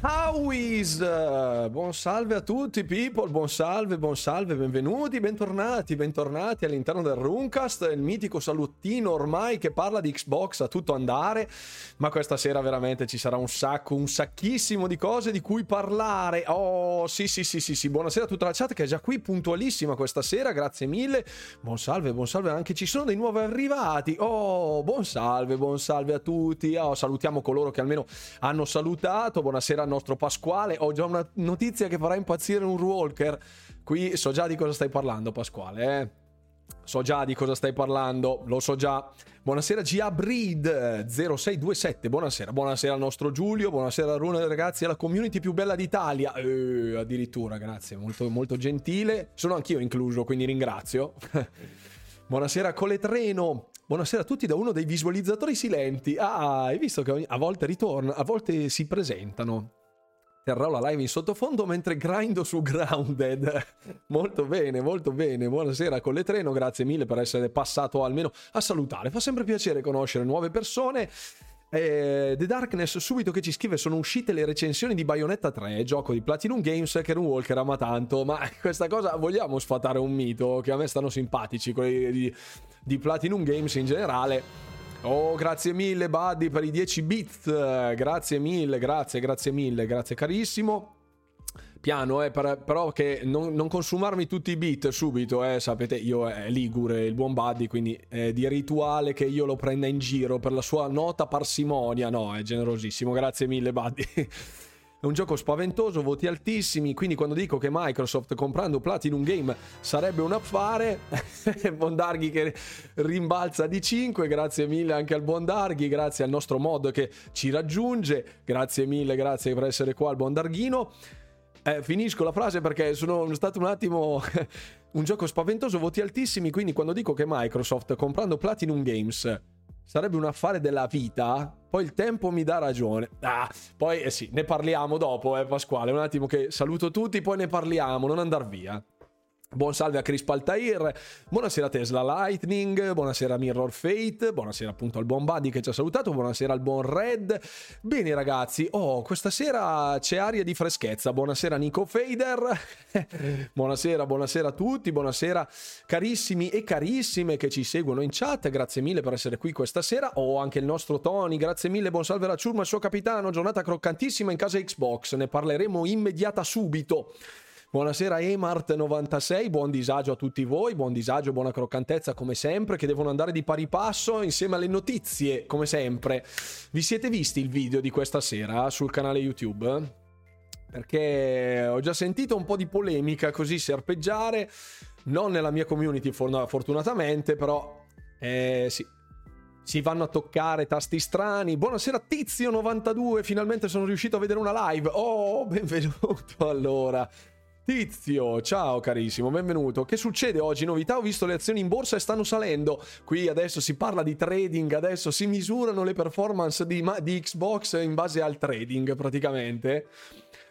How is? Buon salve a tutti, people. Buon salve, buon salve, benvenuti, bentornati, bentornati all'interno del Runcast. Il mitico salottino ormai che parla di Xbox a tutto andare. Ma questa sera veramente ci sarà un sacco, un sacchissimo di cose di cui parlare. Oh, sì, sì, sì, sì, sì. Buonasera a tutta la chat che è già qui puntualissima questa sera. Grazie mille. Buon salve, buon salve. Anche ci sono dei nuovi arrivati. Oh, buon salve, buon salve a tutti. Oh, salutiamo coloro che almeno hanno salutato. Buonasera al nostro Pasquale. Ho già una notizia che farà impazzire un walker. Qui so già di cosa stai parlando, Pasquale. Eh? So già di cosa stai parlando, lo so già. Buonasera GA Breed 0627. Buonasera, buonasera al nostro Giulio, buonasera a Runa ragazzi, alla community più bella d'Italia. Eh, addirittura, grazie, molto, molto gentile. Sono anch'io incluso, quindi ringrazio. buonasera Coletreno. Buonasera a tutti da uno dei visualizzatori silenti. Ah, hai visto che a volte ritornano, a volte si presentano terrò la live in sottofondo mentre grindo su Grounded. molto bene, molto bene. Buonasera con le treno, grazie mille per essere passato almeno a salutare. Fa sempre piacere conoscere nuove persone. Eh, The Darkness subito che ci scrive sono uscite le recensioni di Bayonetta 3 gioco di Platinum Games che un Walker ama tanto ma questa cosa vogliamo sfatare un mito che a me stanno simpatici quelli di, di Platinum Games in generale Oh, grazie mille, Buddy, per i 10 bit. Grazie mille, grazie, grazie mille, grazie carissimo. Piano, eh, per, però che non, non, consumarmi tutti i bit subito, eh, sapete, io è Ligure, il buon Buddy, quindi è di rituale che io lo prenda in giro per la sua nota parsimonia. No, è generosissimo, grazie mille, Buddy. È un gioco spaventoso, voti altissimi, quindi quando dico che Microsoft comprando Platinum Game sarebbe un affare, Bondarghi che rimbalza di 5, grazie mille anche al Bondarghi, grazie al nostro mod che ci raggiunge, grazie mille, grazie per essere qua al Bondarghino. Eh, finisco la frase perché sono stato un attimo un gioco spaventoso, voti altissimi, quindi quando dico che Microsoft comprando Platinum Games sarebbe un affare della vita, poi il tempo mi dà ragione. Ah, poi eh sì, ne parliamo dopo, eh Pasquale, un attimo che saluto tutti, poi ne parliamo, non andar via. Buon salve a Chris Paltair, buonasera Tesla Lightning, buonasera Mirror Fate, buonasera appunto al buon Buddy che ci ha salutato, buonasera al buon Red. Bene ragazzi, oh, questa sera c'è aria di freschezza, buonasera Nico Fader, buonasera, buonasera a tutti, buonasera carissimi e carissime che ci seguono in chat, grazie mille per essere qui questa sera. Oh, anche il nostro Tony, grazie mille, buon salve alla ciurma, il suo capitano, giornata croccantissima in casa Xbox, ne parleremo immediata subito. Buonasera Emart96, buon disagio a tutti voi, buon disagio, buona croccantezza come sempre, che devono andare di pari passo insieme alle notizie come sempre. Vi siete visti il video di questa sera sul canale YouTube? Perché ho già sentito un po' di polemica così serpeggiare, non nella mia community fortunatamente, però eh, sì, si vanno a toccare tasti strani. Buonasera Tizio92, finalmente sono riuscito a vedere una live. Oh, benvenuto allora. Tizio, ciao carissimo, benvenuto. Che succede oggi? Novità? Ho visto le azioni in borsa e stanno salendo. Qui adesso si parla di trading, adesso si misurano le performance di, di Xbox in base al trading praticamente.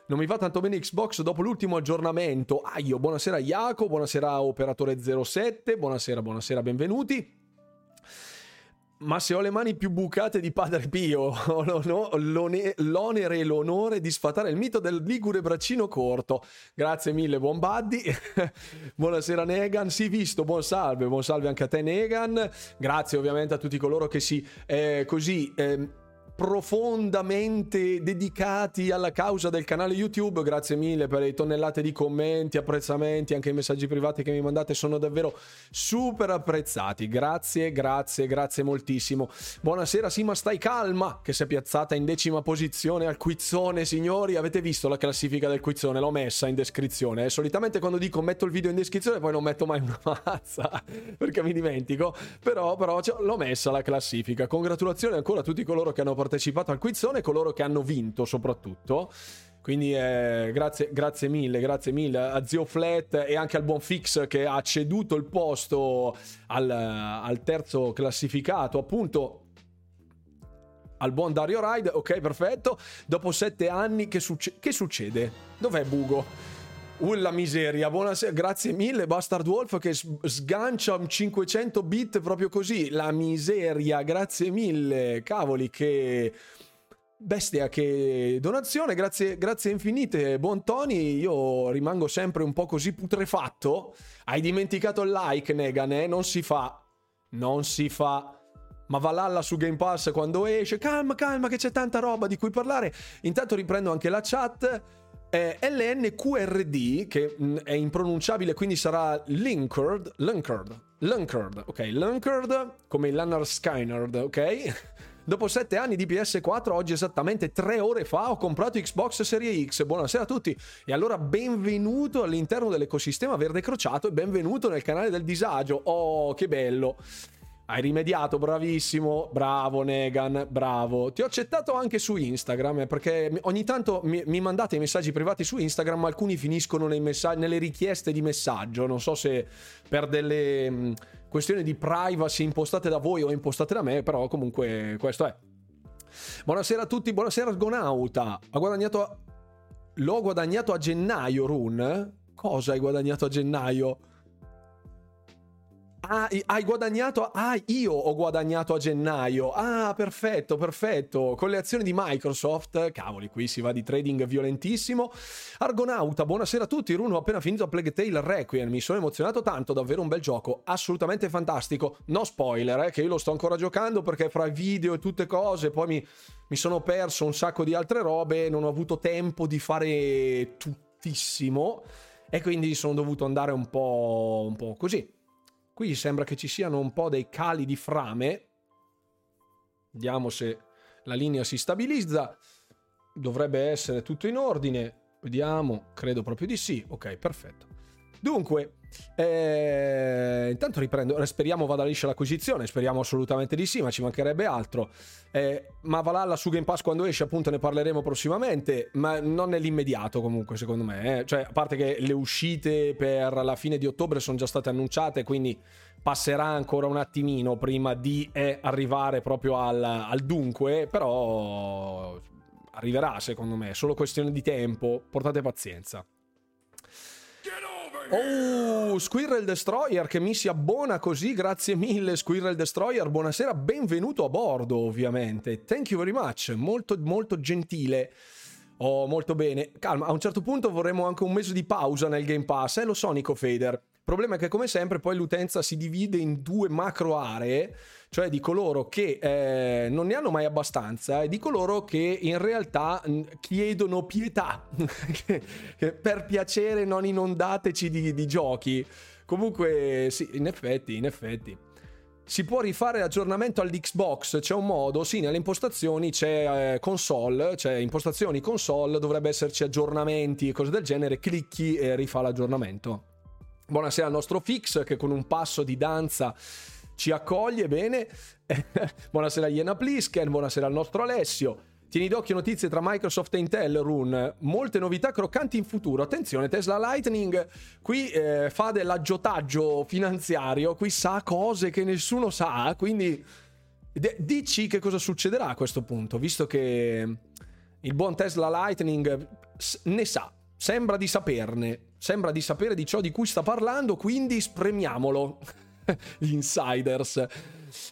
Non mi va tanto bene Xbox dopo l'ultimo aggiornamento. Aio, buonasera Iaco, buonasera operatore 07, buonasera, buonasera, benvenuti. Ma se ho le mani più bucate di Padre Pio, ho l'onere e l'onore di sfatare il mito del ligure braccino corto. Grazie mille, buon buddy. Buonasera Negan, sì visto, buon salve, buon salve anche a te Negan. Grazie ovviamente a tutti coloro che si eh, così... Eh, profondamente dedicati alla causa del canale YouTube. Grazie mille per le tonnellate di commenti, apprezzamenti, anche i messaggi privati che mi mandate sono davvero super apprezzati. Grazie, grazie, grazie moltissimo. Buonasera Sima, stai calma, che si è piazzata in decima posizione al quizzone, signori. Avete visto la classifica del quizzone? L'ho messa in descrizione. Eh? Solitamente quando dico metto il video in descrizione poi non metto mai una mazza perché mi dimentico. Però, però l'ho messa la classifica. Congratulazioni ancora a tutti coloro che hanno partecipato partecipato al quizzone, coloro che hanno vinto soprattutto. Quindi eh, grazie, grazie mille, grazie mille a Zio Flat e anche al buon Fix che ha ceduto il posto al, al terzo classificato, appunto al buon Dario Ride. Ok, perfetto. Dopo sette anni, che, succe- che succede? Dov'è Bugo? La miseria, buonasera, grazie mille Bastard Wolf che sgancia 500 bit proprio così, la miseria, grazie mille, cavoli che... Bestia che donazione, grazie, grazie infinite, buon Tony, io rimango sempre un po' così putrefatto. Hai dimenticato il like, Negan, eh? Non si fa, non si fa. Ma Valhalla su Game Pass quando esce, calma, calma che c'è tanta roba di cui parlare. Intanto riprendo anche la chat. Eh, LNQRD, che mh, mm, è impronunciabile, quindi sarà Linkerd, Linkerd, Linkerd, ok, Linkerd, come il Lannar Skynerd, ok? Dopo 7 anni di PS4, oggi esattamente 3 ore fa ho comprato Xbox Serie X. Buonasera a tutti. E allora benvenuto all'interno dell'ecosistema verde crociato e benvenuto nel canale del disagio. Oh, che bello. Hai rimediato, bravissimo, bravo Negan, bravo. Ti ho accettato anche su Instagram eh, perché ogni tanto mi, mi, mandate i messaggi privati su Instagram, ma alcuni finiscono messaggi, nelle richieste di messaggio. Non so se per delle mm, questioni di privacy impostate da voi o impostate da me, però comunque questo è. Buonasera a tutti, buonasera Argonauta. Ha guadagnato... L'ho guadagnato a gennaio, Run. Cosa hai guadagnato a gennaio? Ah, hai guadagnato. Ah, io ho guadagnato a gennaio. Ah, perfetto, perfetto. Con le azioni di Microsoft. Cavoli, qui si va di trading violentissimo. Argonauta, buonasera a tutti. Runo ho appena finito a Plague Tale Requiem. Mi sono emozionato tanto, davvero un bel gioco. Assolutamente fantastico. No spoiler, eh, che io lo sto ancora giocando perché fra video e tutte cose. Poi mi, mi sono perso un sacco di altre robe. Non ho avuto tempo di fare tuttissimo. E quindi sono dovuto andare un po', un po' così Qui sembra che ci siano un po' dei cali di frame. Vediamo se la linea si stabilizza. Dovrebbe essere tutto in ordine. Vediamo, credo proprio di sì. Ok, perfetto. Dunque, eh, intanto riprendo, speriamo vada liscia l'acquisizione, speriamo assolutamente di sì, ma ci mancherebbe altro. Eh, ma Valhalla su Game Pass quando esce, appunto ne parleremo prossimamente, ma non nell'immediato comunque secondo me. Eh. Cioè, a parte che le uscite per la fine di ottobre sono già state annunciate, quindi passerà ancora un attimino prima di eh, arrivare proprio al, al dunque, però arriverà secondo me, è solo questione di tempo, portate pazienza. Oh, Squirrel Destroyer che mi si abbona così, grazie mille Squirrel Destroyer, buonasera, benvenuto a bordo ovviamente, thank you very much, molto molto gentile. Oh, molto bene. Calma, a un certo punto vorremmo anche un mese di pausa nel Game Pass, eh, lo so Nico Fader. Problema è che come sempre poi l'utenza si divide in due macro aree cioè di coloro che eh, non ne hanno mai abbastanza e di coloro che in realtà chiedono pietà, per piacere non inondateci di, di giochi. Comunque, sì, in effetti, in effetti. Si può rifare l'aggiornamento all'Xbox, c'è un modo, sì, nelle impostazioni c'è eh, console, c'è impostazioni console, dovrebbe esserci aggiornamenti e cose del genere, clicchi e rifà l'aggiornamento. Buonasera al nostro Fix che con un passo di danza ci accoglie bene. buonasera Iena Plisken, buonasera al nostro Alessio. Tieni d'occhio notizie tra Microsoft e Intel, Run. Molte novità croccanti in futuro. Attenzione, Tesla Lightning qui eh, fa dell'aggiotaggio finanziario, qui sa cose che nessuno sa, quindi d- dici che cosa succederà a questo punto, visto che il buon Tesla Lightning ne sa, sembra di saperne, sembra di sapere di ciò di cui sta parlando, quindi spremiamolo. insiders.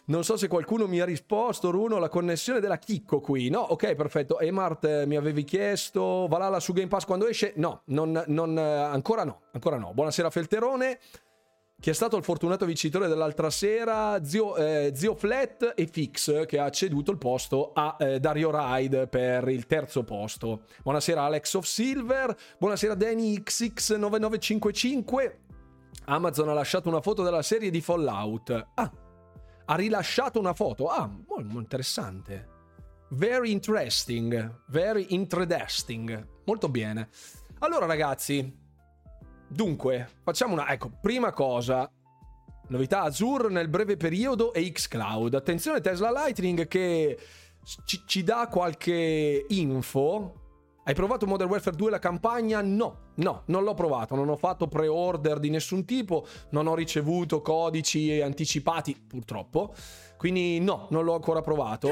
Non so se qualcuno mi ha risposto, Runo, la connessione della Chicco qui. No, ok, perfetto. Emart eh, mi avevi chiesto, Valhalla su Game Pass quando esce? No, non, non, eh, ancora no, ancora no. Buonasera Felterone. Chi è stato il fortunato vincitore dell'altra sera? Zio, eh, Zio Flat e Fix, che ha ceduto il posto a eh, Dario Ride per il terzo posto. Buonasera Alex of Silver. Buonasera Danny XX9955. Amazon ha lasciato una foto della serie di Fallout. Ah, ha rilasciato una foto. Ah, molto interessante. Very interesting. Very interesting. Molto bene. Allora, ragazzi. Dunque, facciamo una. Ecco, prima cosa. Novità Azure nel breve periodo e xCloud. Attenzione, Tesla Lightning che ci, ci dà qualche info hai provato Modern Warfare 2 la campagna? No, no, non l'ho provato, non ho fatto pre-order di nessun tipo, non ho ricevuto codici anticipati, purtroppo. Quindi no, non l'ho ancora provato.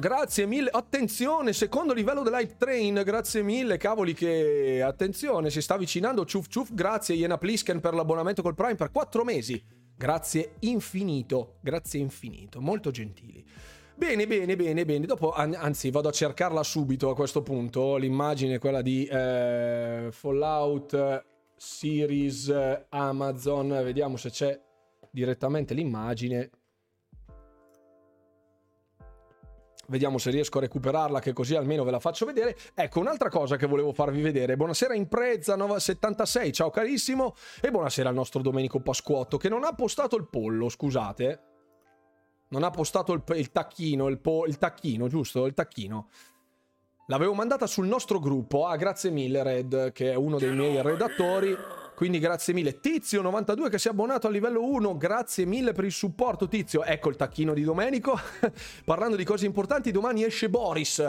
Grazie mille, attenzione, secondo livello dell'hype train, grazie mille, cavoli che attenzione, si sta avvicinando, ciuf ciuf, grazie Iena Plisken per l'abbonamento col Prime per 4 mesi. Grazie infinito, grazie infinito, molto gentili. Bene, bene, bene, bene. Dopo, anzi, vado a cercarla subito a questo punto. L'immagine, quella di eh, Fallout Series Amazon. Vediamo se c'è direttamente l'immagine. Vediamo se riesco a recuperarla, che così almeno ve la faccio vedere. Ecco, un'altra cosa che volevo farvi vedere. Buonasera Impreza 76, ciao carissimo. E buonasera al nostro Domenico Pasquotto, che non ha postato il pollo, scusate non ha postato il, il tacchino, il, po, il tacchino, giusto? Il tacchino. L'avevo mandata sul nostro gruppo. Ah, grazie mille, Red, che è uno dei miei redattori. Quindi grazie mille. Tizio92 che si è abbonato a livello 1. Grazie mille per il supporto, Tizio. Ecco il tacchino di Domenico. Parlando di cose importanti, domani esce Boris.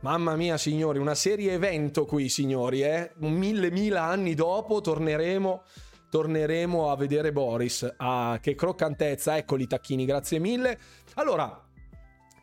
Mamma mia, signori, una serie evento qui, signori, eh? Mille, mille anni dopo torneremo torneremo a vedere Boris. Ah, che croccantezza, eccoli i tacchini, grazie mille. Allora,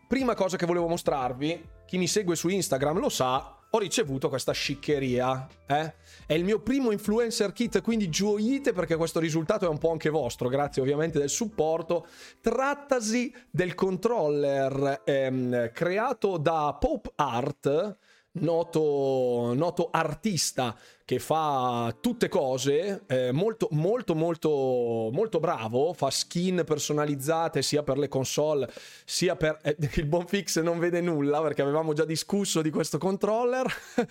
prima cosa che volevo mostrarvi, chi mi segue su Instagram lo sa, ho ricevuto questa sciccheria. Eh? È il mio primo influencer kit, quindi gioite perché questo risultato è un po' anche vostro, grazie ovviamente del supporto. Trattasi del controller ehm, creato da Pop Art noto, noto artista che fa tutte cose, eh, molto, molto, molto, molto bravo, fa skin personalizzate sia per le console sia per... Eh, il Bonfix non vede nulla perché avevamo già discusso di questo controller.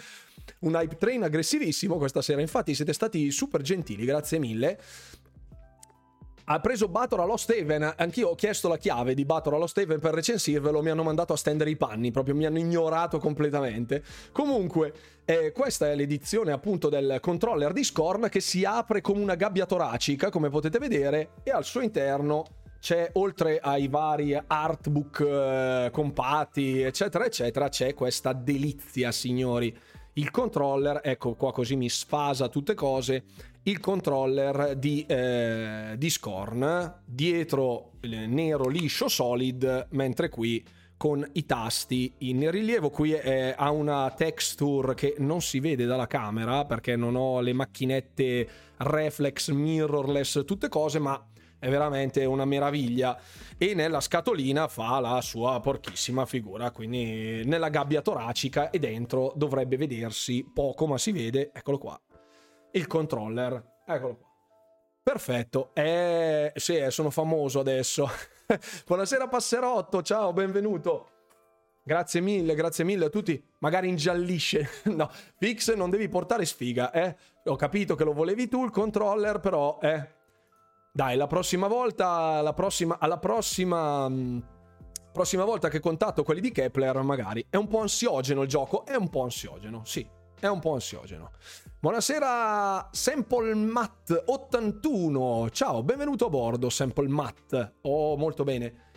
Un hype train aggressivissimo questa sera, infatti siete stati super gentili, grazie mille ha preso Bator allo Steven. Anch'io ho chiesto la chiave di Bator allo Steven per recensirvelo. Mi hanno mandato a stendere i panni, proprio mi hanno ignorato completamente. Comunque, eh, questa è l'edizione appunto del controller di Scorn che si apre come una gabbia toracica, come potete vedere, e al suo interno c'è oltre ai vari artbook eh, compatti, eccetera, eccetera, c'è questa delizia, signori. Il controller, ecco qua così mi sfasa tutte cose il controller di, eh, di Scorn, dietro nero liscio solid, mentre qui con i tasti in rilievo. Qui è, ha una texture che non si vede dalla camera perché non ho le macchinette reflex, mirrorless, tutte cose, ma è veramente una meraviglia. E nella scatolina fa la sua porchissima figura, quindi nella gabbia toracica e dentro dovrebbe vedersi poco, ma si vede, eccolo qua, il controller. Eccolo qua. Perfetto. Eh, sì, eh, sono famoso adesso. Buonasera Passerotto, ciao, benvenuto. Grazie mille, grazie mille a tutti. Magari ingiallisce. no, Pix non devi portare sfiga, eh. Ho capito che lo volevi tu il controller, però, eh. Dai, la prossima volta, la prossima, alla prossima... Mh, mm, prossima volta che contatto quelli di Kepler, magari. È un po' ansiogeno il gioco, è un po' ansiogeno, sì, è un po' ansiogeno. Buonasera Sample Matt 81. Ciao, benvenuto a bordo Sample Matt. Oh, molto bene.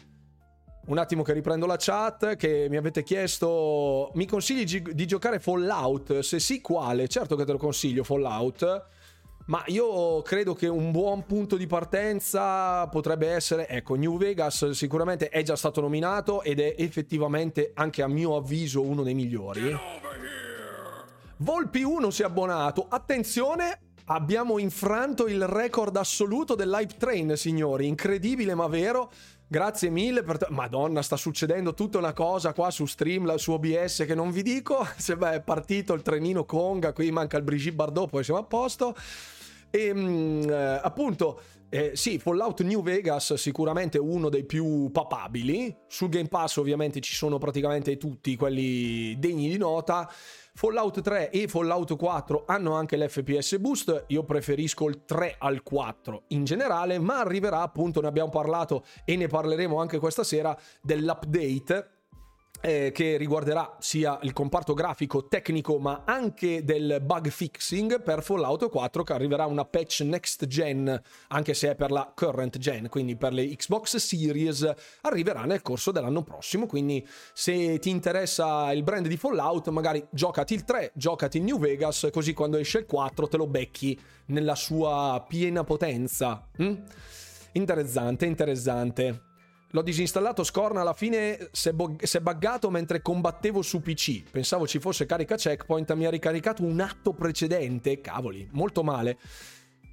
Un attimo che riprendo la chat che mi avete chiesto mi consigli di giocare Fallout? Se sì, quale? Certo che te lo consiglio Fallout. Ma io credo che un buon punto di partenza potrebbe essere, ecco, New Vegas sicuramente è già stato nominato ed è effettivamente anche a mio avviso uno dei migliori. Volpi 1 si è abbonato. Attenzione, abbiamo infranto il record assoluto dell'hype train, signori. Incredibile ma vero. Grazie mille per... T- Madonna, sta succedendo tutta una cosa qua su stream, su OBS che non vi dico. Se beh, è partito il trenino Conga, qui manca il Brigitte Bardot, poi siamo a posto. E mm, eh, appunto, eh, sì, Fallout New Vegas sicuramente uno dei più papabili. Sul Game Pass ovviamente ci sono praticamente tutti quelli degni di nota. Fallout 3 e Fallout 4 hanno anche l'FPS boost, io preferisco il 3 al 4 in generale, ma arriverà appunto, ne abbiamo parlato e ne parleremo anche questa sera dell'update eh, che riguarderà sia il comparto grafico tecnico ma anche del bug fixing per Fallout 4 che arriverà una patch next gen anche se è per la current gen quindi per le Xbox Series arriverà nel corso dell'anno prossimo. Quindi se ti interessa il brand di Fallout magari giocati il 3 giocati il New Vegas così quando esce il 4 te lo becchi nella sua piena potenza. Mm? interessante interessante L'ho disinstallato Scorn alla fine si è, bo- si è buggato mentre combattevo su PC. Pensavo ci fosse carica checkpoint, mi ha ricaricato un atto precedente. Cavoli, molto male.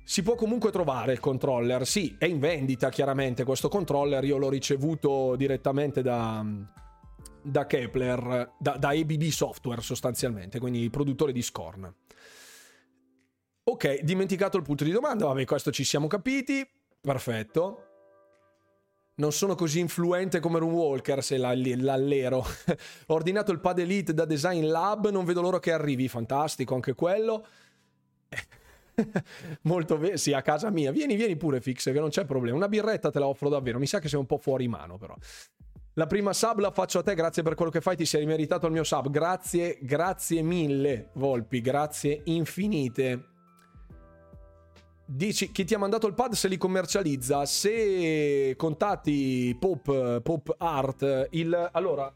Si può comunque trovare il controller, sì, è in vendita chiaramente questo controller, io l'ho ricevuto direttamente da, da Kepler, da, da ABB Software sostanzialmente, quindi i produttori di Scorn. Ok, dimenticato il punto di domanda, vabbè questo ci siamo capiti, perfetto. Non sono così influente come Room Walker se l'allero. Ho ordinato il pad Elite da Design Lab, non vedo l'ora che arrivi, fantastico anche quello. Molto bene, sì, a casa mia. Vieni, vieni pure, Fix, che non c'è problema. Una birretta te la offro davvero. Mi sa che sei un po' fuori mano, però. La prima sub la faccio a te, grazie per quello che fai, ti sei meritato il mio sub. Grazie, grazie mille, Volpi, grazie infinite. Dici chi ti ha mandato il pad se li commercializza. Se contatti Pop, Pop Art, il... Allora,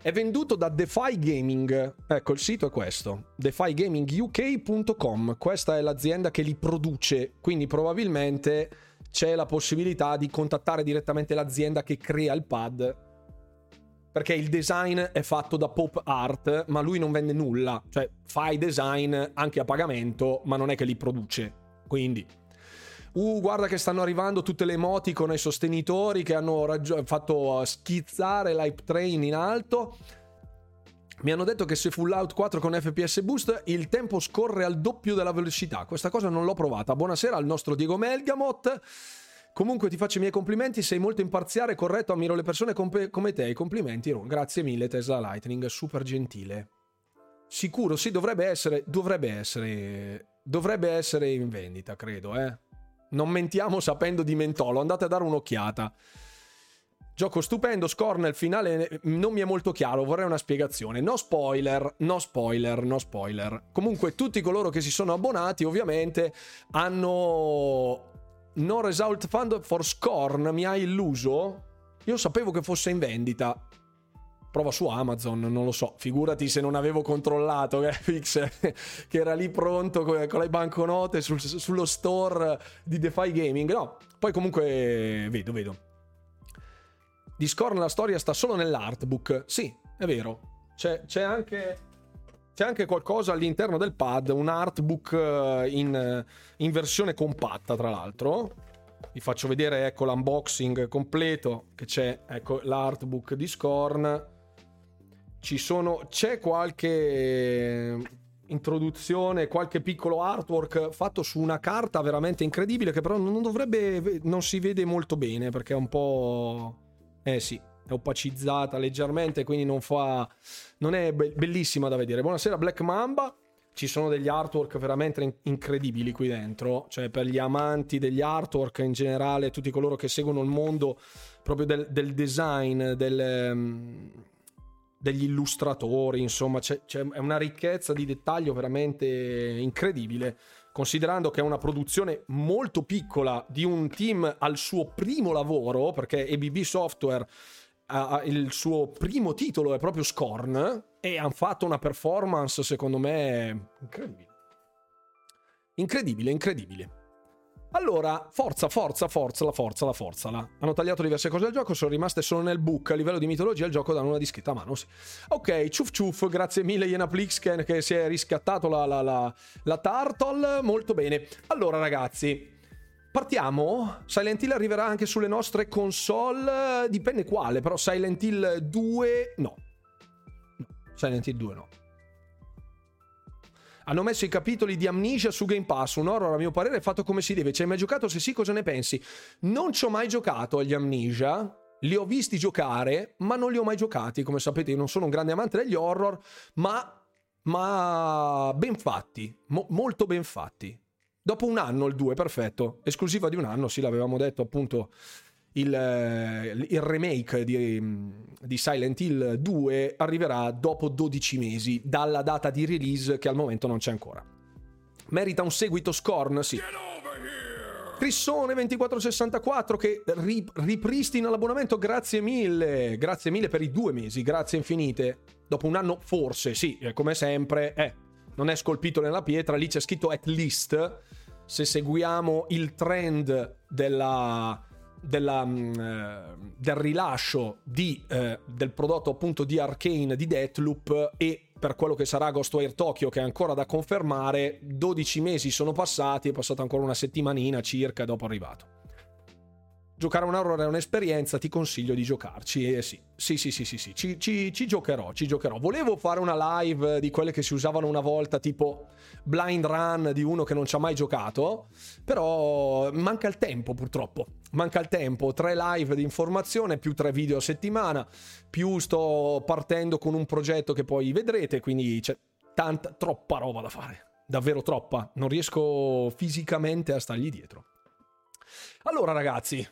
è venduto da Defy Gaming. Ecco, il sito è questo: defygaminguk.com. Questa è l'azienda che li produce, quindi probabilmente c'è la possibilità di contattare direttamente l'azienda che crea il pad. Perché il design è fatto da Pop Art, ma lui non vende nulla. Cioè, fa i design anche a pagamento, ma non è che li produce. Quindi Uh, guarda che stanno arrivando tutte le emoticon ai sostenitori che hanno raggi- fatto schizzare l'hype train in alto. Mi hanno detto che se Fallout 4 con FPS Boost il tempo scorre al doppio della velocità. Questa cosa non l'ho provata. Buonasera al nostro Diego Melgamot. Comunque ti faccio i miei complimenti, sei molto imparziale, corretto, ammiro le persone com- come te. Complimenti, Ron. Grazie mille Tesla Lightning, super gentile. Sicuro, sì, dovrebbe essere, dovrebbe essere, dovrebbe essere in vendita, credo, eh. Non mentiamo sapendo di mentolo, andate a dare un'occhiata. Gioco stupendo, score nel finale non mi è molto chiaro, vorrei una spiegazione. No spoiler, no spoiler, no spoiler. Comunque tutti coloro che si sono abbonati ovviamente hanno... No Result Fund for Scorn mi ha illuso. Io sapevo che fosse in vendita. Prova su Amazon, non lo so, figurati se non avevo controllato eh, Fix, che era lì pronto con, le banconote sul, sullo store di DeFi Gaming, no, poi comunque vedo, vedo. Discord la storia sta solo nell'artbook, sì, è vero, c'è, c'è anche... C'è anche qualcosa all'interno del pad, un artbook eh, in, in versione compatta, tra l'altro. Vi faccio vedere ecco l'unboxing completo che c'è, ecco l'artbook di Scorn ci sono, c'è qualche introduzione, qualche piccolo artwork fatto su una carta veramente incredibile che però non dovrebbe, non si vede molto bene perché è un po'... Eh sì, è opacizzata leggermente, quindi non fa... non è bellissima da vedere. Buonasera Black Mamba, ci sono degli artwork veramente incredibili qui dentro, cioè per gli amanti degli artwork in generale, tutti coloro che seguono il mondo proprio del, del design, del degli illustratori, insomma, c'è, c'è una ricchezza di dettaglio veramente incredibile. Considerando che è una produzione molto piccola di un team al suo primo lavoro, perché EBB Software il suo primo titolo è proprio Scorn e hanno fatto una performance secondo me incredibile. Incredibile, incredibile. Allora, forza, forza, forza, la forza, la forza. La. Hanno tagliato diverse cose del gioco, sono rimaste solo nel book. A livello di mitologia il gioco danno una discreta mano. Sì. Ok, ciuf ciuf, grazie mille Iena Plixken che si è riscattato la, la, la, la Turtle. Molto bene. Allora ragazzi, partiamo. Silent Hill arriverà anche sulle nostre console. Dipende quale, però Silent Hill 2 no. Silent Hill 2 no. Hanno messo i capitoli di Amnesia su Game Pass, un horror a mio parere fatto come si deve. Ci hai mai giocato? Se sì, cosa ne pensi? Non ci ho mai giocato agli Amnesia, li ho visti giocare, ma non li ho mai giocati. Come sapete, io non sono un grande amante degli horror, ma, ma ben fatti, mo- molto ben fatti. Dopo un anno il 2, perfetto. Esclusiva di un anno, sì, l'avevamo detto appunto il, eh, il remake di, di, Silent Hill 2 arriverà dopo 12 mesi dalla data di release che al momento non c'è ancora. Merita un seguito Scorn, sì. Crissone 2464 che ripristina l'abbonamento, grazie mille, grazie mille per i due mesi, grazie infinite. Dopo un anno forse, sì, come sempre, eh, non è scolpito nella pietra, lì c'è scritto at least. Se seguiamo il trend della, della, mm, eh, del rilascio di, eh, del prodotto appunto di Arcane di Deathloop e per quello che sarà Ghostwire Tokyo che è ancora da confermare 12 mesi sono passati è passata ancora una settimanina circa dopo arrivato giocare un horror è un'esperienza, ti consiglio di giocarci. Eh sì, sì, sì, sì, sì, sì. Ci, ci, ci, giocherò, ci giocherò. Volevo fare una live di quelle che si usavano una volta, tipo blind run di uno che non ci ha mai giocato, però manca il tempo purtroppo. Manca il tempo, tre live di informazione più tre video a settimana, più sto partendo con un progetto che poi vedrete, quindi c'è tanta, troppa roba da fare. Davvero troppa, non riesco fisicamente a stargli dietro. Allora ragazzi,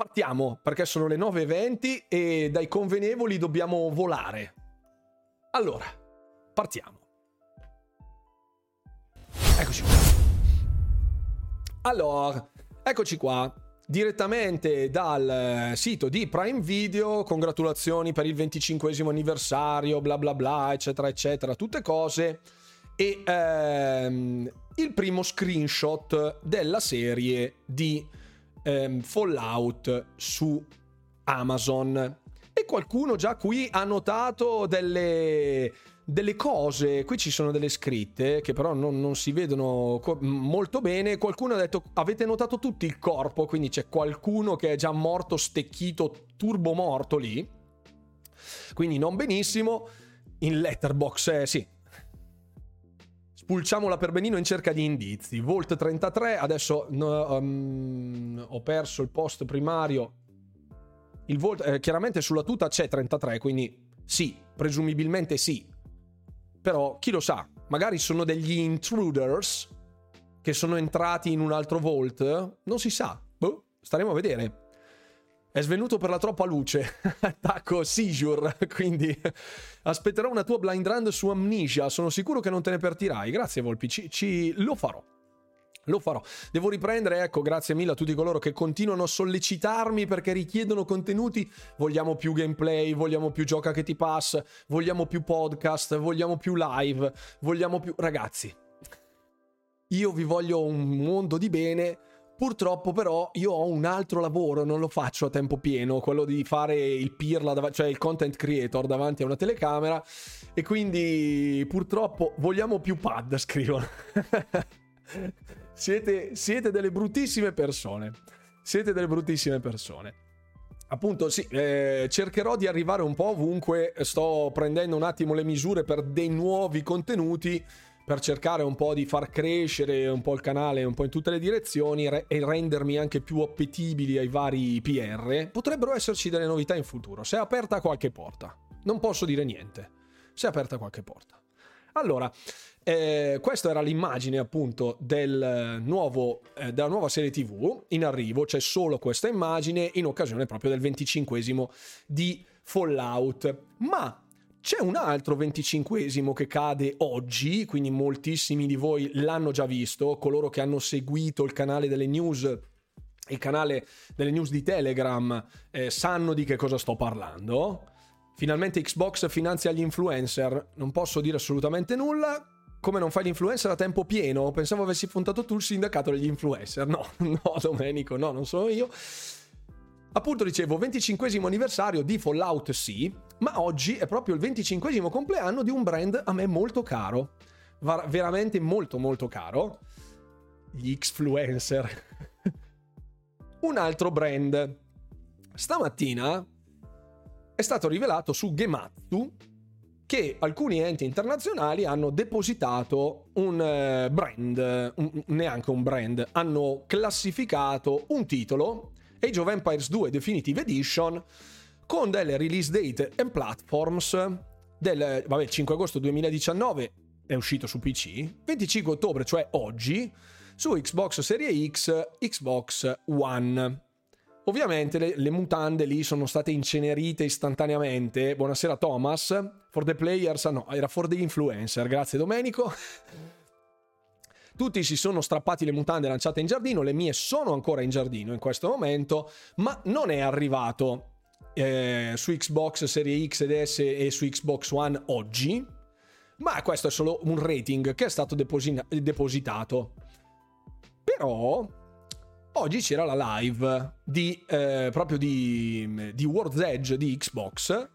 partiamo perché sono le 9.20 e dai convenevoli dobbiamo volare. Allora, partiamo. Eccoci qua. Allora, eccoci qua. Direttamente dal sito di Prime Video, congratulazioni per il 25 anniversario, bla bla bla, eccetera, eccetera, tutte cose. E ehm, il primo screenshot della serie di ehm, Fallout su Amazon. E qualcuno già qui ha notato delle, delle cose. Qui ci sono delle scritte che però non, non si vedono co- molto bene. Qualcuno ha detto: Avete notato tutti il corpo? Quindi c'è qualcuno che è già morto, stecchito, turbo morto lì. Quindi non benissimo. In letterbox, eh, sì, Spulciamola per benino in cerca di indizi. Volt 33, adesso um, ho perso il post primario. Il volt, eh, chiaramente sulla tuta c'è 33, quindi sì, presumibilmente sì. Però chi lo sa, magari sono degli intruders che sono entrati in un altro Volt, non si sa. Boh, staremo a vedere. È svenuto per la troppa luce. Attacco seizure. Quindi aspetterò una tua blind run su Amnesia. Sono sicuro che non te ne pertirai. Grazie, Volpi. Ci, ci... Lo farò. Lo farò. Devo riprendere, ecco, grazie mille a tutti coloro che continuano a sollecitarmi perché richiedono contenuti. Vogliamo più gameplay, vogliamo più gioca che ti passa, vogliamo più podcast, vogliamo più live, vogliamo più... Ragazzi, io vi voglio un mondo di bene Purtroppo però io ho un altro lavoro, non lo faccio a tempo pieno, quello di fare il pirla, dav- cioè il content creator davanti a una telecamera e quindi purtroppo vogliamo più pad, scrivono. siete, siete delle bruttissime persone. Siete delle bruttissime persone. Appunto, sì, eh, cercherò di arrivare un po' ovunque. Sto prendendo un attimo le misure per dei nuovi contenuti per cercare un po' di far crescere un po' il canale un po' in tutte le direzioni re- e rendermi anche più appetibili ai vari PR, potrebbero esserci delle novità in futuro. Se è aperta qualche porta. Non posso dire niente. Se è aperta qualche porta. Allora, eh, questa era l'immagine appunto del nuovo, eh, della nuova serie TV in arrivo, c'è solo questa immagine in occasione proprio del 25 di Fallout. Ma c'è un altro venticinquesimo che cade oggi, quindi moltissimi di voi l'hanno già visto, coloro che hanno seguito il canale delle news il canale delle news di Telegram eh, sanno di che cosa sto parlando. Finalmente Xbox finanzia gli influencer, non posso dire assolutamente nulla. Come non fai l'influencer a tempo pieno? Pensavo avessi fondato tu il sindacato degli influencer. No, no, Domenico, no, non sono io. Appunto dicevo, 25 anniversario di Fallout sì, ma oggi è proprio il 25 compleanno di un brand a me molto caro. Va- veramente molto molto caro. Gli Xfluencer. un altro brand. Stamattina è stato rivelato su Gematsu che alcuni enti internazionali hanno depositato un eh, brand, un, neanche un brand, hanno classificato un titolo Age of Empires 2 Definitive Edition con delle release date e platforms del vabbè, 5 agosto 2019 è uscito su PC, 25 ottobre, cioè oggi, su Xbox Serie X, Xbox One. Ovviamente le, le, mutande lì sono state incenerite istantaneamente. Buonasera Thomas. For the players, no, era for the influencer. Grazie Domenico. Tutti si sono strappati le mutande lanciate in giardino, le mie sono ancora in giardino in questo momento, ma non è arrivato eh, su Xbox Serie X ed S e su Xbox One oggi, ma questo è solo un rating che è stato deposina- depositato. Però oggi c'era la live di, eh, proprio di, di World's Edge di Xbox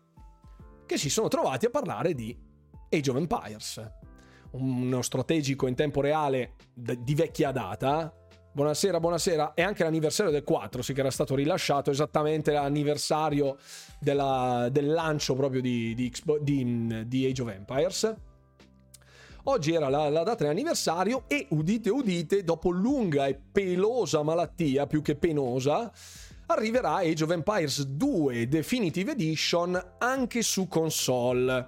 che si sono trovati a parlare di Age of Empires, uno strategico in tempo reale di vecchia data. Buonasera, buonasera. È anche l'anniversario del 4, sì che era stato rilasciato esattamente l'anniversario della, del lancio proprio di, di, di, di Age of Empires. Oggi era la, la data dell'anniversario e udite udite, dopo lunga e pelosa malattia, più che penosa, arriverà Age of Empires 2 Definitive Edition anche su console.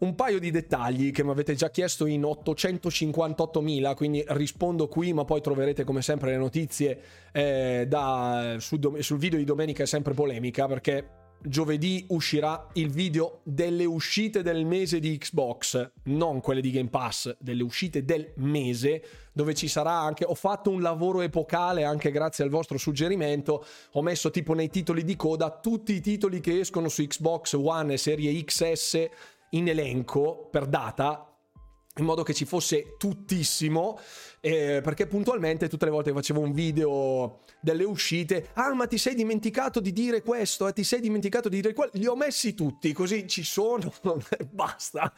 Un paio di dettagli che mi avete già chiesto in 858.000, quindi rispondo qui, ma poi troverete come sempre le notizie eh, da, sul, sul video di domenica è sempre polemica perché giovedì uscirà il video delle uscite del mese di Xbox, non quelle di Game Pass, delle uscite del mese, dove ci sarà anche. Ho fatto un lavoro epocale anche grazie al vostro suggerimento. Ho messo tipo nei titoli di coda tutti i titoli che escono su Xbox One e serie XS in elenco per data in modo che ci fosse tuttissimo, eh, perché puntualmente tutte le volte che facevo un video delle uscite, ah ma ti sei dimenticato di dire questo, eh, ti sei dimenticato di dire quello, li ho messi tutti, così ci sono, basta.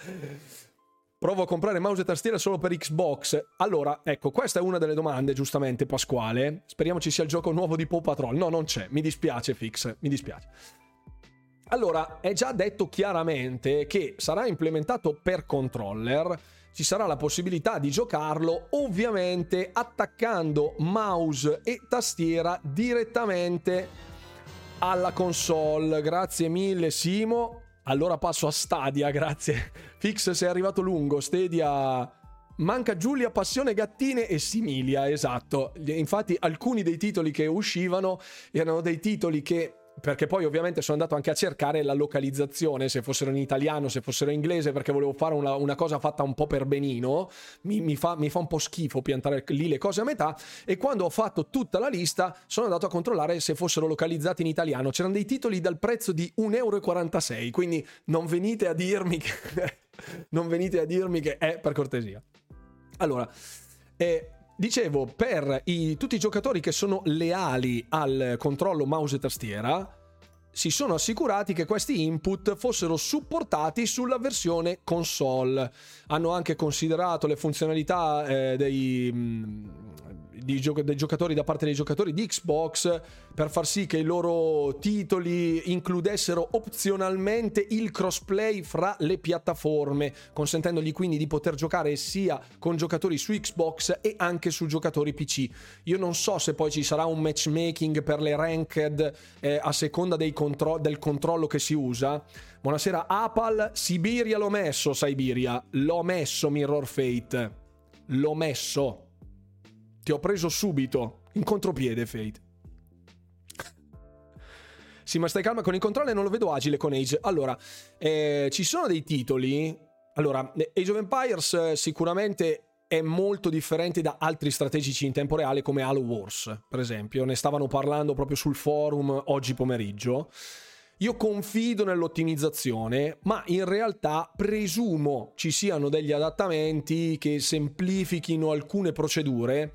Provo a comprare mouse e tastiera solo per Xbox. Allora, ecco, questa è una delle domande, giustamente, Pasquale. Speriamo ci sia il gioco nuovo di Paw Patrol. No, non c'è. Mi dispiace, Fix. Mi dispiace. Allora, è già detto chiaramente che sarà implementato per controller ci sarà la possibilità di giocarlo ovviamente attaccando mouse e tastiera direttamente alla console. Grazie mille Simo. Allora passo a Stadia, grazie. Fix sei arrivato lungo, Stadia Manca Giulia, Passione Gattine e Similia, esatto. Infatti alcuni dei titoli che uscivano erano dei titoli che perché poi ovviamente sono andato anche a cercare la localizzazione, se fossero in italiano, se fossero in inglese, perché volevo fare una, una cosa fatta un po' per benino, mi, mi, fa, mi, fa, un po' schifo piantare lì le cose a metà, e quando ho fatto tutta la lista sono andato a controllare se fossero localizzati in italiano, c'erano dei titoli dal prezzo di 1,46 euro, quindi non venite a dirmi che... non venite a dirmi che è per cortesia. Allora, eh, Dicevo, per i, tutti i giocatori che sono leali al controllo mouse e tastiera, si sono assicurati che questi input fossero supportati sulla versione console. Hanno anche considerato le funzionalità eh, dei, mm, gio- dei giocatori da parte dei giocatori di Xbox per far sì che i loro titoli includessero opzionalmente il crossplay fra le piattaforme, consentendogli quindi di poter giocare sia con giocatori su Xbox e anche su giocatori PC. Io non so se poi ci sarà un matchmaking per le ranked eh, a seconda contro- del controllo che si usa. Buonasera Apal, Siberia l'ho messo, Siberia, l'ho messo Mirror Fate, l'ho messo. Ti ho preso subito, in contropiede, Fate. sì, ma stai calma con i controlli non lo vedo agile con Age. Allora, eh, ci sono dei titoli. Allora, Age of Empires eh, sicuramente è molto differente da altri strategici in tempo reale come Halo Wars, per esempio. Ne stavano parlando proprio sul forum oggi pomeriggio. Io confido nell'ottimizzazione, ma in realtà presumo ci siano degli adattamenti che semplifichino alcune procedure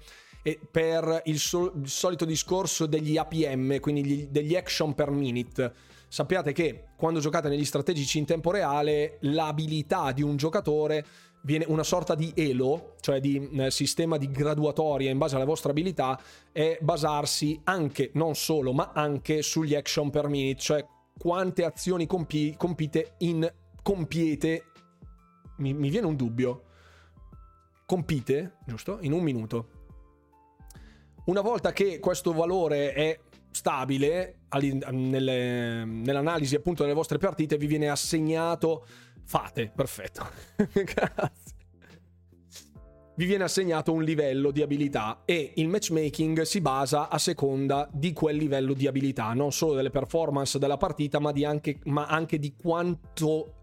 per il, sol- il solito discorso degli APM, quindi gli, degli action per minute. Sappiate che quando giocate negli strategici in tempo reale, l'abilità di un giocatore viene una sorta di elo, cioè di eh, sistema di graduatoria in base alla vostra abilità, e basarsi anche, non solo, ma anche sugli action per minute, cioè quante azioni compi- compite in compiete. Mi, mi, viene un dubbio. Compite giusto? In un minuto. Una volta che questo valore è stabile nelle, nell'analisi appunto delle vostre partite vi viene assegnato fate perfetto. Grazie vi viene assegnato un livello di abilità e il matchmaking si basa a seconda di quel livello di abilità, non solo delle performance della partita, ma, anche, ma anche di quanto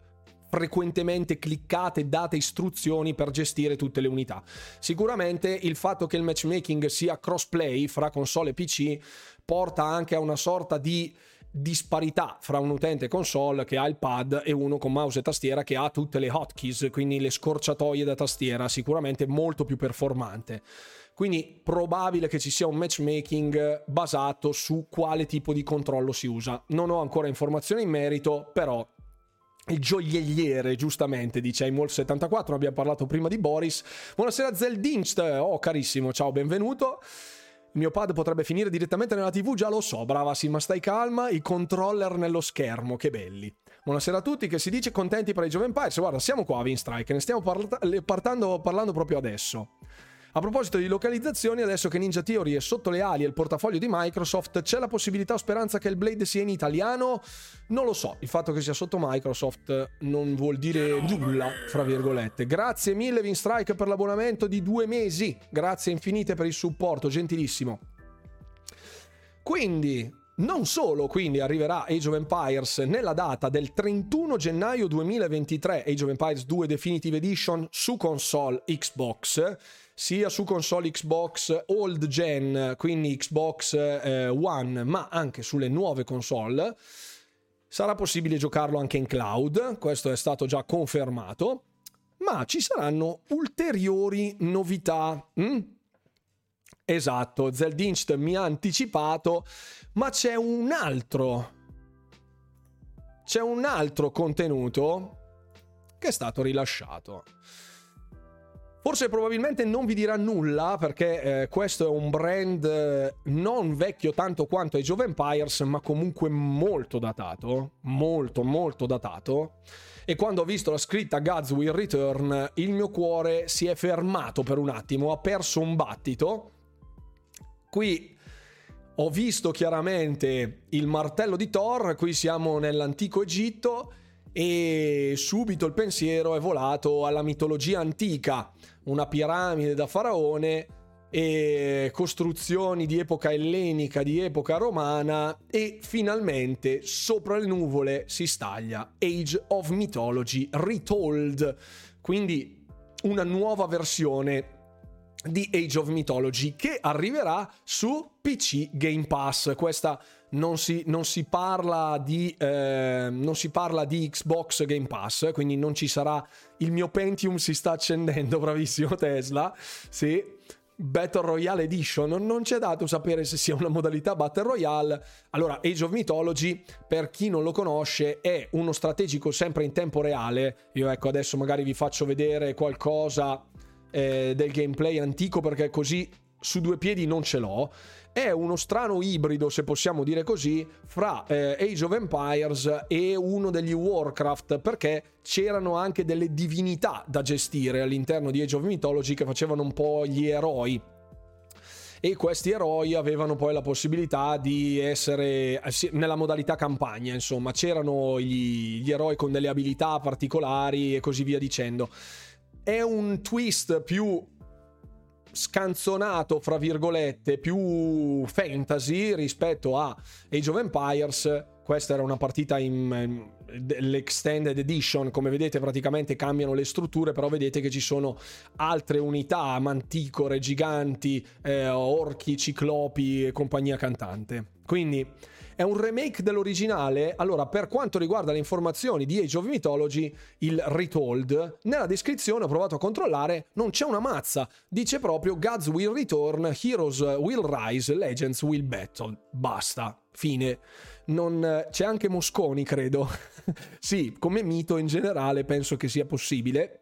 frequentemente cliccate date istruzioni per gestire tutte le unità. Sicuramente il fatto che il matchmaking sia crossplay fra console e PC porta anche a una sorta di disparità fra un utente console che ha il pad e uno con mouse e tastiera che ha tutte le hotkeys, quindi le scorciatoie da tastiera, sicuramente molto più performante. Quindi probabile che ci sia un matchmaking basato su quale tipo di controllo si usa. Non ho ancora informazioni in merito, però il gioielliere, giustamente, dice Imwolf74, abbiamo parlato prima di Boris. Buonasera Zeldinst, oh carissimo, ciao, benvenuto. Il mio pad potrebbe finire direttamente nella TV, già lo so, brava Sim, ma stai calma, i controller nello schermo, che belli. Buonasera a tutti, che si dice contenti per i Jove Empires. Guarda, siamo qua a Winstrike, ne stiamo parla- partando, parlando proprio adesso. A proposito di localizzazioni, adesso che Ninja Theory è sotto le ali e il portafoglio di Microsoft, c'è la possibilità o speranza che il Blade sia in italiano? Non lo so, il fatto che sia sotto Microsoft non vuol dire nulla, fra virgolette. Grazie mille Vinstrike per l'abbonamento di due mesi, grazie infinite per il supporto, gentilissimo. Quindi, non solo quindi arriverà Age of Empires nella data del 31 gennaio 2023, Age of Empires 2 Definitive Edition su console Xbox, sia su console Xbox old gen, quindi Xbox eh, One, ma anche sulle nuove console. Sarà possibile giocarlo anche in cloud, questo è stato già confermato, ma ci saranno ulteriori novità. Mm? Esatto, Zeldinst mi ha anticipato, ma c'è un altro c'è un altro contenuto che è stato rilasciato. Forse probabilmente non vi dirà nulla perché eh, questo è un brand eh, non vecchio tanto quanto Age of Empires, ma comunque molto datato, molto molto datato. E quando ho visto la scritta Gods Will Return, il mio cuore si è fermato per un attimo, ha perso un battito. Qui ho visto chiaramente il martello di Thor, qui siamo nell'antico Egitto e subito il pensiero è volato alla mitologia antica una piramide da faraone e costruzioni di epoca ellenica, di epoca romana e finalmente sopra le nuvole si staglia Age of Mythology Retold, quindi una nuova versione di Age of Mythology che arriverà su PC Game Pass. Questa non si, non si, parla, di, eh, non si parla di Xbox Game Pass, quindi non ci sarà il mio Pentium si sta accendendo, bravissimo Tesla. Sì. Battle Royale Edition non c'è dato sapere se sia una modalità Battle Royale. Allora, Age of Mythology, per chi non lo conosce, è uno strategico sempre in tempo reale. Io ecco, adesso magari vi faccio vedere qualcosa eh, del gameplay antico perché così su due piedi non ce l'ho è uno strano ibrido, se possiamo dire così, fra eh, Age of Empires e uno degli Warcraft, perché c'erano anche delle divinità da gestire all'interno di Age of Mythology che facevano un po' gli eroi e questi eroi avevano poi la possibilità di essere eh, nella modalità campagna, insomma, c'erano gli, gli, eroi con delle abilità particolari e così via dicendo. È un twist più scanzonato, fra virgolette, più fantasy rispetto a Age of Empires. Questa era una partita in, l'extended edition, come vedete praticamente cambiano le strutture, però vedete che ci sono altre unità, manticore, giganti, eh, orchi, ciclopi e compagnia cantante. Quindi è un remake dell'originale. Allora, per quanto riguarda le informazioni di Age of Mythology, il Retold, nella descrizione ho provato a controllare, non c'è una mazza. Dice proprio Gods will return, Heroes will rise, Legends will battle. Basta. Fine. Non... C'è anche Mosconi, credo. sì, come mito in generale penso che sia possibile.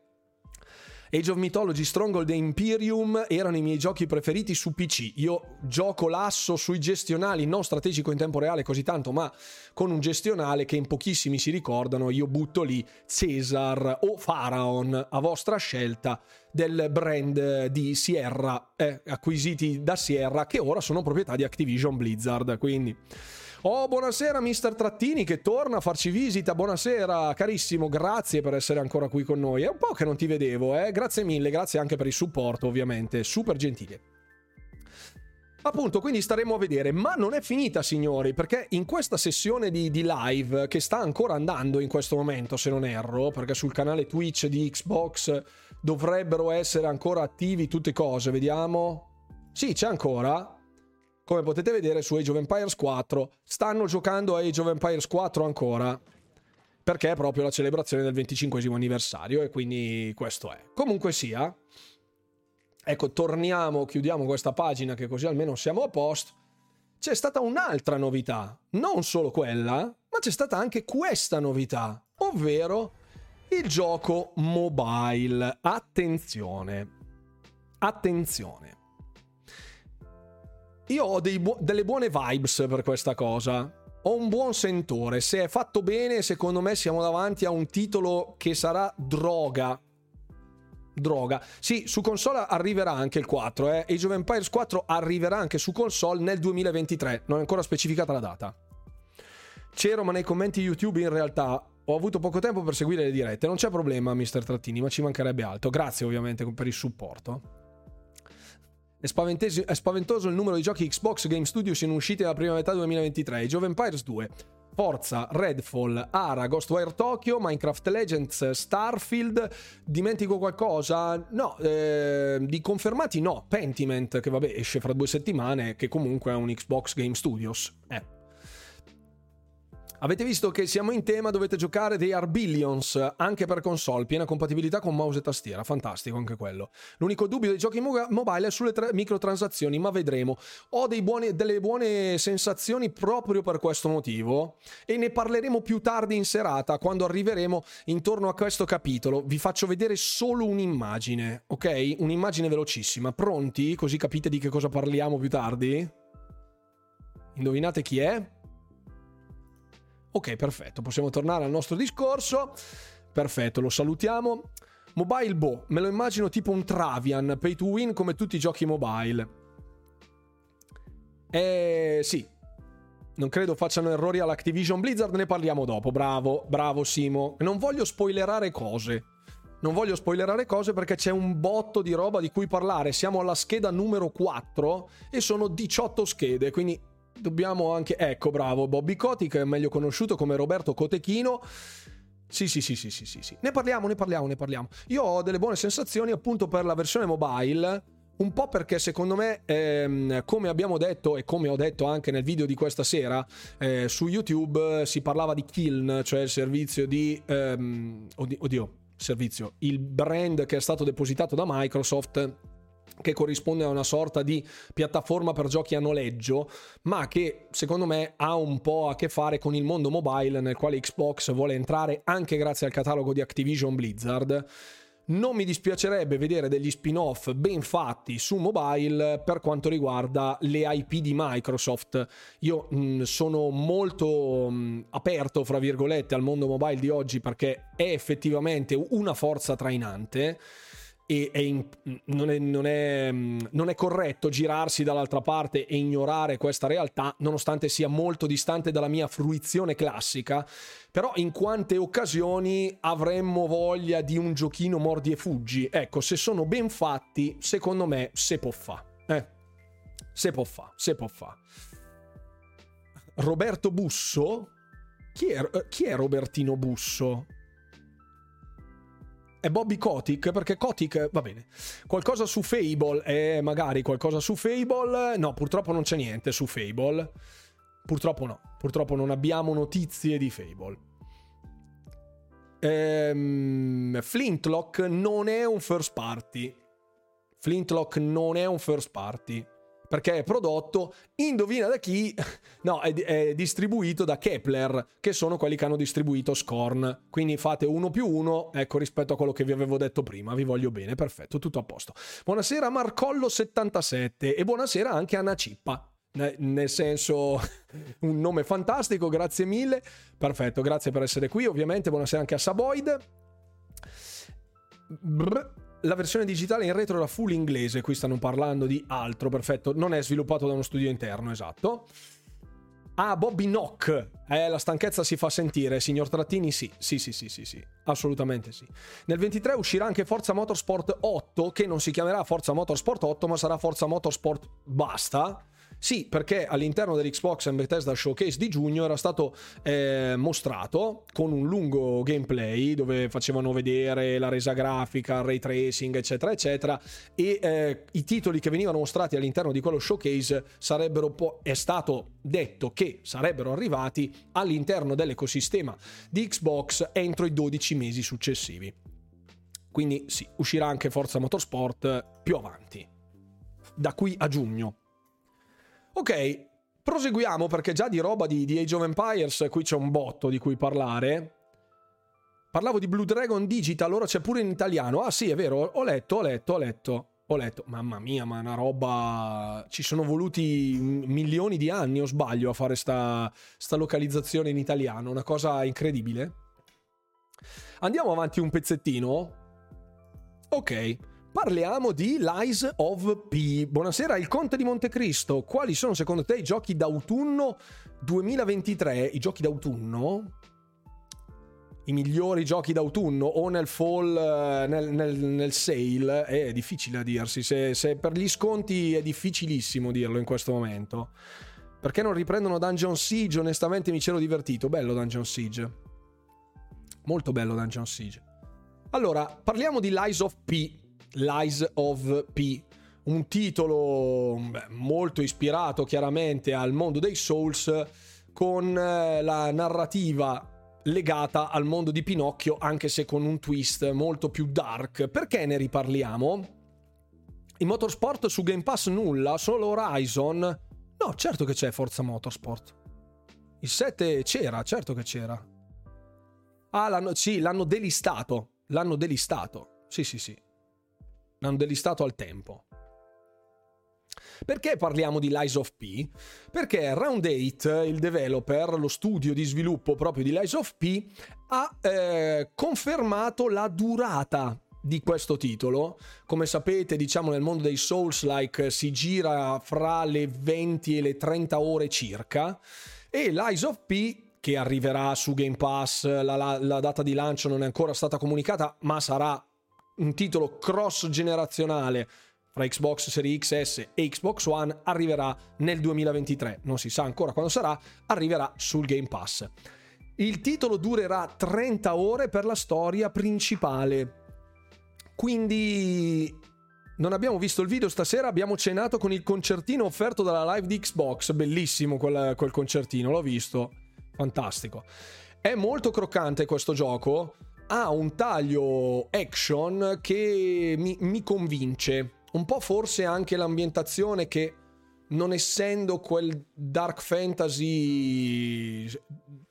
Age of Mythology, Stronghold e Imperium erano i miei giochi preferiti su PC. Io gioco l'asso sui gestionali, non strategico in tempo reale così tanto, ma con un gestionale che in pochissimi si ricordano. Io butto lì Caesar o Pharaon a vostra scelta del brand di Sierra, eh, acquisiti da Sierra, che ora sono proprietà di Activision Blizzard. Quindi. Oh, buonasera Mister Trattini che torna a farci visita. Buonasera carissimo, grazie per essere ancora qui con noi. È un po' che non ti vedevo, eh? Grazie mille, grazie anche per il supporto, ovviamente. Super gentile. Appunto, quindi staremo a vedere, ma non è finita, signori, perché in questa sessione di, di, live, che sta ancora andando in questo momento, se non erro, perché sul canale Twitch di Xbox dovrebbero essere ancora attivi tutte cose, vediamo. Sì, c'è ancora. Come potete vedere su Age of Empires 4. Stanno giocando a Age of Empires 4 ancora, perché è proprio la celebrazione del 25 anniversario e quindi questo è. Comunque sia, ecco, torniamo, chiudiamo questa pagina che così almeno siamo a posto. C'è stata un'altra novità, non solo quella, ma c'è stata anche questa novità, ovvero il gioco mobile. Attenzione. Attenzione. Io ho bu- delle buone vibes per questa cosa. Ho un buon sentore. Se è fatto bene, secondo me siamo davanti a un titolo che sarà droga. Droga. Sì, su console arriverà anche il 4. Eh. Age of Empires 4 arriverà anche su console nel 2023. Non è ancora specificata la data. C'ero, ma nei commenti YouTube in realtà ho avuto poco tempo per seguire le dirette. Non c'è problema, mister Trattini, ma ci mancherebbe altro. Grazie ovviamente per il supporto. È, è spaventoso il numero di giochi Xbox Game Studios in uscita nella prima metà 2023. Age of Empires 2, Forza, Redfall, Ara, Ghostwire Tokyo, Minecraft Legends, Starfield. Dimentico qualcosa? No, eh, di confermati no. Pentiment, che vabbè esce fra due settimane, che comunque è un Xbox Game Studios. Eh. Avete visto che siamo in tema, dovete giocare dei Arbillions anche per console, piena compatibilità con mouse e tastiera, fantastico anche quello. L'unico dubbio dei giochi mo- mobile è sulle tra- microtransazioni, ma vedremo. Ho buoni, delle buone sensazioni proprio per questo motivo e ne parleremo più tardi in serata quando arriveremo intorno a questo capitolo. Vi faccio vedere solo un'immagine, ok? Un'immagine velocissima. Pronti? Così capite di che cosa parliamo più tardi? Indovinate chi è? Ok, perfetto, possiamo tornare al nostro discorso. Perfetto, lo salutiamo. Mobile Bo, me lo immagino tipo un Travian, pay to win come tutti i giochi mobile. Eh sì, non credo facciano errori all'Activision Blizzard, ne parliamo dopo. Bravo, bravo Simo. Non voglio spoilerare cose. Non voglio spoilerare cose perché c'è un botto di roba di cui parlare. Siamo alla scheda numero 4 e sono 18 schede, quindi dobbiamo anche... Ecco, bravo, Bobby Kotick, meglio conosciuto come Roberto Cotechino. Sì, sì, sì, sì, sì, sì, sì. Ne parliamo, ne parliamo, ne parliamo. Io ho delle buone sensazioni appunto per la versione mobile. Un po' perché secondo me, ehm, come abbiamo detto e come ho detto anche nel video di questa sera, eh, su YouTube si parlava di Kiln, cioè il servizio di... Ehm, oddio, oddio, servizio, il brand che è stato depositato da Microsoft che corrisponde a una sorta di piattaforma per giochi a noleggio, ma che secondo me ha un po' a che fare con il mondo mobile nel quale Xbox vuole entrare anche grazie al catalogo di Activision Blizzard. Non mi dispiacerebbe vedere degli spin-off ben fatti su mobile per quanto riguarda le IP di Microsoft. Io mh, mm, sono molto mh, mm, aperto, fra virgolette, al mondo mobile di oggi perché è effettivamente una forza trainante e è in, non, è, non, è, non, è, corretto girarsi dall'altra parte e ignorare questa realtà, nonostante sia molto distante dalla mia fruizione classica. Però in quante occasioni avremmo voglia di un giochino mordi e fuggi? Ecco, se sono ben fatti, secondo me se può fa. Eh? Se può fa, se può fa. Roberto Busso? Chi è, chi è Robertino Busso? È Bobby Kotick perché Kotick va bene qualcosa su Fable eh, magari qualcosa su Fable no purtroppo non c'è niente su Fable. Purtroppo no purtroppo non abbiamo notizie di Fable. Ehm, Flintlock non è un first party. Flintlock non è un first party perché è prodotto, indovina da chi? No, è, è, distribuito da Kepler, che sono quelli che hanno distribuito Scorn. Quindi fate uno più uno, ecco, rispetto a quello che vi avevo detto prima. Vi voglio bene, perfetto, tutto a posto. Buonasera Marcollo77 e buonasera anche Anna Cippa. Nel senso, un nome fantastico, grazie mille. Perfetto, grazie per essere qui. Ovviamente, buonasera anche a Saboid. Brr la versione digitale in retro era full inglese, qui stanno parlando di altro, perfetto, non è sviluppato da uno studio interno, esatto. Ah, Bobby Knock. Eh, la stanchezza si fa sentire, signor Trattini? Sì, sì, sì, sì, sì, sì, assolutamente sì. Nel 23 uscirà anche Forza Motorsport 8, che non si chiamerà Forza Motorsport 8, ma sarà Forza Motorsport basta. Sì, perché all'interno dell'Xbox and Bethesda Showcase di giugno era stato eh, mostrato con un lungo gameplay dove facevano vedere la resa grafica, il ray tracing, eccetera, eccetera, e eh, i titoli che venivano mostrati all'interno di quello showcase sarebbero po- è stato detto che sarebbero arrivati all'interno dell'ecosistema di Xbox entro i 12 mesi successivi. Quindi sì, uscirà anche Forza Motorsport più avanti, da qui a giugno. Ok, proseguiamo perché già di roba di, di Age of Empires qui c'è un botto di cui parlare. Parlavo di Blue Dragon Digital, ora c'è pure in italiano. Ah sì, è vero, ho letto, ho letto, ho letto. Ho letto, mamma mia, ma è una roba... Ci sono voluti milioni di anni, o sbaglio, a fare sta, sta localizzazione in italiano. Una cosa incredibile. Andiamo avanti un pezzettino. Ok. Parliamo di Lies of P. Buonasera, il Conte di Montecristo. Quali sono secondo te i giochi d'autunno 2023? I giochi d'autunno? I migliori giochi d'autunno o nel fall, eh, nel, nel, nel sale? È difficile a dirsi. Se, se per gli sconti è difficilissimo dirlo in questo momento. Perché non riprendono Dungeon Siege? Onestamente mi c'ero divertito. Bello Dungeon Siege. Molto bello Dungeon Siege. Allora, parliamo di Lies of P. Lies of P, un titolo beh, molto ispirato chiaramente al mondo dei Souls con eh, la narrativa legata al mondo di Pinocchio anche se con un twist molto più dark. Perché ne riparliamo? In Motorsport su Game Pass nulla, solo Horizon. No, certo che c'è Forza Motorsport. Il 7 c'era, certo che c'era. Ah, l'hanno, sì, l'hanno delistato. L'hanno delistato. Sì, sì, sì l'hanno delistato al tempo. Perché parliamo di Lies of P? Perché Round 8, il developer, lo studio di sviluppo proprio di Lies of P, ha eh, confermato la durata di questo titolo. Come sapete, diciamo nel mondo dei Souls-like si gira fra le 20 e le 30 ore circa. E Lies of P che arriverà su Game Pass, la, la, la data di lancio non è ancora stata comunicata, ma sarà un titolo cross generazionale fra Xbox Series XS e Xbox One arriverà nel 2023. Non si sa ancora quando sarà, arriverà sul Game Pass. Il titolo durerà 30 ore per la storia principale. Quindi non abbiamo visto il video stasera, abbiamo cenato con il concertino offerto dalla live di Xbox. Bellissimo quel, quel concertino, l'ho visto. Fantastico. È molto croccante questo gioco ha un taglio action che mi, mi convince. Un po' forse anche l'ambientazione che non essendo quel dark fantasy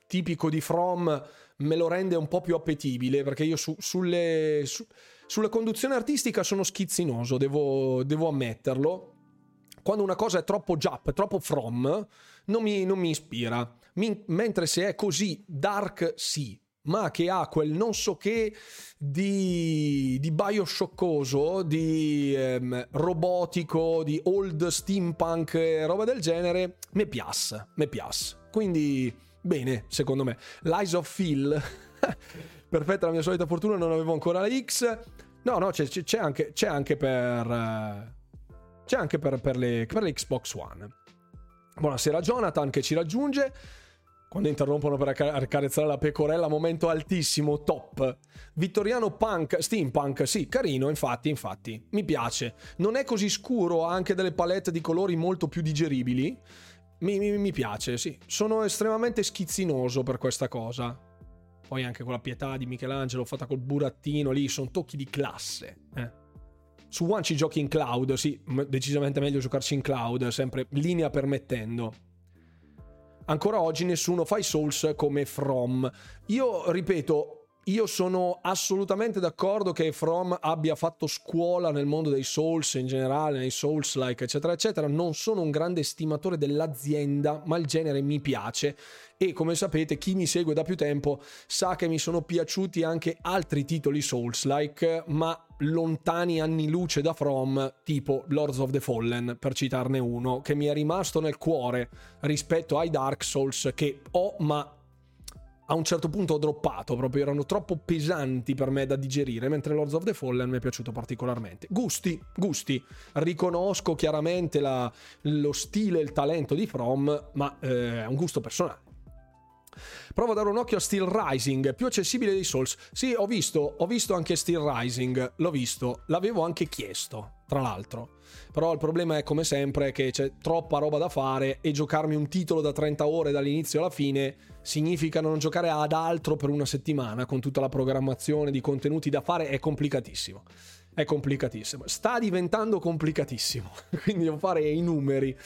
tipico di From me lo rende un po' più appetibile perché io su, sulle, su, sulla conduzione artistica sono schizzinoso, devo, devo, ammetterlo. Quando una cosa è troppo Jap, troppo From, non mi, non mi ispira. Mi, mentre se è così dark, sì ma che ha quel non so che di, di bioscioccoso, di ehm, robotico, di old steampunk roba del genere, mi piace, mi piace. Quindi, bene, secondo me. Lies of Phil, perfetta la mia solita fortuna, non avevo ancora la X. No, no, c'è, c'è anche, c'è anche per... C'è anche per, per, le, per le Xbox One. Buonasera Jonathan che ci raggiunge quando interrompono per accarezzare la pecorella, momento altissimo, top. Vittoriano Punk, steampunk, sì, carino, infatti, infatti, mi piace. Non è così scuro, ha anche delle palette di colori molto più digeribili. Mi, mi, mi piace, sì. Sono estremamente schizzinoso per questa cosa. Poi anche con la pietà di Michelangelo fatta col burattino lì, sono tocchi di classe. Eh. Su One ci giochi in cloud, sì, decisamente meglio giocarci in cloud, sempre linea permettendo ancora oggi nessuno fa i Souls come From. Io ripeto, io sono assolutamente d'accordo che From abbia fatto scuola nel mondo dei Souls in generale, nei Souls-like, eccetera, eccetera. Non sono un grande estimatore dell'azienda, ma il genere mi piace. E come sapete, chi mi segue da più tempo sa che mi sono piaciuti anche altri titoli Souls-like, ma lontani anni luce da From, tipo Lords of the Fallen, per citarne uno, che mi è rimasto nel cuore rispetto ai Dark Souls che ho, ma a un certo punto ho droppato, proprio erano troppo pesanti per me da digerire, mentre Lords of the Fallen mi è piaciuto particolarmente. Gusti, gusti. Riconosco chiaramente la, lo stile e il talento di From, ma eh, è un gusto personale. Provo a dare un occhio a Steel Rising, più accessibile dei Souls. Sì, ho visto, ho visto anche Steel Rising, l'ho visto, l'avevo anche chiesto, tra l'altro. Però il problema è come sempre che c'è troppa roba da fare e giocarmi un titolo da 30 ore dall'inizio alla fine significa non giocare ad altro per una settimana con tutta la programmazione di contenuti da fare, è complicatissimo. È complicatissimo. Sta diventando complicatissimo, quindi devo fare i numeri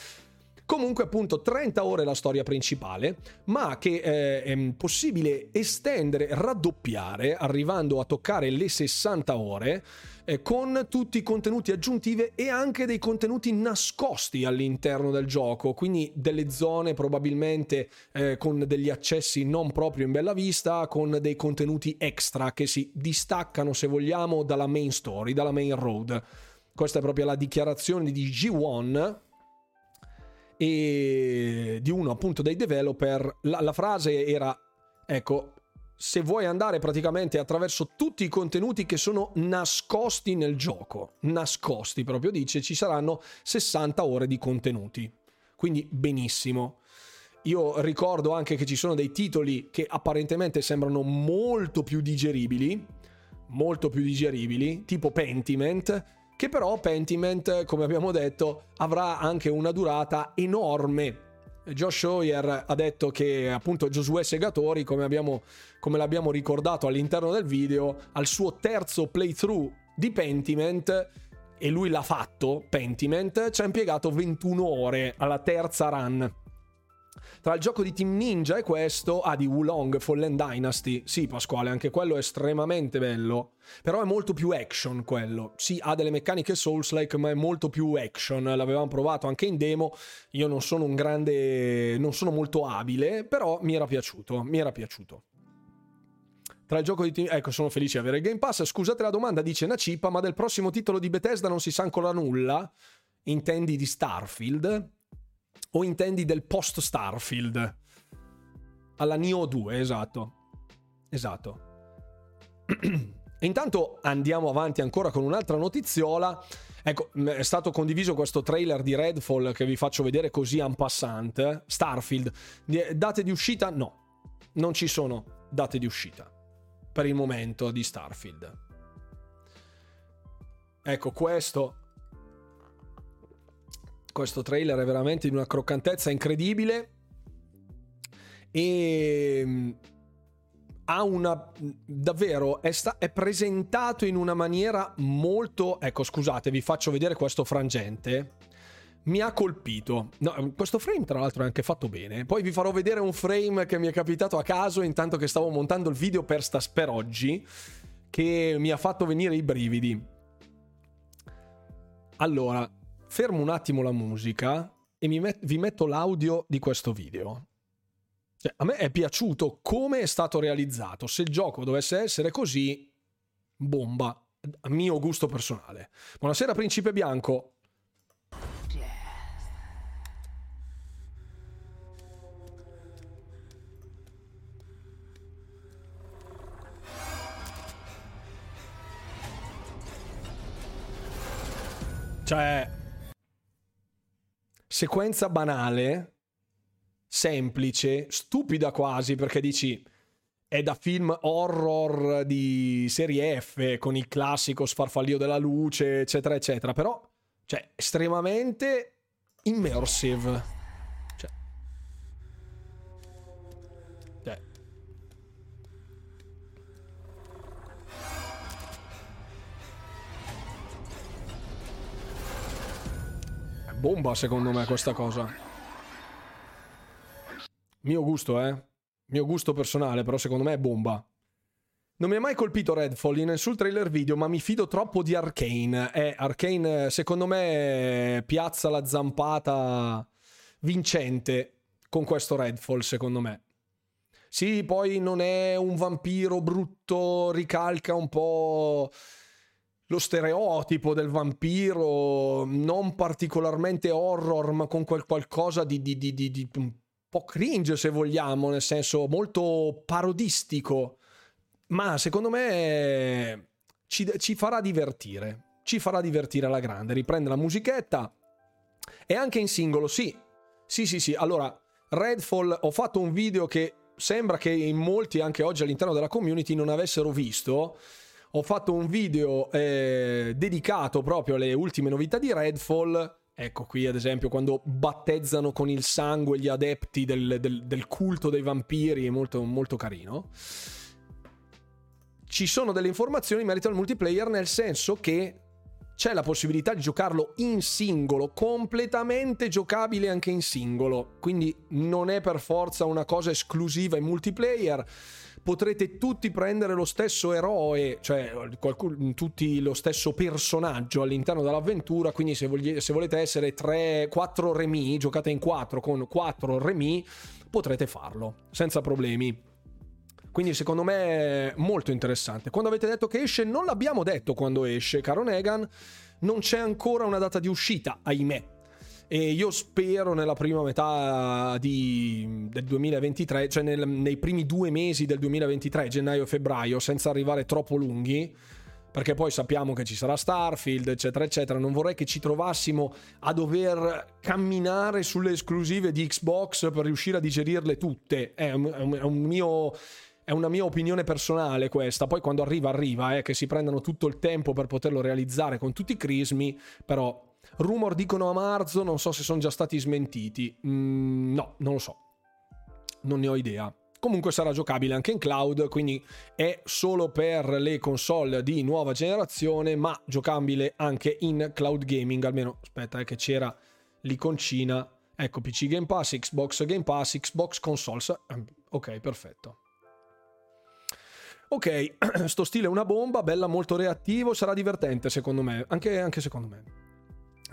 Comunque appunto 30 ore la storia principale, ma che eh, è possibile estendere, raddoppiare, arrivando a toccare le 60 ore, eh, con tutti i contenuti aggiuntivi e anche dei contenuti nascosti all'interno del gioco, quindi delle zone probabilmente eh, con degli accessi non proprio in bella vista, con dei contenuti extra che si distaccano, se vogliamo, dalla main story, dalla main road. Questa è proprio la dichiarazione di G1 e di uno appunto dei developer. La, la frase era, ecco, se vuoi andare praticamente attraverso tutti i contenuti che sono nascosti nel gioco, nascosti proprio dice, ci saranno 60 ore di contenuti. Quindi benissimo. Io ricordo anche che ci sono dei titoli che apparentemente sembrano molto più digeribili, molto più digeribili, tipo Pentiment, che però Pentiment, come abbiamo detto, avrà anche una durata enorme. Josh Hoyer ha detto che appunto Josué Segatori, come, abbiamo, come l'abbiamo ricordato all'interno del video, al suo terzo playthrough di Pentiment, e lui l'ha fatto, Pentiment, ci ha impiegato 21 ore alla terza run. Tra il gioco di Team Ninja e questo, ah, di Wulong Fallen Dynasty. Sì, Pasquale, anche quello è estremamente bello. Però è molto più action quello. Sì, ha delle meccaniche Souls-like, ma è molto più action. L'avevamo provato anche in demo. Io non sono un grande. non sono molto abile, però mi era piaciuto. Mi era piaciuto. Tra il gioco di team... Ecco, sono felice di avere il Game Pass. Scusate la domanda, dice Nacipa, ma del prossimo titolo di Bethesda non si sa ancora nulla? Intendi di Starfield? O intendi del post Starfield? Alla Neo 2, esatto. Esatto. e intanto andiamo avanti ancora con un'altra notiziola. Ecco, è stato condiviso questo trailer di Redfall che vi faccio vedere così en passant. Starfield. Date di uscita? No. Non ci sono date di uscita. Per il momento di Starfield. Ecco, questo questo trailer è veramente di una croccantezza incredibile. E mm, ha una davvero è, sta, è, presentato in una maniera molto ecco scusate vi faccio vedere questo frangente. Mi ha colpito. No, questo frame tra l'altro è anche fatto bene. Poi vi farò vedere un frame che mi è capitato a caso intanto che stavo montando il video per, sta, per oggi che mi ha fatto venire i brividi. Allora fermo un attimo la musica e met- vi metto l'audio di questo video. Cioè, a me è piaciuto come è stato realizzato. Se il gioco dovesse essere così, bomba, a mio gusto personale. Buonasera, Principe Bianco. Cioè, sequenza banale, semplice, stupida quasi, perché dici è da film horror di serie F con il classico sfarfallio della luce, eccetera, eccetera, però cioè estremamente immersive. Bomba secondo me questa cosa. Mio gusto, eh. Mio gusto personale, però secondo me è bomba. Non mi ha mai colpito Redfall in nessun trailer video, ma mi fido troppo di Arkane. Eh, Arkane secondo me piazza la zampata vincente con questo Redfall, secondo me. Sì, poi non è un vampiro brutto, ricalca un po' lo stereotipo del vampiro, non particolarmente horror, ma con quel qualcosa di, di, di, di po' cringe se vogliamo, nel senso molto parodistico, ma secondo me ci, ci farà divertire, ci farà divertire alla grande, riprende la musichetta. E anche in singolo, sì, sì, sì, sì, allora Redfall ho fatto un video che sembra che in molti anche oggi all'interno della community non avessero visto. Ho fatto un video eh, dedicato proprio alle ultime novità di Redfall. Ecco qui ad esempio quando battezzano con il sangue gli adepti del, del, del culto dei vampiri, molto, molto carino. Ci sono delle informazioni in merito al multiplayer nel senso che c'è la possibilità di giocarlo in singolo, completamente giocabile anche in singolo, quindi non è per forza una cosa esclusiva in multiplayer. Potrete tutti prendere lo stesso eroe, cioè qualcuno, tutti lo stesso personaggio all'interno dell'avventura. Quindi, se, voglie, se volete essere 3, 4 remi, giocate in 4 con 4 remi, potrete farlo senza problemi. Quindi secondo me è molto interessante. Quando avete detto che esce, non l'abbiamo detto quando esce, caro Negan, non c'è ancora una data di uscita, ahimè. E io spero nella prima metà di, del 2023, cioè nel, nei primi due mesi del 2023, gennaio e febbraio, senza arrivare troppo lunghi, perché poi sappiamo che ci sarà Starfield, eccetera, eccetera. Non vorrei che ci trovassimo a dover camminare sulle esclusive di Xbox per riuscire a digerirle tutte. È un, è un mio è una mia opinione personale questa, poi quando arriva arriva, eh, che si prendano tutto il tempo per poterlo realizzare con tutti i crismi, però rumor dicono a marzo, non so se sono già stati smentiti, mm, no, non lo so, non ne ho idea. Comunque sarà giocabile anche in cloud, quindi è solo per le console di nuova generazione, ma giocabile anche in cloud gaming, almeno aspetta eh, che c'era l'iconcina, ecco PC Game Pass, Xbox Game Pass, Xbox Consoles, ehm, ok perfetto. Ok, sto stile è una bomba, bella, molto reattivo, sarà divertente secondo me, anche, anche secondo me.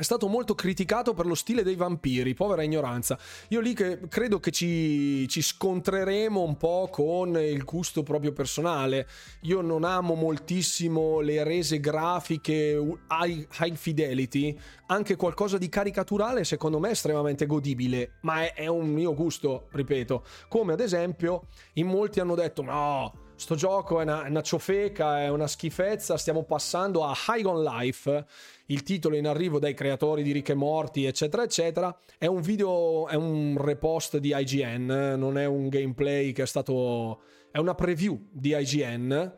È stato molto criticato per lo stile dei vampiri, povera ignoranza. Io lì che credo che ci, ci, scontreremo un po' con il gusto proprio personale. Io non amo moltissimo le rese grafiche high, high fidelity. Anche qualcosa di caricaturale secondo me è estremamente godibile, ma è, è un mio gusto, ripeto. Come ad esempio in molti hanno detto no sto gioco è una, una ciofeca, è una schifezza, stiamo passando a High on Life, il titolo in arrivo dai creatori di Rick e Morty, eccetera, eccetera. È un video, è un repost di IGN, non è un gameplay che è stato... è una preview di IGN.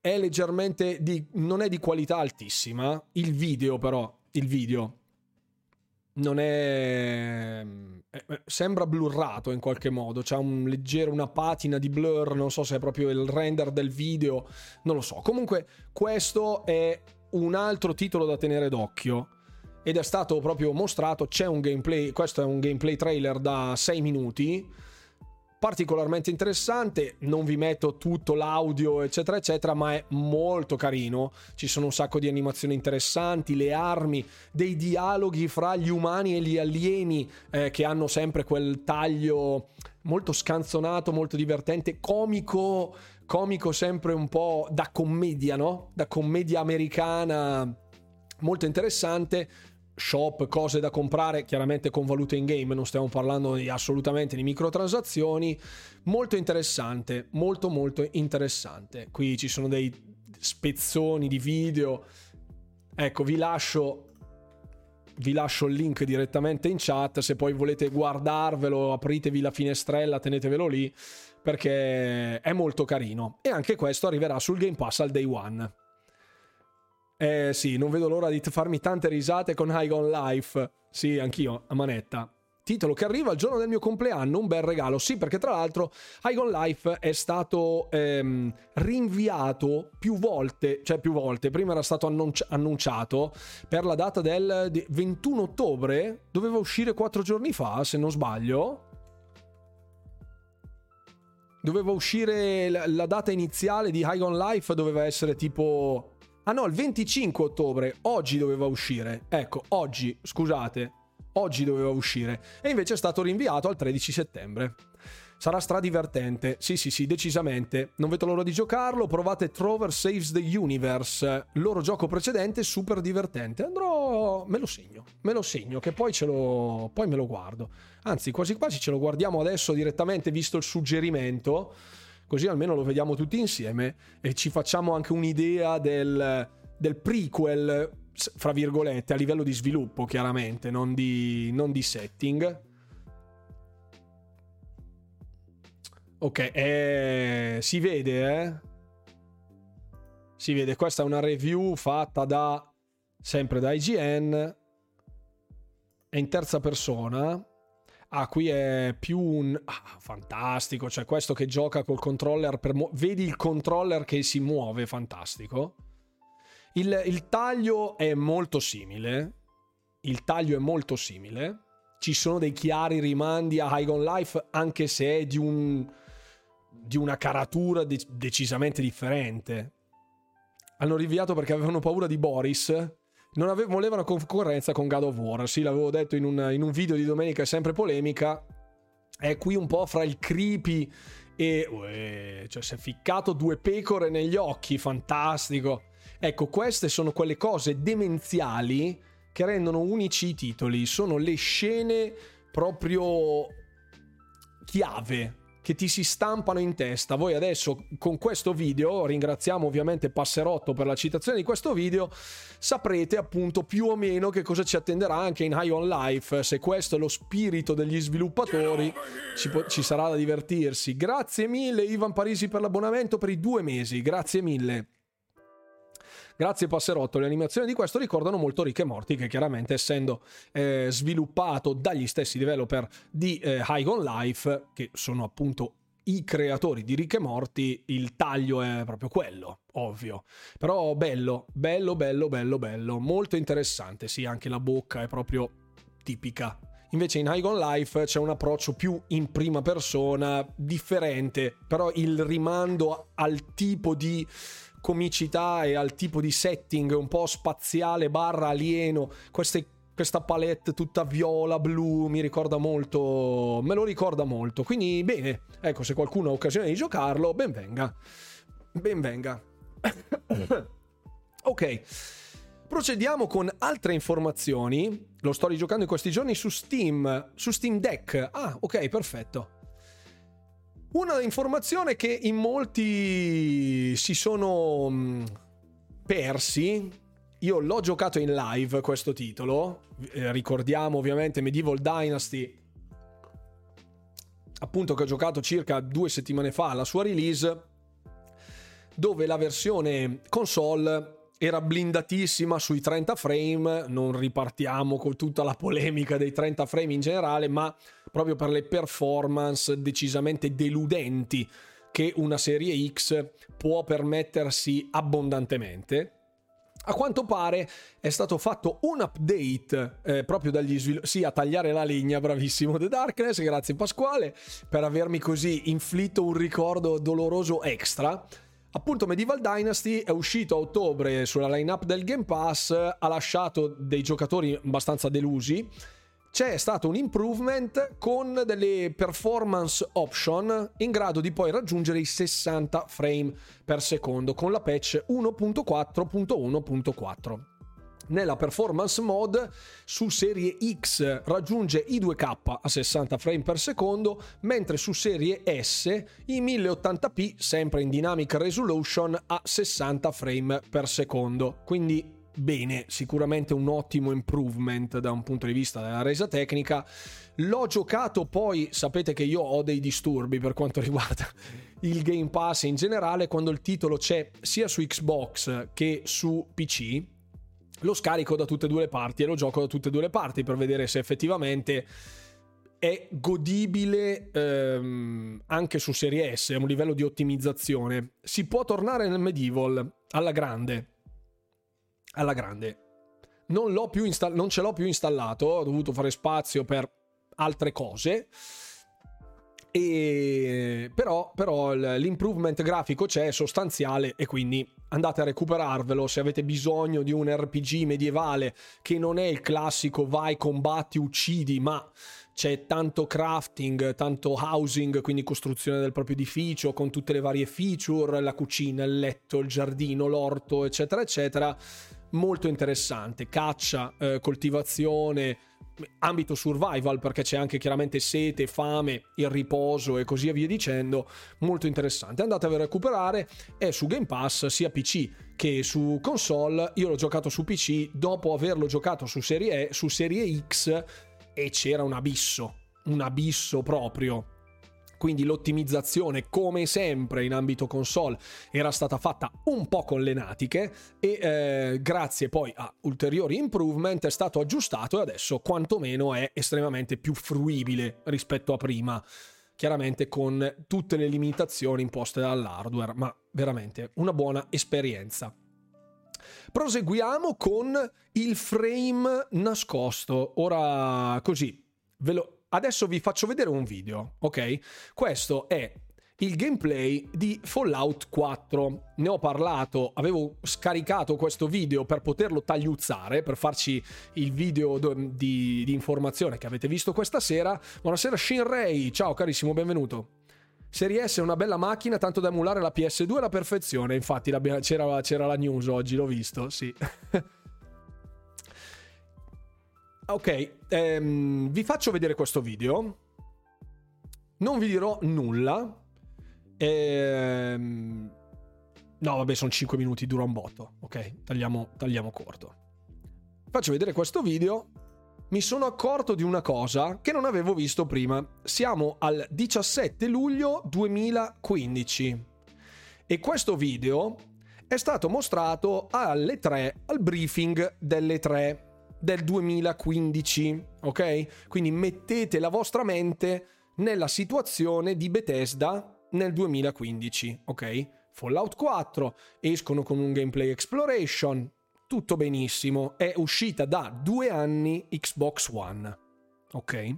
È leggermente di... non è di qualità altissima, il video però, il video non è... sembra blurrato in qualche modo, c'è un leggero una patina di blur, non so se è proprio il render del video, non lo so. Comunque questo è un altro titolo da tenere d'occhio ed è stato proprio mostrato, c'è un gameplay, questo è un gameplay trailer da 6 minuti particolarmente interessante, non vi metto tutto l'audio eccetera eccetera, ma è molto carino, ci sono un sacco di animazioni interessanti, le armi, dei dialoghi fra gli umani e gli alieni eh, che hanno sempre quel taglio molto scanzonato, molto divertente, comico, comico sempre un po' da commedia, no? Da commedia americana molto interessante shop, cose da comprare, chiaramente con valute in game, non stiamo parlando assolutamente di microtransazioni. Molto interessante, molto molto interessante. Qui ci sono dei spezzoni di video. Ecco, vi lascio vi lascio il link direttamente in chat, se poi volete guardarvelo, apritevi la finestrella, tenetevelo lì perché è molto carino e anche questo arriverà sul Game Pass al day one. Eh sì, non vedo l'ora di farmi tante risate con High on Life. Sì, anch'io, a manetta. Titolo che arriva il giorno del mio compleanno, un bel regalo. Sì, perché tra l'altro High on Life è stato ehm, rinviato più volte, cioè più volte. Prima era stato annunci- annunciato per la data del 21 ottobre, doveva uscire quattro giorni fa, se non sbaglio. Doveva uscire la, data iniziale di High on Life, doveva essere tipo Ah no, il 25 ottobre, oggi doveva uscire. Ecco, oggi, scusate, oggi doveva uscire. E invece è stato rinviato al 13 settembre. Sarà stradivertente. Sì, sì, sì, decisamente. Non vedo l'ora di giocarlo. Provate Trover Saves the Universe. Loro gioco precedente, super divertente. Andrò. Me lo segno. Me lo segno, che poi ce lo. Poi me lo guardo. Anzi, quasi quasi ce lo guardiamo adesso direttamente, visto il suggerimento. Così almeno lo vediamo tutti insieme e ci facciamo anche un'idea del, del prequel, fra virgolette, a livello di sviluppo, chiaramente, non di, non di setting. Ok, eh, si vede, eh? Si vede, questa è una review fatta da sempre da IGN. È in terza persona. Ah, qui è più un ah, fantastico, cioè questo che gioca col controller per mu- vedi il controller che si muove, fantastico. Il, il taglio è molto simile. Il taglio è molto simile. Ci sono dei chiari rimandi a High on Life, anche se è di un di una caratura de- decisamente differente. Hanno rinviato perché avevano paura di Boris. Non ave- volevano concorrenza con God of War. Sì, l'avevo detto in un, in un video di domenica, è sempre polemica. È qui un po' fra il creepy e... Uè, cioè, si è ficcato due pecore negli occhi, fantastico. Ecco, queste sono quelle cose demenziali che rendono unici i titoli. Sono le scene proprio chiave che ti si stampano in testa. Voi adesso con questo video, ringraziamo ovviamente Passerotto per la citazione di questo video, saprete appunto più o meno che cosa ci attenderà anche in High on Life. Se questo è lo spirito degli sviluppatori, ci, po- ci sarà da divertirsi. Grazie mille Ivan Parisi per l'abbonamento per i due mesi, grazie mille. Grazie Passerotto, le animazioni di questo ricordano molto Rick e Morty che chiaramente essendo eh, sviluppato dagli stessi developer di eh, High on Life, che sono appunto i creatori di Rick e Morty, il taglio è proprio quello, ovvio. Però bello, bello, bello, bello, bello, molto interessante, sì, anche la bocca è proprio tipica. Invece in High on Life c'è un approccio più in prima persona, differente, però il rimando al tipo di comicità e al tipo di setting un po' spaziale barra alieno, queste, questa palette tutta viola, blu, mi ricorda molto, me lo ricorda molto. Quindi bene, ecco, se qualcuno ha occasione di giocarlo, ben venga. Ben venga. ok. Procediamo con altre informazioni. Lo sto rigiocando in questi giorni su Steam, su Steam Deck. Ah, ok, perfetto. Una informazione che in molti si sono mm, persi. Io l'ho giocato in live questo titolo. Eh, ricordiamo ovviamente Medieval Dynasty. Appunto che ho giocato circa due settimane fa alla sua release. Dove la versione console era blindatissima sui 30 frame, non ripartiamo con tutta la polemica dei 30 frame in generale, ma proprio per le performance decisamente deludenti che una serie X può permettersi abbondantemente. A quanto pare è stato fatto un update eh, proprio dagli sviluppatori, sì, a tagliare la legna, bravissimo The Darkness, grazie Pasquale, per avermi così inflitto un ricordo doloroso extra. Appunto Medieval Dynasty è uscito a ottobre sulla lineup del Game Pass, ha lasciato dei giocatori abbastanza delusi. C'è stato un improvement con delle performance option in grado di poi raggiungere i 60 frame per secondo con la patch 1.4.1.4 nella performance mode su serie X raggiunge i 2K a 60 frame per secondo, mentre su serie S i 1080p sempre in dynamic resolution a 60 frame per secondo. Quindi bene, sicuramente un ottimo improvement da un punto di vista della resa tecnica. L'ho giocato poi, sapete che io ho dei disturbi per quanto riguarda il Game Pass in generale, quando il titolo c'è sia su Xbox che su PC lo scarico da tutte e due le parti e lo gioco da tutte e due le parti per vedere se effettivamente è godibile ehm, anche su Serie S, a un livello di ottimizzazione. Si può tornare nel Medieval alla grande. Alla grande. Non, insta- non ce l'ho più installato, ho dovuto fare spazio per altre cose. E però, però l'improvement grafico c'è, sostanziale e quindi andate a recuperarvelo se avete bisogno di un RPG medievale che non è il classico vai, combatti, uccidi, ma c'è tanto crafting, tanto housing, quindi costruzione del proprio edificio con tutte le varie feature, la cucina, il letto, il giardino, l'orto, eccetera, eccetera. Molto interessante. Caccia, eh, coltivazione, ambito survival perché c'è anche chiaramente sete, fame, il riposo e così via dicendo, molto interessante. Andate a recuperare, è su Game Pass sia PC che su console. Io l'ho giocato su PC dopo averlo giocato su Serie, e, su serie X e c'era un abisso, un abisso proprio quindi l'ottimizzazione come sempre in ambito console era stata fatta un po' con le natiche e eh, grazie poi a ulteriori improvement è stato aggiustato e adesso quantomeno è estremamente più fruibile rispetto a prima. Chiaramente con tutte le limitazioni imposte dall'hardware ma veramente una buona esperienza. Proseguiamo con il frame nascosto. Ora così ve lo Adesso vi faccio vedere un video, ok? Questo è il gameplay di Fallout 4. Ne ho parlato, avevo scaricato questo video per poterlo tagliuzzare, per farci il video di, di informazione che avete visto questa sera. Buonasera Shinrei, ciao carissimo, benvenuto. Serie S è una bella macchina, tanto da emulare la PS2 alla perfezione. Infatti c'era, c'era la news oggi, l'ho visto, sì. Ok, ehm, vi faccio vedere questo video. Non vi dirò nulla. Ehm... No, vabbè, sono 5 minuti, dura un botto. Ok, tagliamo, tagliamo corto. Faccio vedere questo video. Mi sono accorto di una cosa che non avevo visto prima. Siamo al 17 luglio 2015. E questo video è stato mostrato alle 3, al briefing delle 3 del 2015, ok? Quindi mettete la vostra mente nella situazione di Bethesda nel 2015, ok? Fallout 4 escono con un gameplay exploration, tutto benissimo, è uscita da due anni Xbox One, ok?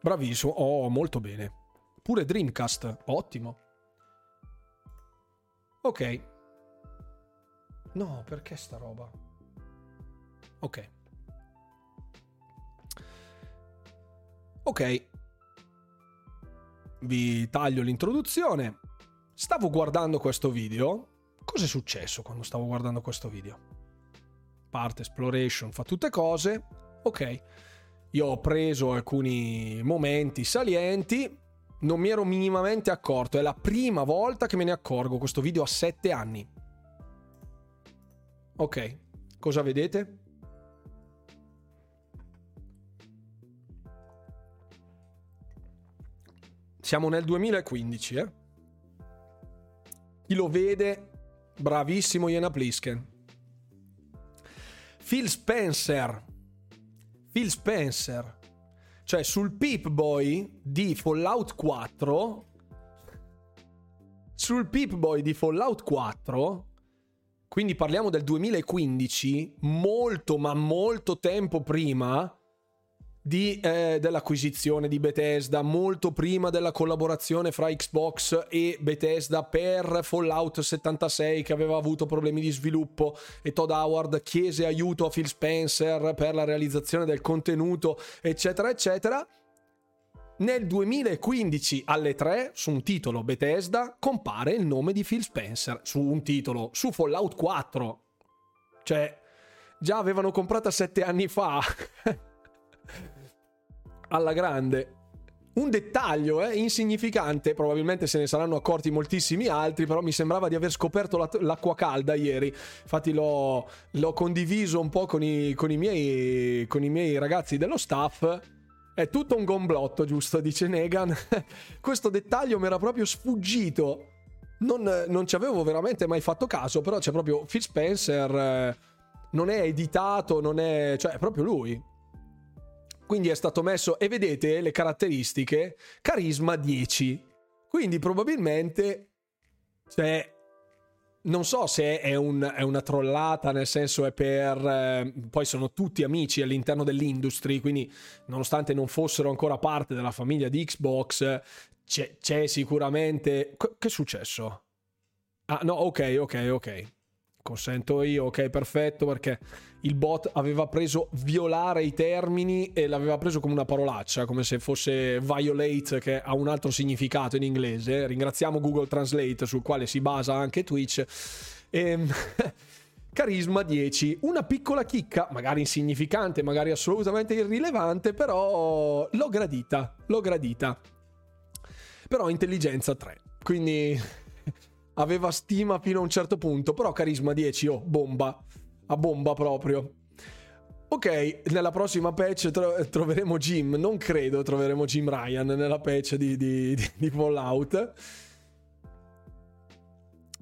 Bravissimo, oh, molto bene. Pure Dreamcast, ottimo. Ok, No, perché sta roba? Ok. Ok. Vi taglio l'introduzione. Stavo guardando questo video. Cosa è successo quando stavo guardando questo video? Parte exploration, fa tutte cose. Ok. Io ho preso alcuni momenti salienti. Non mi ero minimamente accorto. È la prima volta che me ne accorgo. Questo video ha 7 anni. Ok, cosa vedete? Siamo nel 2015, eh? Chi lo vede, bravissimo Iena Plisken. Phil Spencer. Phil Spencer. Cioè sul Pip Boy di Fallout 4 sul Pip Boy di Fallout 4 quindi parliamo del 2015, molto ma molto tempo prima di, eh, dell'acquisizione di Bethesda, molto prima della collaborazione fra Xbox e Bethesda per Fallout 76 che aveva avuto problemi di sviluppo e Todd Howard chiese aiuto a Phil Spencer per la realizzazione del contenuto, eccetera, eccetera. Nel 2015 alle 3 su un titolo Bethesda compare il nome di Phil Spencer su un titolo su Fallout 4. Cioè, già avevano comprata 7 anni fa. Alla grande. Un dettaglio eh, insignificante, probabilmente se ne saranno accorti moltissimi altri, però mi sembrava di aver scoperto l'acqua calda ieri. Infatti l'ho, l'ho condiviso un po' con i, con i, miei, con i miei ragazzi dello staff è tutto un gomblotto, giusto? Dice Negan. Questo dettaglio mi era proprio sfuggito. Non, non, ci avevo veramente mai fatto caso, però c'è proprio Phil Spencer. Eh, non è editato, non è. cioè, è proprio lui. Quindi è stato messo. E vedete le caratteristiche: carisma 10. Quindi probabilmente. Cioè, non so se è, un, è, una trollata, nel senso è per... Eh, poi sono tutti amici all'interno dell'industry, quindi nonostante non fossero ancora parte della famiglia di Xbox, c'è, c'è sicuramente... Che è successo? Ah, no, ok, ok, ok. Consento io, ok, perfetto, perché il bot aveva preso violare i termini e l'aveva preso come una parolaccia, come se fosse violate, che ha un altro significato in inglese. Ringraziamo Google Translate, sul quale si basa anche Twitch. E... Ehm, carisma 10, una piccola chicca, magari insignificante, magari assolutamente irrilevante, però l'ho gradita, l'ho gradita. Però intelligenza 3, quindi aveva stima fino a un certo punto, però carisma 10, oh, bomba, a bomba proprio. Ok, nella prossima patch tro- troveremo Jim, non credo troveremo Jim Ryan nella patch di, di, di, di Fallout.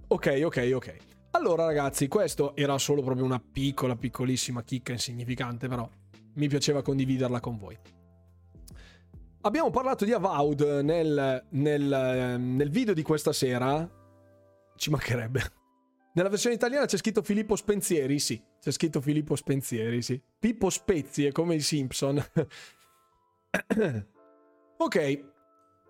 Ok, ok, ok. Allora ragazzi, questo era solo proprio una piccola, piccolissima chicca insignificante, però mi piaceva condividerla con voi. Abbiamo parlato di Avowed nel, nel, nel video di questa sera, ci mancherebbe. Nella versione italiana c'è scritto Filippo Spensieri, sì, c'è scritto Filippo Spensieri, sì. Pippo Spezie, come i Simpson. ok,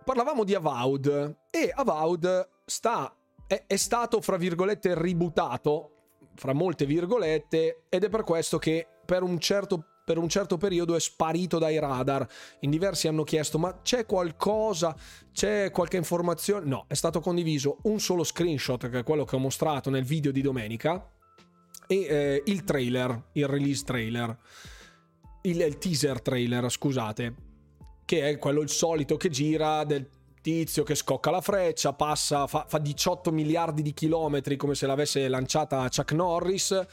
parlavamo di Avowed e Avowed sta, è, è stato, fra virgolette, ributato, fra molte virgolette, ed è per questo che per un certo per un certo periodo è sparito dai radar. In diversi hanno chiesto: ma c'è qualcosa? C'è qualche informazione? No, è stato condiviso un solo screenshot, che è quello che ho mostrato nel video di domenica, e eh, il trailer, il release trailer, il, il teaser trailer, scusate, che è quello il solito che gira del tizio che scocca la freccia, passa, fa, fa 18 miliardi di chilometri come se l'avesse lanciata Chuck Norris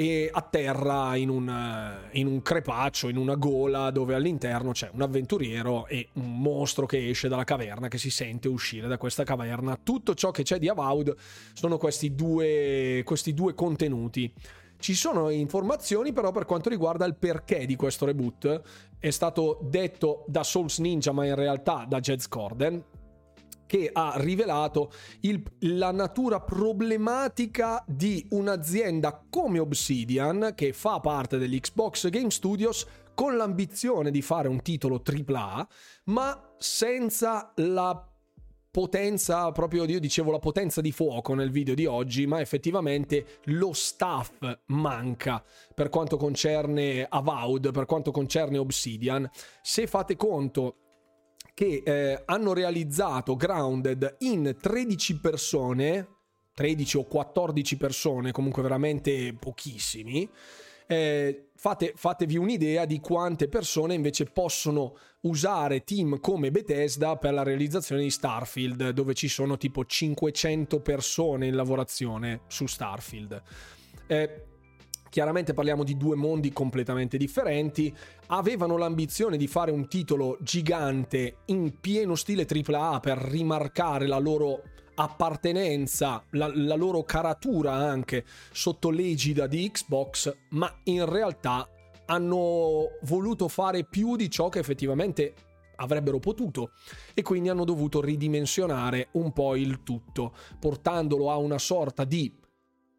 e atterra in un, eh, in un crepaccio, in una gola dove all'interno c'è un avventuriero e un mostro che esce dalla caverna, che si sente uscire da questa caverna. Tutto ciò che c'è di Avowed sono questi due, questi due contenuti. Ci sono informazioni però per quanto riguarda il perché di questo reboot. È stato detto da Souls Ninja, ma in realtà da Jed Corden che ha rivelato il, la natura problematica di un'azienda come Obsidian, che fa parte dell'Xbox Game Studios, con l'ambizione di fare un titolo AAA, ma senza la potenza, proprio io dicevo la potenza di fuoco nel video di oggi, ma effettivamente lo staff manca per quanto concerne Avowed, per quanto concerne Obsidian. Se fate conto che eh, hanno realizzato Grounded in 13 persone, 13 o 14 persone, comunque veramente pochissimi. Eh, fate, fatevi un'idea di quante persone invece possono usare team come Bethesda per la realizzazione di Starfield, dove ci sono tipo 500 persone in lavorazione su Starfield. Eh, Chiaramente parliamo di due mondi completamente differenti. Avevano l'ambizione di fare un titolo gigante in pieno stile AAA per rimarcare la loro appartenenza, la, la loro caratura anche sotto l'egida di Xbox, ma in realtà hanno voluto fare più di ciò che effettivamente avrebbero potuto e quindi hanno dovuto ridimensionare un po' il tutto, portandolo a una sorta di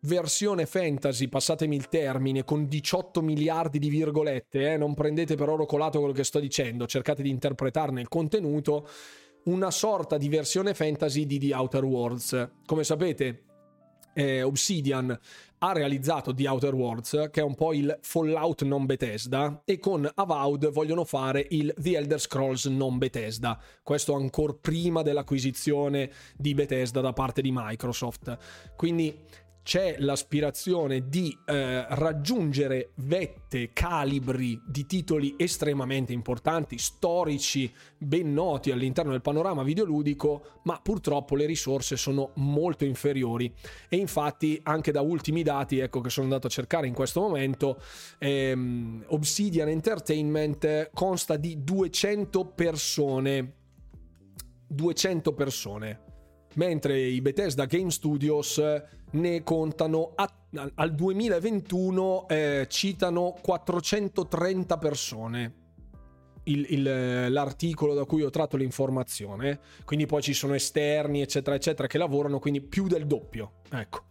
versione fantasy, passatemi il termine, con 18 miliardi di virgolette, eh, non prendete per oro colato quello che sto dicendo, cercate di interpretarne il contenuto, una sorta di versione fantasy di The Outer Worlds. Come sapete, eh, Obsidian ha realizzato The Outer Worlds, che è un po' il Fallout non Bethesda, e con Avowed vogliono fare il The Elder Scrolls non Bethesda. Questo ancora prima dell'acquisizione di Bethesda da parte di Microsoft. Quindi c'è l'aspirazione di eh, raggiungere vette, calibri di titoli estremamente importanti, storici, ben noti all'interno del panorama videoludico, ma purtroppo le risorse sono molto inferiori. E infatti anche da ultimi dati, ecco che sono andato a cercare in questo momento, ehm, Obsidian Entertainment consta di 200 persone. 200 persone mentre i Bethesda Game Studios ne contano a, al 2021 eh, citano 430 persone. Il, il, l'articolo da cui ho tratto l'informazione quindi poi ci sono esterni eccetera eccetera che lavorano quindi più del doppio ecco.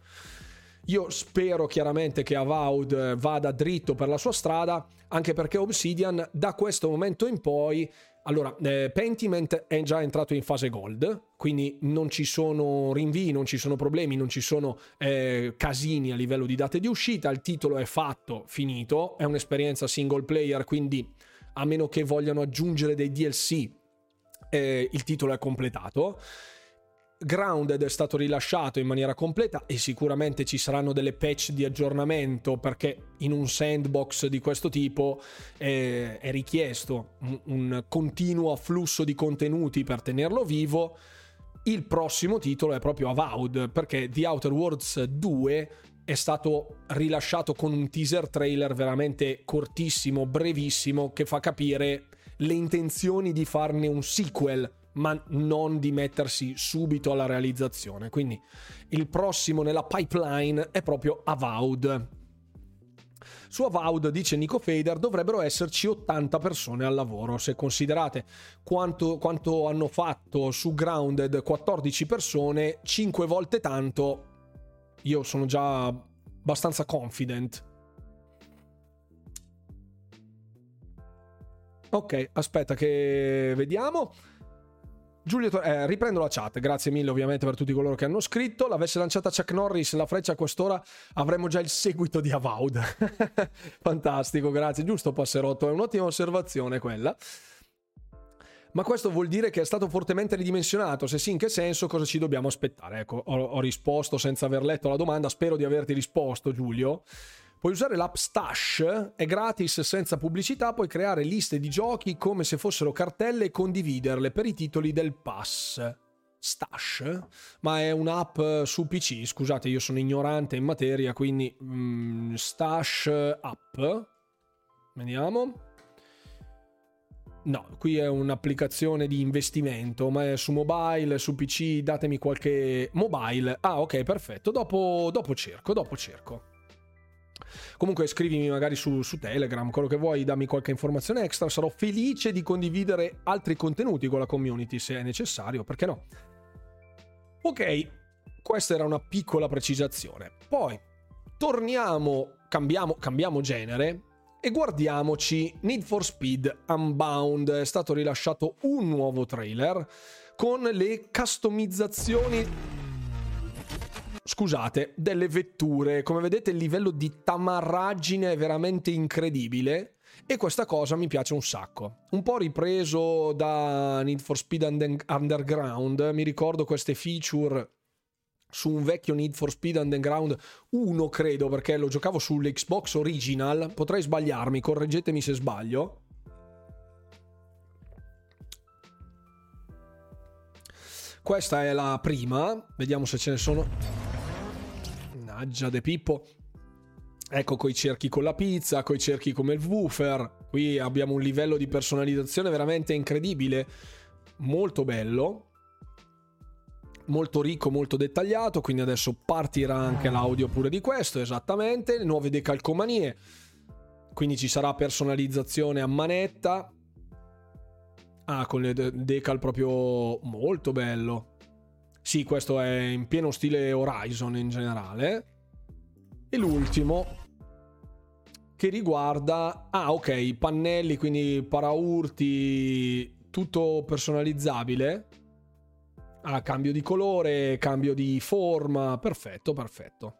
Io spero chiaramente che Avowed vada dritto per la sua strada, anche perché Obsidian da questo momento in poi Allora, eh, Pentiment è già entrato in fase gold, quindi non ci sono rinvii, non ci sono problemi, non ci sono eh, casini a livello di date di uscita, il titolo è fatto, finito, è un'esperienza single player, quindi a meno che vogliano aggiungere dei DLC, eh, il titolo è completato. Grounded è stato rilasciato in maniera completa e sicuramente ci saranno delle patch di aggiornamento perché in un sandbox di questo tipo eh, è richiesto un, un continuo afflusso di contenuti per tenerlo vivo. Il prossimo titolo è proprio Avowed perché The Outer Worlds 2 è stato rilasciato con un teaser trailer veramente cortissimo, brevissimo, che fa capire le intenzioni di farne un sequel ma non di mettersi subito alla realizzazione. Quindi il prossimo nella pipeline è proprio Avowed. Su Avowed, dice Nico Fader, dovrebbero esserci 80 persone al lavoro. Se considerate quanto, quanto hanno fatto su Grounded 14 persone, 5 volte tanto, io sono già abbastanza confident. Ok, aspetta che vediamo. Giulio, eh, riprendo la chat, grazie mille ovviamente per tutti coloro che hanno scritto. L'avesse lanciata Chuck Norris la freccia a quest'ora avremmo già il seguito di Avowed. Fantastico, grazie. Giusto Passerotto, è un'ottima osservazione quella. Ma questo vuol dire che è stato fortemente ridimensionato? Se sì, in che senso? Cosa ci dobbiamo aspettare? Ecco, ho, ho risposto senza aver letto la domanda, spero di averti risposto Giulio. Puoi usare l'app Stash, è gratis senza pubblicità, puoi creare liste di giochi come se fossero cartelle e condividerle per i titoli del pass. Stash, ma è un'app su PC, scusate io sono ignorante in materia, quindi mm, Stash app. Vediamo. No, qui è un'applicazione di investimento, ma è su mobile, su PC, datemi qualche mobile. Ah, ok, perfetto. Dopo, dopo cerco, dopo cerco. Comunque scrivimi magari su, su, Telegram, quello che vuoi, dammi qualche informazione extra, sarò felice di condividere altri contenuti con la community se è necessario, perché no? Ok, questa era una piccola precisazione. Poi torniamo, cambiamo, cambiamo genere e guardiamoci Need for Speed Unbound. È stato rilasciato un nuovo trailer con le customizzazioni scusate, delle vetture. Come vedete il livello di tamarraggine è veramente incredibile e questa cosa mi piace un sacco. Un po' ripreso da Need for Speed Underground, mi ricordo queste feature su un vecchio Need for Speed Underground 1 credo perché lo giocavo sull'Xbox original, potrei sbagliarmi, correggetemi se sbaglio. Questa è la prima, vediamo se ce ne sono Mannaggia De Pippo. Ecco, coi cerchi con la pizza, coi cerchi come il woofer. Qui abbiamo un livello di personalizzazione veramente incredibile. Molto bello. Molto ricco, molto dettagliato. Quindi adesso partirà anche l'audio pure di questo. Esattamente. Le nuove decalcomanie. Quindi ci sarà personalizzazione a manetta. Ah, con le decal proprio molto bello. Sì, questo è in pieno stile Horizon in generale. E l'ultimo che riguarda... Ah, ok, pannelli, quindi paraurti, tutto personalizzabile. Ah, cambio di colore, cambio di forma, perfetto, perfetto.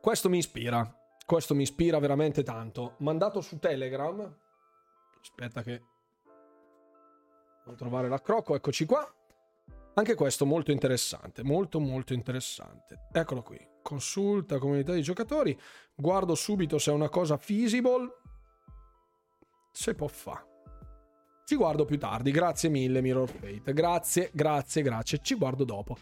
Questo mi ispira, questo mi ispira veramente tanto. Mandato su Telegram. Aspetta che... Devo trovare la crocco, eccoci qua. Anche questo molto interessante, molto molto interessante. Eccolo qui, consulta comunità di giocatori, guardo subito se è una cosa feasible, se può fa. Ci guardo più tardi, grazie mille Mirror Fate, grazie, grazie, grazie, ci guardo dopo.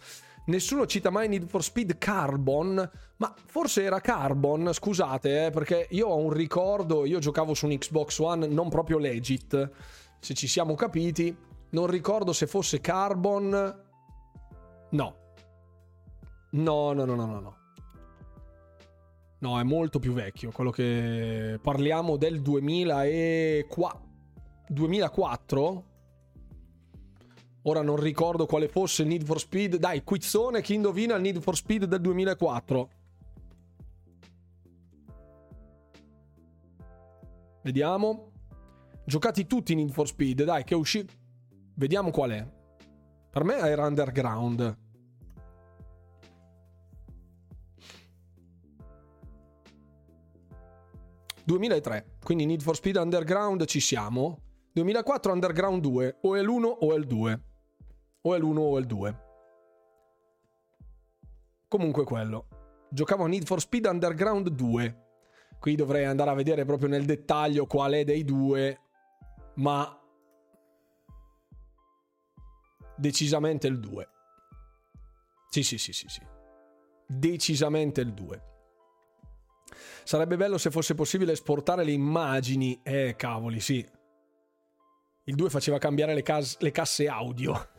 Nessuno cita mai Need for Speed Carbon, ma forse era Carbon, scusate, eh, perché io ho un ricordo, io giocavo su un Xbox One non proprio legit, se ci siamo capiti, non ricordo se fosse Carbon. No. No, no, no, no, no, no. È molto più vecchio. Quello che parliamo del 2004. 2004? Ora non ricordo quale fosse il Need for Speed. Dai, quizzone, chi indovina il Need for Speed del 2004? Vediamo. Giocati tutti Need for Speed, dai, che uscì. Vediamo qual è. Per me era Underground. ...2003, quindi Need for Speed Underground ci siamo. 2004 Underground 2, o è l'1 o è il 2. O è l'1 o è il 2. Comunque quello. Giocavo a Need for Speed Underground 2. Qui dovrei andare a vedere proprio nel dettaglio qual è dei due, ma decisamente il 2. Sì, sì, sì, sì, sì. Decisamente il 2. Sarebbe bello se fosse possibile esportare le immagini. Eh, cavoli, sì. Il 2 faceva cambiare le, cas- le casse audio.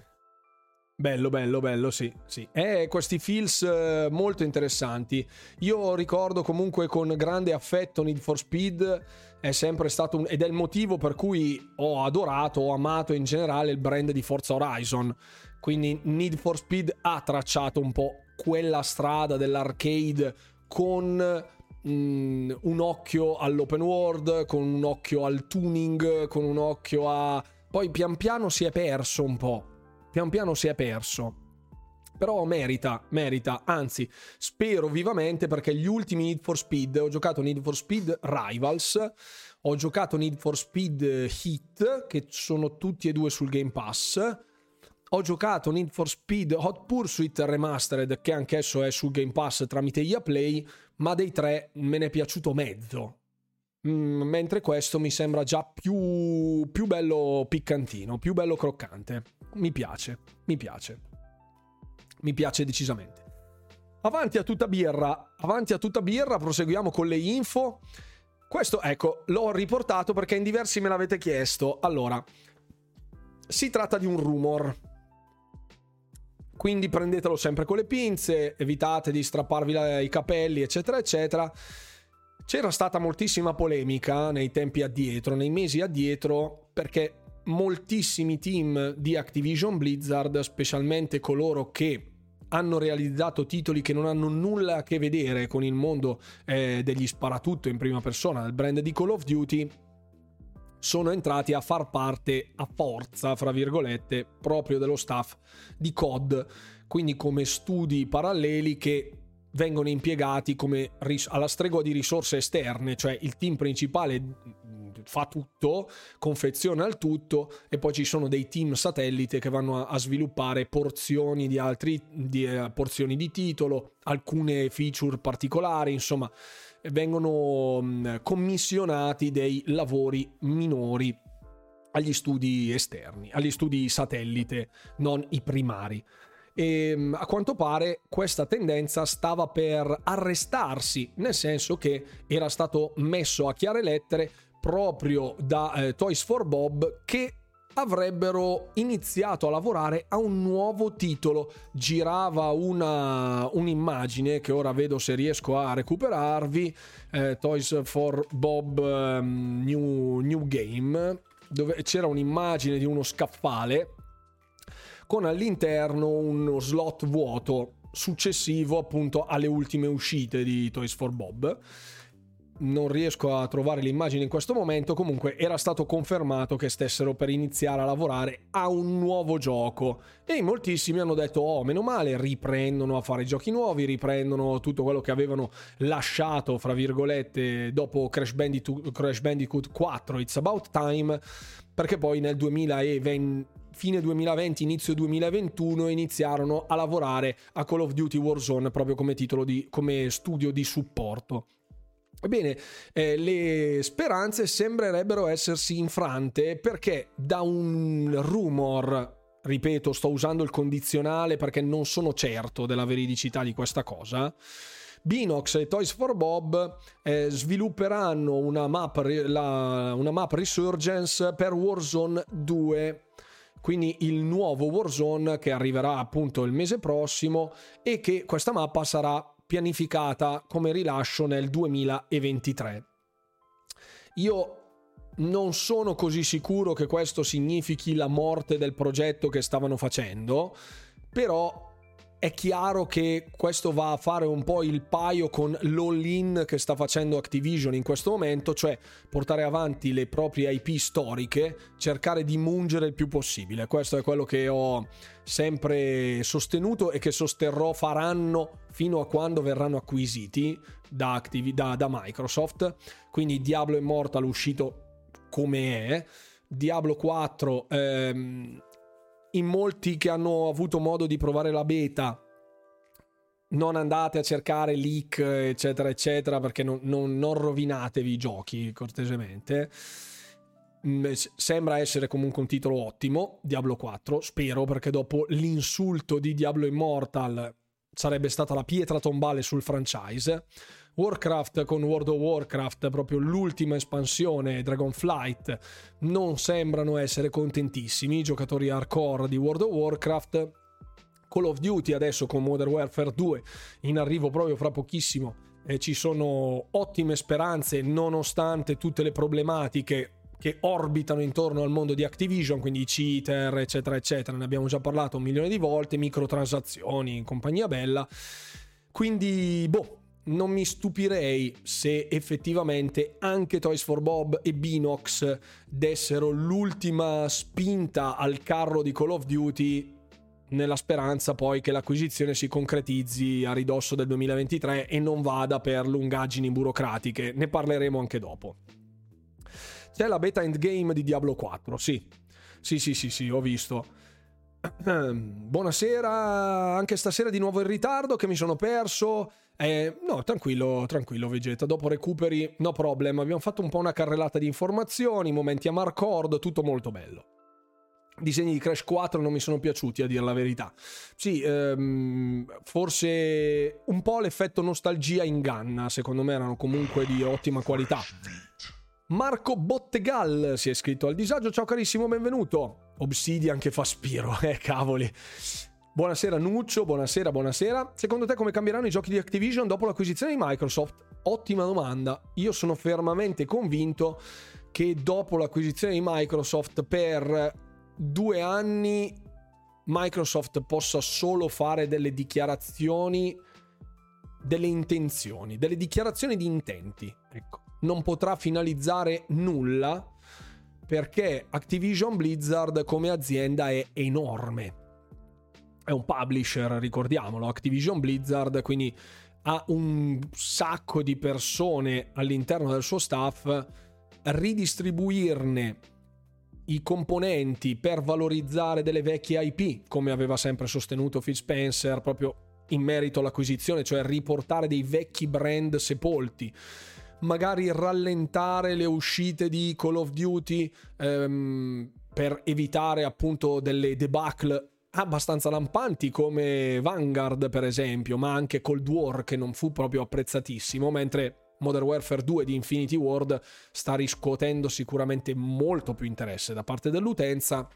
Bello, bello, bello, sì, sì. E questi feels eh, molto interessanti. Io ricordo comunque con grande affetto Need for Speed, è sempre stato un... ed è il motivo per cui ho adorato, ho amato in generale il brand di Forza Horizon. Quindi Need for Speed ha tracciato un po' quella strada dell'arcade con mm, un occhio all'open world, con un occhio al tuning, con un occhio a... Poi pian piano si è perso un po' pian piano si è perso. Però merita, merita, anzi spero vivamente perché gli ultimi Need for Speed, ho giocato Need for Speed Rivals, ho giocato Need for Speed Heat, che sono tutti e due sul Game Pass, ho giocato Need for Speed Hot Pursuit Remastered, che anch'esso è sul Game Pass tramite EA Play, ma dei tre me ne è piaciuto mezzo. Mm, mentre questo mi sembra già più, più bello piccantino, più bello croccante. Mi piace, mi piace. Mi piace decisamente. Avanti a tutta birra, avanti a tutta birra, proseguiamo con le info. Questo, ecco, l'ho riportato perché in diversi me l'avete chiesto. Allora, si tratta di un rumor. Quindi prendetelo sempre con le pinze, evitate di strapparvi i capelli, eccetera, eccetera. C'era stata moltissima polemica nei tempi addietro, nei mesi addietro, perché moltissimi team di Activision Blizzard, specialmente coloro che hanno realizzato titoli che non hanno nulla a che vedere con il mondo eh, degli sparatutto in prima persona del brand di Call of Duty, sono entrati a far parte a forza, fra virgolette, proprio dello staff di COD, quindi come studi paralleli che vengono impiegati come ris- alla stregua di risorse esterne, cioè il team principale fa tutto, confeziona il tutto e poi ci sono dei team satellite che vanno a, a sviluppare porzioni di altri di, eh, porzioni di titolo, alcune feature particolari, insomma, vengono mh, commissionati dei lavori minori agli studi esterni, agli studi satellite, non i primari. E ehm, a quanto pare questa tendenza stava per arrestarsi, nel senso che era stato messo a chiare lettere proprio da eh, Toys for Bob che avrebbero iniziato a lavorare a un nuovo titolo. Girava una, un'immagine che ora vedo se riesco a recuperarvi, eh, Toys for Bob um, New, New Game, dove c'era un'immagine di uno scaffale con all'interno uno slot vuoto successivo appunto alle ultime uscite di Toys for Bob. Non riesco a trovare l'immagine in questo momento, comunque era stato confermato che stessero per iniziare a lavorare a un nuovo gioco e moltissimi hanno detto oh meno male, riprendono a fare giochi nuovi, riprendono tutto quello che avevano lasciato fra virgolette dopo Crash Bandicoot, Crash Bandicoot 4 It's About Time perché poi nel 2020 fine 2020, inizio 2021 iniziarono a lavorare a Call of Duty Warzone proprio come titolo di come studio di supporto. Ebbene, eh, le speranze sembrerebbero essersi infrante perché da un rumor, ripeto, sto usando il condizionale perché non sono certo della veridicità di questa cosa, Binox e Toys for Bob eh, svilupperanno una map, la, una map Resurgence per Warzone 2 quindi il nuovo Warzone che arriverà appunto il mese prossimo e che questa mappa sarà pianificata come rilascio nel 2023. Io non sono così sicuro che questo significhi la morte del progetto che stavano facendo, però è chiaro che questo va a fare un po' il paio con l'all-in che sta facendo Activision in questo momento, cioè portare avanti le proprie IP storiche, cercare di mungere il più possibile. Questo è quello che ho sempre sostenuto e che sosterrò faranno fino a quando verranno acquisiti da, Activ- da, da Microsoft. Quindi Diablo Immortal uscito come è. Diablo 4 ehm, in molti che hanno avuto modo di provare la beta non andate a cercare leak eccetera eccetera perché non, non, non rovinatevi i giochi cortesemente. Mm, sembra essere comunque un titolo ottimo Diablo 4 spero perché dopo l'insulto di Diablo Immortal sarebbe stata la pietra tombale sul franchise Warcraft con World of Warcraft, proprio l'ultima espansione, Dragonflight, non sembrano essere contentissimi i giocatori hardcore di World of Warcraft. Call of Duty adesso con Modern Warfare 2 in arrivo proprio fra pochissimo e ci sono ottime speranze nonostante tutte le problematiche che orbitano intorno al mondo di Activision, quindi i cheater, eccetera, eccetera. Ne abbiamo già parlato un milione di volte, microtransazioni compagnia bella. Quindi, boh, non mi stupirei se effettivamente anche Toys for Bob e Binox dessero l'ultima spinta al carro di Call of Duty nella speranza poi che l'acquisizione si concretizzi a ridosso del 2023 e non vada per lungaggini burocratiche. Ne parleremo anche dopo. C'è la beta endgame di Diablo 4, sì. Sì, sì, sì, sì, ho visto. Buonasera, anche stasera di nuovo in ritardo che mi sono perso. Eh, no, tranquillo, tranquillo Vegeta, dopo recuperi, no problem, abbiamo fatto un po' una carrellata di informazioni, momenti a Marcord, tutto molto bello. disegni di Crash 4 non mi sono piaciuti, a dire la verità. Sì, ehm, forse un po' l'effetto nostalgia inganna, secondo me erano comunque di ottima qualità. Marco Bottegal si è iscritto al disagio, ciao carissimo, benvenuto. Obsidian che fa spiro, eh cavoli. Buonasera Nuccio, buonasera, buonasera. Secondo te come cambieranno i giochi di Activision dopo l'acquisizione di Microsoft? Ottima domanda. Io sono fermamente convinto che dopo l'acquisizione di Microsoft per due anni Microsoft possa solo fare delle dichiarazioni, delle intenzioni, delle dichiarazioni di intenti. Ecco, non potrà finalizzare nulla perché Activision Blizzard come azienda è enorme è un publisher, ricordiamolo, Activision Blizzard, quindi ha un sacco di persone all'interno del suo staff, ridistribuirne i componenti per valorizzare delle vecchie IP, come aveva sempre sostenuto Phil Spencer, proprio in merito all'acquisizione, cioè riportare dei vecchi brand sepolti. Magari rallentare le uscite di Call of Duty ehm, per evitare appunto delle debacle abbastanza lampanti come Vanguard per esempio, ma anche Cold War che non fu proprio apprezzatissimo, mentre Modern Warfare 2 di Infinity Ward sta riscuotendo sicuramente molto più interesse da parte dell'utenza.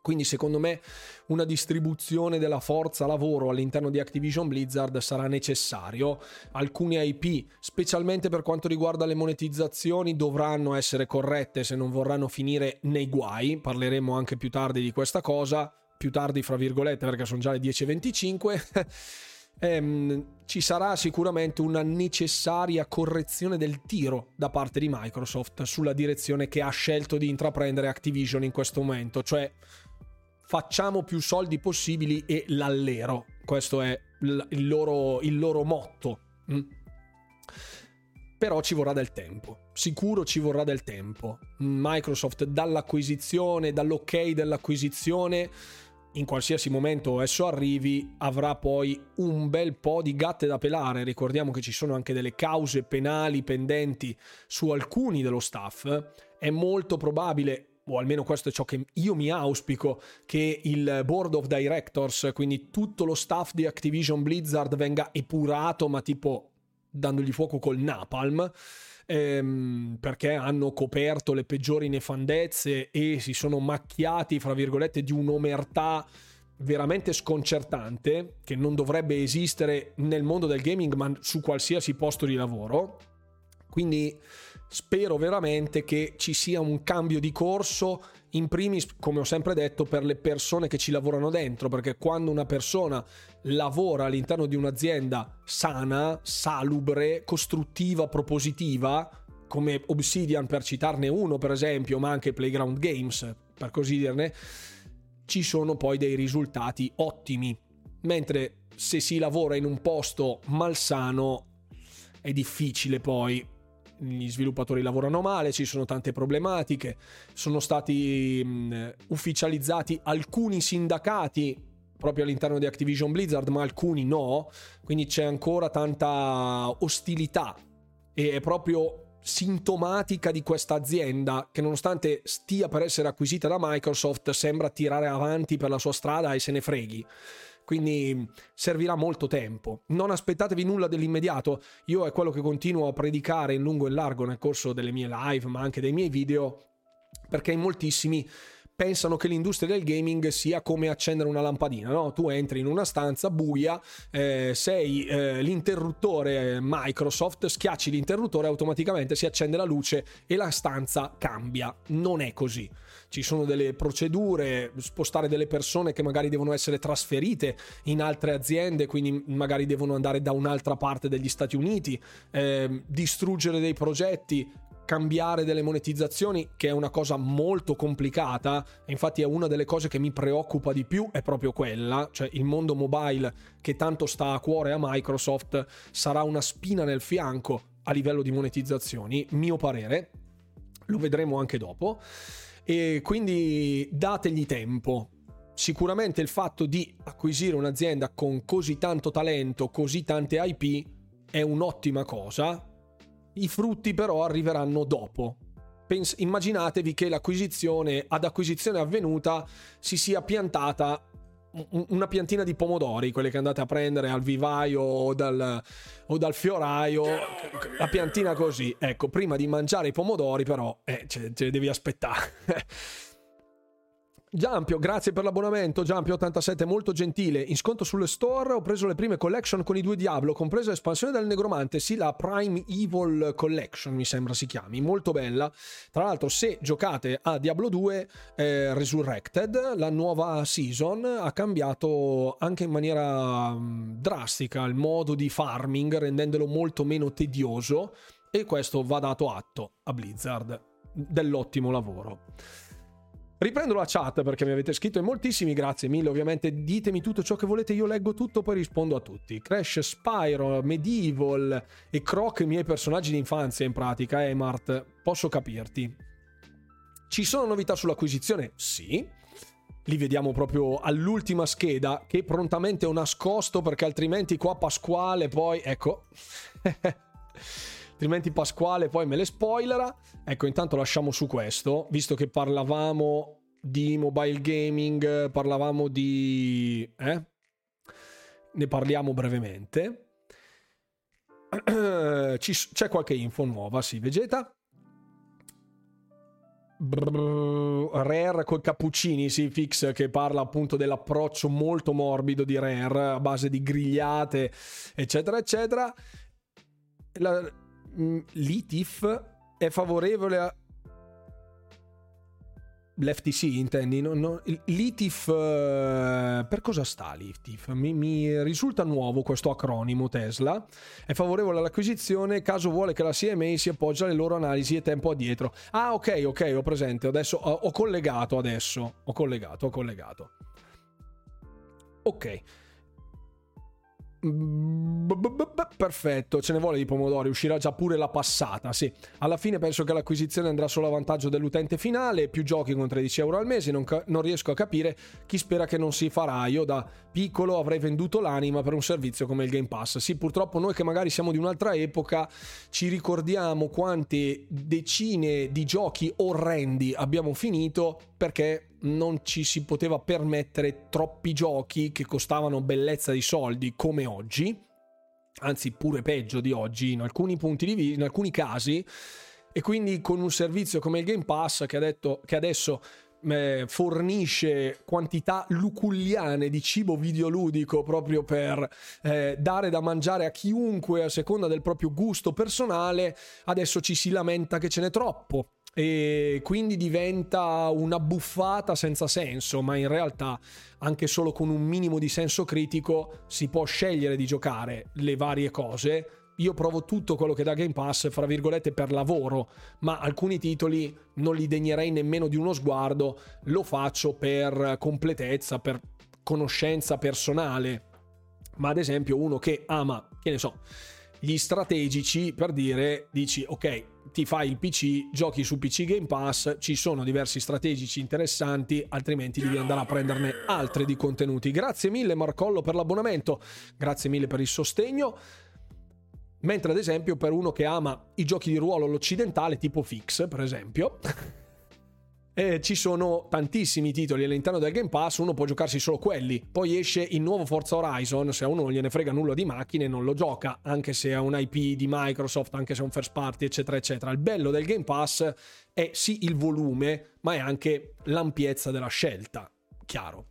Quindi secondo me una distribuzione della forza lavoro all'interno di Activision Blizzard sarà necessario. Alcune IP, specialmente per quanto riguarda le monetizzazioni, dovranno essere corrette se non vorranno finire nei guai. Parleremo anche più tardi di questa cosa più tardi, fra virgolette, perché sono già le 10.25, ehm, ci sarà sicuramente una necessaria correzione del tiro da parte di Microsoft sulla direzione che ha scelto di intraprendere Activision in questo momento, cioè facciamo più soldi possibili e l'allero. Questo è il loro, il loro motto. Mm? Però ci vorrà del tempo, sicuro ci vorrà del tempo. Microsoft dall'acquisizione, dall'ok dell'acquisizione in qualsiasi momento esso arrivi, avrà poi un bel po' di gatte da pelare. Ricordiamo che ci sono anche delle cause penali pendenti su alcuni dello staff. È molto probabile, o almeno questo è ciò che io mi auspico, che il board of directors, quindi tutto lo staff di Activision Blizzard, venga epurato, ma tipo dandogli fuoco col napalm ehm, perché hanno coperto le peggiori nefandezze e si sono macchiati, fra virgolette, di un'omertà veramente sconcertante che non dovrebbe esistere nel mondo del gaming ma su qualsiasi posto di lavoro. Quindi spero veramente che ci sia un cambio di corso, in primis, come ho sempre detto, per le persone che ci lavorano dentro, perché quando una persona lavora all'interno di un'azienda sana, salubre, costruttiva, propositiva, come Obsidian per citarne uno per esempio, ma anche Playground Games per così dirne, ci sono poi dei risultati ottimi. Mentre se si lavora in un posto malsano è difficile poi gli sviluppatori lavorano male, ci sono tante problematiche, sono stati mh, ufficializzati alcuni sindacati proprio all'interno di Activision Blizzard, ma alcuni no, quindi c'è ancora tanta ostilità e è proprio sintomatica di questa azienda che nonostante stia per essere acquisita da Microsoft sembra tirare avanti per la sua strada e se ne freghi quindi servirà molto tempo. Non aspettatevi nulla dell'immediato, io è quello che continuo a predicare in lungo e largo nel corso delle mie live, ma anche dei miei video, perché in moltissimi pensano che l'industria del gaming sia come accendere una lampadina, no? Tu entri in una stanza buia, eh, sei eh, l'interruttore Microsoft, schiacci l'interruttore, automaticamente si accende la luce e la stanza cambia. Non è così. Ci sono delle procedure, spostare delle persone che magari devono essere trasferite in altre aziende, quindi magari devono andare da un'altra parte degli Stati Uniti, eh, distruggere dei progetti, cambiare delle monetizzazioni, che è una cosa molto complicata, infatti è una delle cose che mi preoccupa di più, è proprio quella, cioè il mondo mobile che tanto sta a cuore a Microsoft sarà una spina nel fianco a livello di monetizzazioni, mio parere, lo vedremo anche dopo, e quindi dategli tempo, sicuramente il fatto di acquisire un'azienda con così tanto talento, così tante IP è un'ottima cosa, i frutti però arriveranno dopo. Pens- immaginatevi che l'acquisizione, ad acquisizione avvenuta, si sia piantata una piantina di pomodori, quelle che andate a prendere al vivaio o dal, o dal fioraio, la piantina così. Ecco, prima di mangiare i pomodori però, eh, ce, ce devi aspettare. Giampio, grazie per l'abbonamento. Giampio87, molto gentile. In sconto sulle store ho preso le prime collection con i due Diablo, compresa l'espansione del Negromante, sì, la Prime Evil Collection mi sembra si chiami, molto bella. Tra l'altro, se giocate a Diablo 2 eh, Resurrected, la nuova season ha cambiato anche in maniera mh, drastica il modo di farming, rendendolo molto meno tedioso. E questo va dato atto a Blizzard dell'ottimo lavoro. Riprendo la chat perché mi avete scritto e moltissimi grazie mille, ovviamente ditemi tutto ciò che volete, io leggo tutto poi rispondo a tutti. Crash, Spyro, Medieval e Croc, i miei personaggi di infanzia in pratica, Emart, posso capirti. Ci sono novità sull'acquisizione? Sì. Li vediamo proprio all'ultima scheda che prontamente ho nascosto perché altrimenti qua Pasquale poi, ecco... altrimenti Pasquale poi me le spoilerà. Ecco, intanto lasciamo su questo, visto che parlavamo di mobile gaming, parlavamo di... Eh? Ne parliamo brevemente. c'è qualche info nuova, sì, Vegeta. Rare con Cappuccini, sì, Fix che parla appunto dell'approccio molto morbido di Rare a base di grigliate, eccetera, eccetera. La, l'ITIF è favorevole a... L'FTC intendi? No, no. L'ITIF, eh, per cosa sta l'ITIF? Mi, mi, risulta nuovo questo acronimo Tesla. È favorevole all'acquisizione caso vuole che la CMA si appoggia alle loro analisi e tempo addietro. Ah, ok, ok, ho presente. Adesso ho, ho collegato adesso. Ho collegato, ho collegato. Ok. Perfetto, ce ne vuole di pomodori, uscirà già pure la passata, sì. Alla fine penso che l'acquisizione andrà solo a vantaggio dell'utente finale, più giochi con 13 euro al mese, non, ca- non riesco a capire chi spera che non si farà. Io da piccolo avrei venduto l'anima per un servizio come il Game Pass. Sì, purtroppo noi che magari siamo di un'altra epoca ci ricordiamo quante decine di giochi orrendi abbiamo finito perché non ci si poteva permettere troppi giochi che costavano bellezza di soldi come oggi, anzi pure peggio di oggi in alcuni punti di vista, in alcuni casi, e quindi con un servizio come il Game Pass che, detto, che adesso eh, fornisce quantità luculliane di cibo videoludico proprio per eh, dare da mangiare a chiunque a seconda del proprio gusto personale, adesso ci si lamenta che ce n'è troppo e quindi diventa una buffata senza senso, ma in realtà anche solo con un minimo di senso critico si può scegliere di giocare le varie cose. Io provo tutto quello che da Game Pass, fra virgolette, per lavoro, ma alcuni titoli non li degnerei nemmeno di uno sguardo, lo faccio per completezza, per conoscenza personale. Ma ad esempio uno che ama, che ne so, gli strategici per dire, dici ok, ti fai il PC, giochi su PC Game Pass, ci sono diversi strategici interessanti, altrimenti devi andare a prenderne altri di contenuti. Grazie mille Marcollo per l'abbonamento, grazie mille per il sostegno. Mentre ad esempio per uno che ama i giochi di ruolo l'occidentale, tipo Fix per esempio, eh, ci sono tantissimi titoli all'interno del Game Pass, uno può giocarsi solo quelli. Poi esce il nuovo Forza Horizon, se a uno non gliene frega nulla di macchine non lo gioca, anche se è un IP di Microsoft, anche se è un first party, eccetera, eccetera. Il bello del Game Pass è sì il volume, ma è anche l'ampiezza della scelta, chiaro.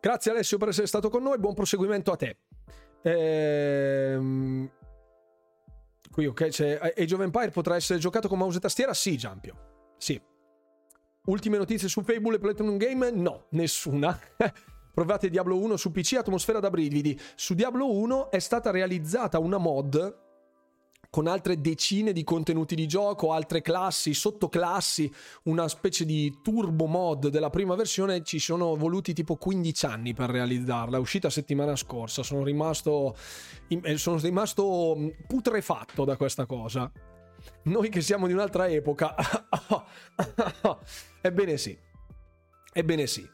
Grazie Alessio per essere stato con noi, buon proseguimento a te. Ehm... Qui ok, c'è Age of Empire potrà essere giocato con mouse e tastiera? Sì, Giampio. Sì. Ultime notizie su Fable e Platinum Game? No, nessuna. Provate Diablo 1 su PC, atmosfera da brividi. Su Diablo 1 è stata realizzata una mod con altre decine di contenuti di gioco, altre classi, sottoclassi, una specie di turbo mod della prima versione. Ci sono voluti tipo 15 anni per realizzarla. È uscita settimana scorsa. Sono rimasto, eh, sono rimasto putrefatto da questa cosa. Noi che siamo di un'altra epoca. Ebbene sì. Ebbene sì.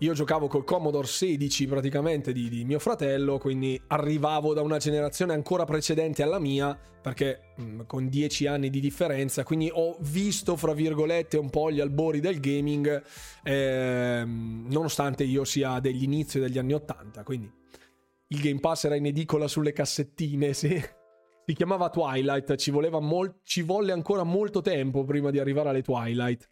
Io giocavo col Commodore 16 praticamente di, di, mio fratello, quindi arrivavo da una generazione ancora precedente alla mia, perché mh, mm, con 10 anni di differenza, quindi ho visto, fra virgolette, un po' gli albori del gaming, eh, nonostante io sia degli inizi degli anni 80, quindi il Game Pass era in edicola sulle cassettine, sì si chiamava Twilight, ci, mol- ci volle ancora molto tempo prima di arrivare alle Twilight.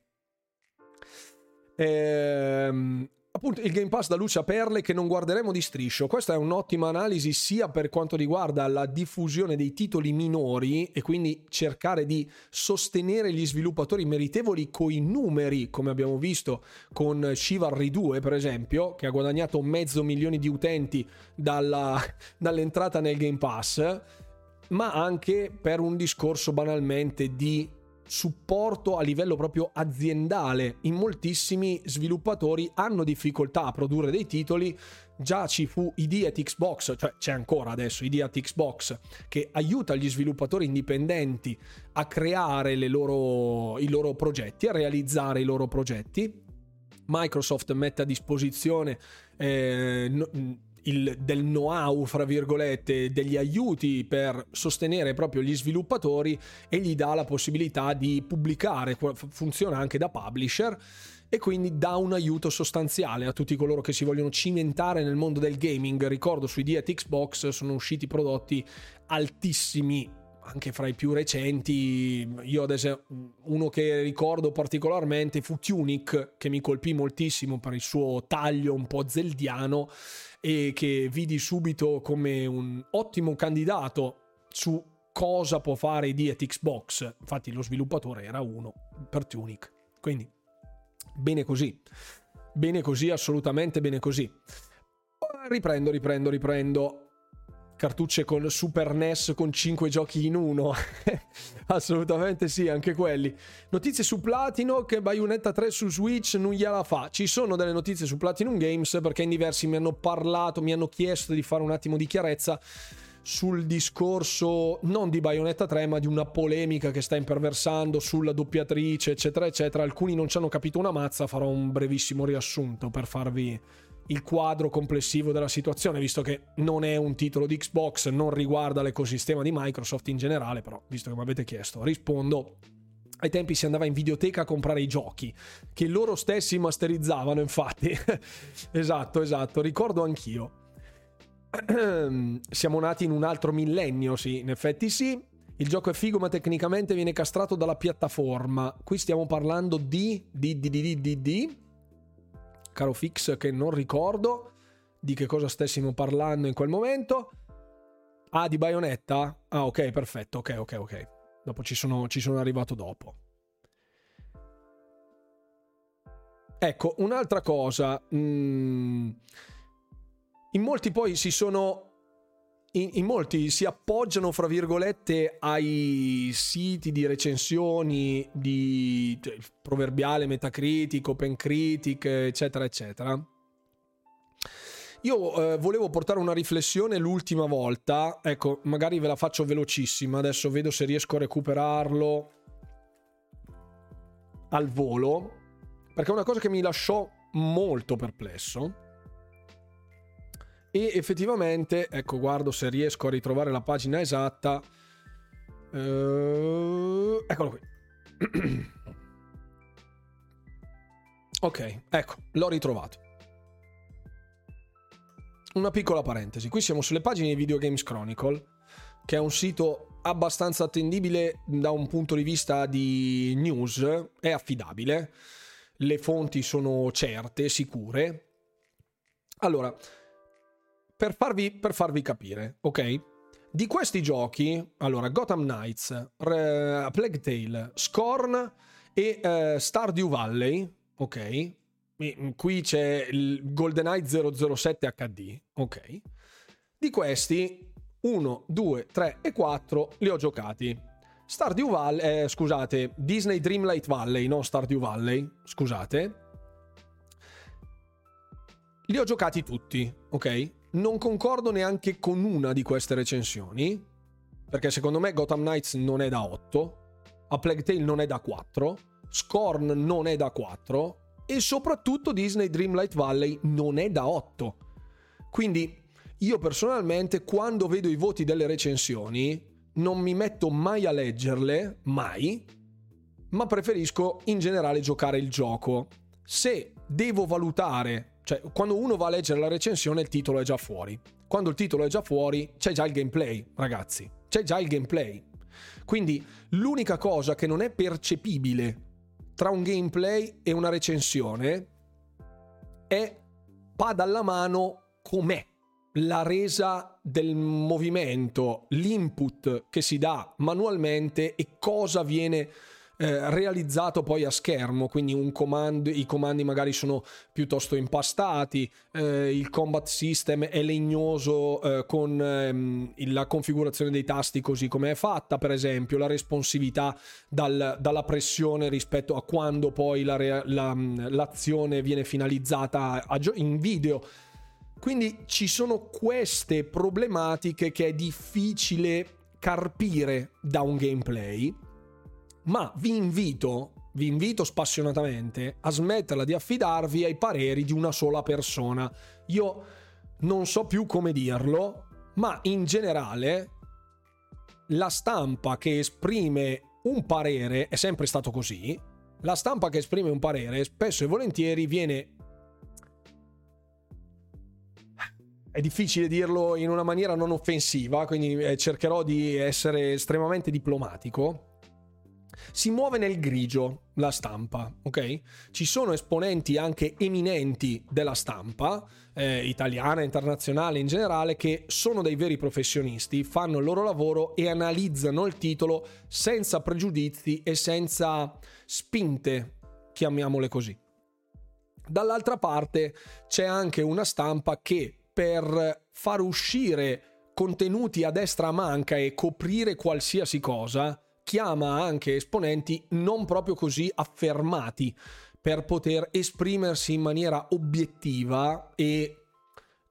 Ehm, appunto il Game Pass da luce a perle che non guarderemo di striscio. Questa è un'ottima analisi sia per quanto riguarda la diffusione dei titoli minori e quindi cercare di sostenere gli sviluppatori meritevoli coi numeri, come abbiamo visto con Chivalry 2 per esempio, che ha guadagnato mezzo milione di utenti dalla, dall'entrata nel Game Pass ma anche per un discorso banalmente di supporto a livello proprio aziendale. In moltissimi sviluppatori hanno difficoltà a produrre dei titoli. Già ci fu ID at Xbox, cioè c'è ancora adesso ID at Xbox, che aiuta gli sviluppatori indipendenti a creare loro, i loro progetti, a realizzare i loro progetti. Microsoft mette a disposizione eh, il, del know-how, fra virgolette, degli aiuti per sostenere proprio gli sviluppatori e gli dà la possibilità di pubblicare, funziona anche da publisher e quindi dà un aiuto sostanziale a tutti coloro che si vogliono cimentare nel mondo del gaming. Ricordo sui Diet Xbox sono usciti prodotti altissimi anche fra i più recenti, io ad esempio uno che ricordo particolarmente fu Tunic, che mi colpì moltissimo per il suo taglio un po' zeldiano e che vidi subito come un ottimo candidato su cosa può fare di at Xbox. Infatti lo sviluppatore era uno per Tunic. Quindi bene così. Bene così, assolutamente bene così. Riprendo, riprendo, riprendo cartucce con Super NES con 5 giochi in uno. Assolutamente sì, anche quelli. Notizie su Platino che Bayonetta 3 su Switch non gliela fa. Ci sono delle notizie su Platinum Games perché in diversi mi hanno parlato, mi hanno chiesto di fare un attimo di chiarezza sul discorso non di Bayonetta 3 ma di una polemica che sta imperversando sulla doppiatrice eccetera eccetera alcuni non ci hanno capito una mazza farò un brevissimo riassunto per farvi il quadro complessivo della situazione, visto che non è un titolo di Xbox, non riguarda l'ecosistema di Microsoft in generale, però visto che mi avete chiesto, rispondo. Ai tempi si andava in videoteca a comprare i giochi, che loro stessi masterizzavano, infatti. esatto, esatto, ricordo anch'io. Siamo nati in un altro millennio, sì, in effetti sì. Il gioco è figo, ma tecnicamente viene castrato dalla piattaforma. Qui stiamo parlando di. di. di. di. di. di. Caro Fix, che non ricordo di che cosa stessimo parlando in quel momento. Ah, di Bayonetta? Ah, ok, perfetto. Ok, ok, ok. Dopo ci sono, ci sono arrivato dopo. Ecco, un'altra cosa. Mm, in molti poi si sono in, in, molti si appoggiano, fra virgolette, ai siti di recensioni di cioè, proverbiale Metacritic, OpenCritic, eccetera, eccetera. Io eh, volevo portare una riflessione l'ultima volta, ecco, magari ve la faccio velocissima, adesso vedo se riesco a recuperarlo al volo, perché è una cosa che mi lasciò molto perplesso e effettivamente, ecco, guardo se riesco a ritrovare la pagina esatta. Uh, eccolo qui. ok, ecco, l'ho ritrovato. Una piccola parentesi, qui siamo sulle pagine di Video Games Chronicle, che è un sito abbastanza attendibile da un punto di vista di news, è affidabile, le fonti sono certe, sicure. Allora, per farvi, per farvi capire, ok? Di questi giochi, allora, Gotham Knights, uh, Plague Tale, Scorn e uh, Stardew Valley, ok? E, qui c'è il GoldenEye 007 HD, ok? Di questi, 1, 2, 3 e 4 li ho giocati. Stardew Valley, eh, scusate, Disney Dreamlight Valley, non Stardew Valley, scusate. Li ho giocati tutti, ok? Non concordo neanche con una di queste recensioni, perché secondo me Gotham Knights non è da 8, A Plague Tale non è da 4, Scorn non è da 4 e soprattutto Disney Dreamlight Valley non è da 8. Quindi io personalmente quando vedo i voti delle recensioni non mi metto mai a leggerle, mai, ma preferisco in generale giocare il gioco. Se devo valutare cioè, quando uno va a leggere la recensione, il titolo è già fuori. Quando il titolo è già fuori, c'è già il gameplay, ragazzi. C'è già il gameplay. Quindi l'unica cosa che non è percepibile tra un gameplay e una recensione è pada alla mano com'è la resa del movimento, l'input che si dà manualmente e cosa viene eh, realizzato poi a schermo, quindi comando, i comandi magari sono piuttosto impastati, eh, il combat system è legnoso eh, con ehm, la configurazione dei tasti così come è fatta, per esempio la responsività dal, dalla pressione rispetto a quando poi la, la, l'azione viene finalizzata a, in video. Quindi ci sono queste problematiche che è difficile carpire da un gameplay ma vi invito, vi invito spassionatamente a smetterla di affidarvi ai pareri di una sola persona. Io non so più come dirlo, ma in generale la stampa che esprime un parere è sempre stato così. La stampa che esprime un parere spesso e volentieri viene è difficile dirlo in una maniera non offensiva, quindi eh, cercherò di essere estremamente diplomatico si muove nel grigio la stampa, ok? Ci sono esponenti anche eminenti della stampa, eh, italiana, internazionale in generale, che sono dei veri professionisti, fanno il loro lavoro e analizzano il titolo senza pregiudizi e senza spinte, chiamiamole così. Dall'altra parte c'è anche una stampa che per far uscire contenuti a destra manca e coprire qualsiasi cosa chiama anche esponenti non proprio così affermati per poter esprimersi in maniera obiettiva e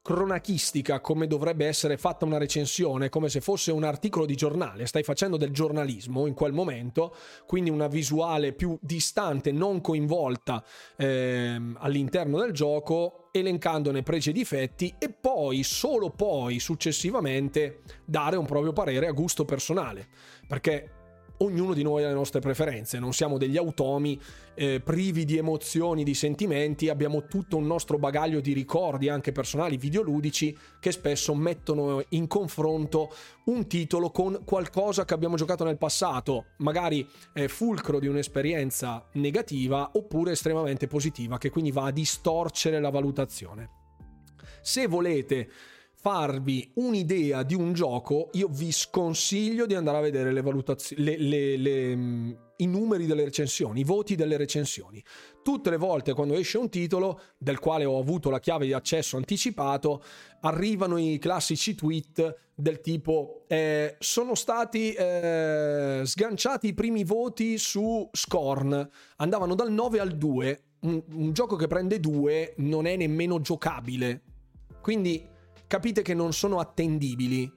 cronachistica come dovrebbe essere fatta una recensione, come se fosse un articolo di giornale, stai facendo del giornalismo in quel momento, quindi una visuale più distante, non coinvolta ehm, all'interno del gioco, elencandone pregi e difetti e poi, solo poi, successivamente, dare un proprio parere a gusto personale, perché ognuno di noi ha le nostre preferenze, non siamo degli automi eh, privi di emozioni, di sentimenti, abbiamo tutto un nostro bagaglio di ricordi anche personali, videoludici, che spesso mettono in confronto un titolo con qualcosa che abbiamo giocato nel passato, magari eh, fulcro di un'esperienza negativa oppure estremamente positiva, che quindi va a distorcere la valutazione. Se volete farvi un'idea di un gioco, io vi sconsiglio di andare a vedere le valutazioni, le, le, le, mm, i numeri delle recensioni, i voti delle recensioni. Tutte le volte quando esce un titolo del quale ho avuto la chiave di accesso anticipato, arrivano i classici tweet del tipo eh, sono stati eh, sganciati i primi voti su Scorn, andavano dal 9 al 2, un, un gioco che prende 2 non è nemmeno giocabile. Quindi capite che non sono attendibili.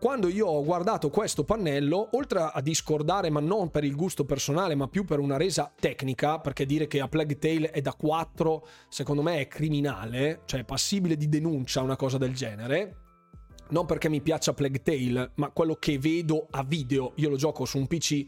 Quando io ho guardato questo pannello, oltre a discordare, ma non per il gusto personale, ma più per una resa tecnica, perché dire che a Plague Tale è da 4, secondo me è criminale, cioè è passibile di denuncia una cosa del genere. Non perché mi piaccia Plague Tale, ma quello che vedo a video, io lo gioco su un PC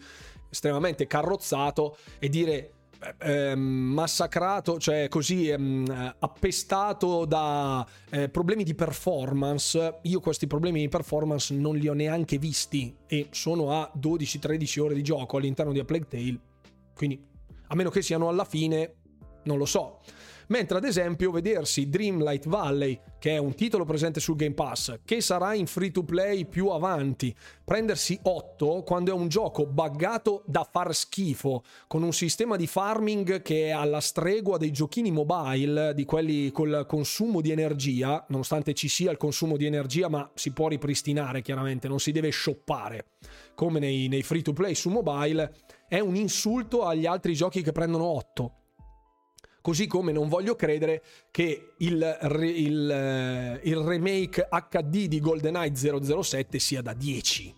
estremamente carrozzato e dire eh, massacrato, cioè così eh, appestato da eh, problemi di performance. Io questi problemi di performance non li ho neanche visti e sono a 12-13 ore di gioco all'interno di A Plague Tale. Quindi, a meno che siano alla fine, non lo so mentre ad esempio vedersi Dreamlight Valley, che è un titolo presente sul Game Pass, che sarà in free to play più avanti, prendersi 8 quando è un gioco buggato da far schifo, con un sistema di farming che è alla stregua dei giochini mobile, di quelli col consumo di energia, nonostante ci sia il consumo di energia, ma si può ripristinare chiaramente, non si deve shoppare, come nei, nei free to play su mobile, è un insulto agli altri giochi che prendono 8 Così come non voglio credere che il, il, eh, il remake HD di GoldenEye 007 sia da 10.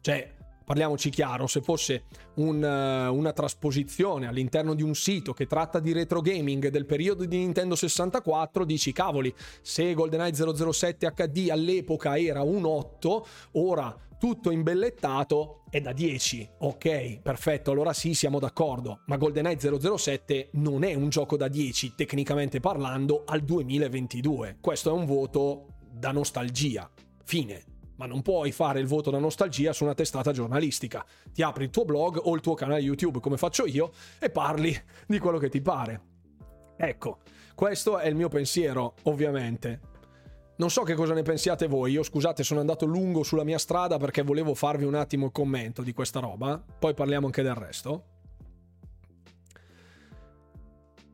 Cioè, parliamoci chiaro, se fosse un, uh, una trasposizione all'interno di un sito che tratta di retro gaming del periodo di Nintendo 64, dici cavoli, se GoldenEye 007 HD all'epoca era un 8, ora tutto imbellettato è da 10. Ok, perfetto, allora sì, siamo d'accordo. Ma GoldenEye 007 non è un gioco da 10, tecnicamente parlando, al 2022. Questo è un voto da nostalgia. Fine. Ma non puoi fare il voto da nostalgia su una testata giornalistica. Ti apri il tuo blog o il tuo canale YouTube come faccio io e parli di quello che ti pare. Ecco, questo è il mio pensiero, ovviamente. Non so che cosa ne pensiate voi, io scusate sono andato lungo sulla mia strada perché volevo farvi un attimo il commento di questa roba, poi parliamo anche del resto.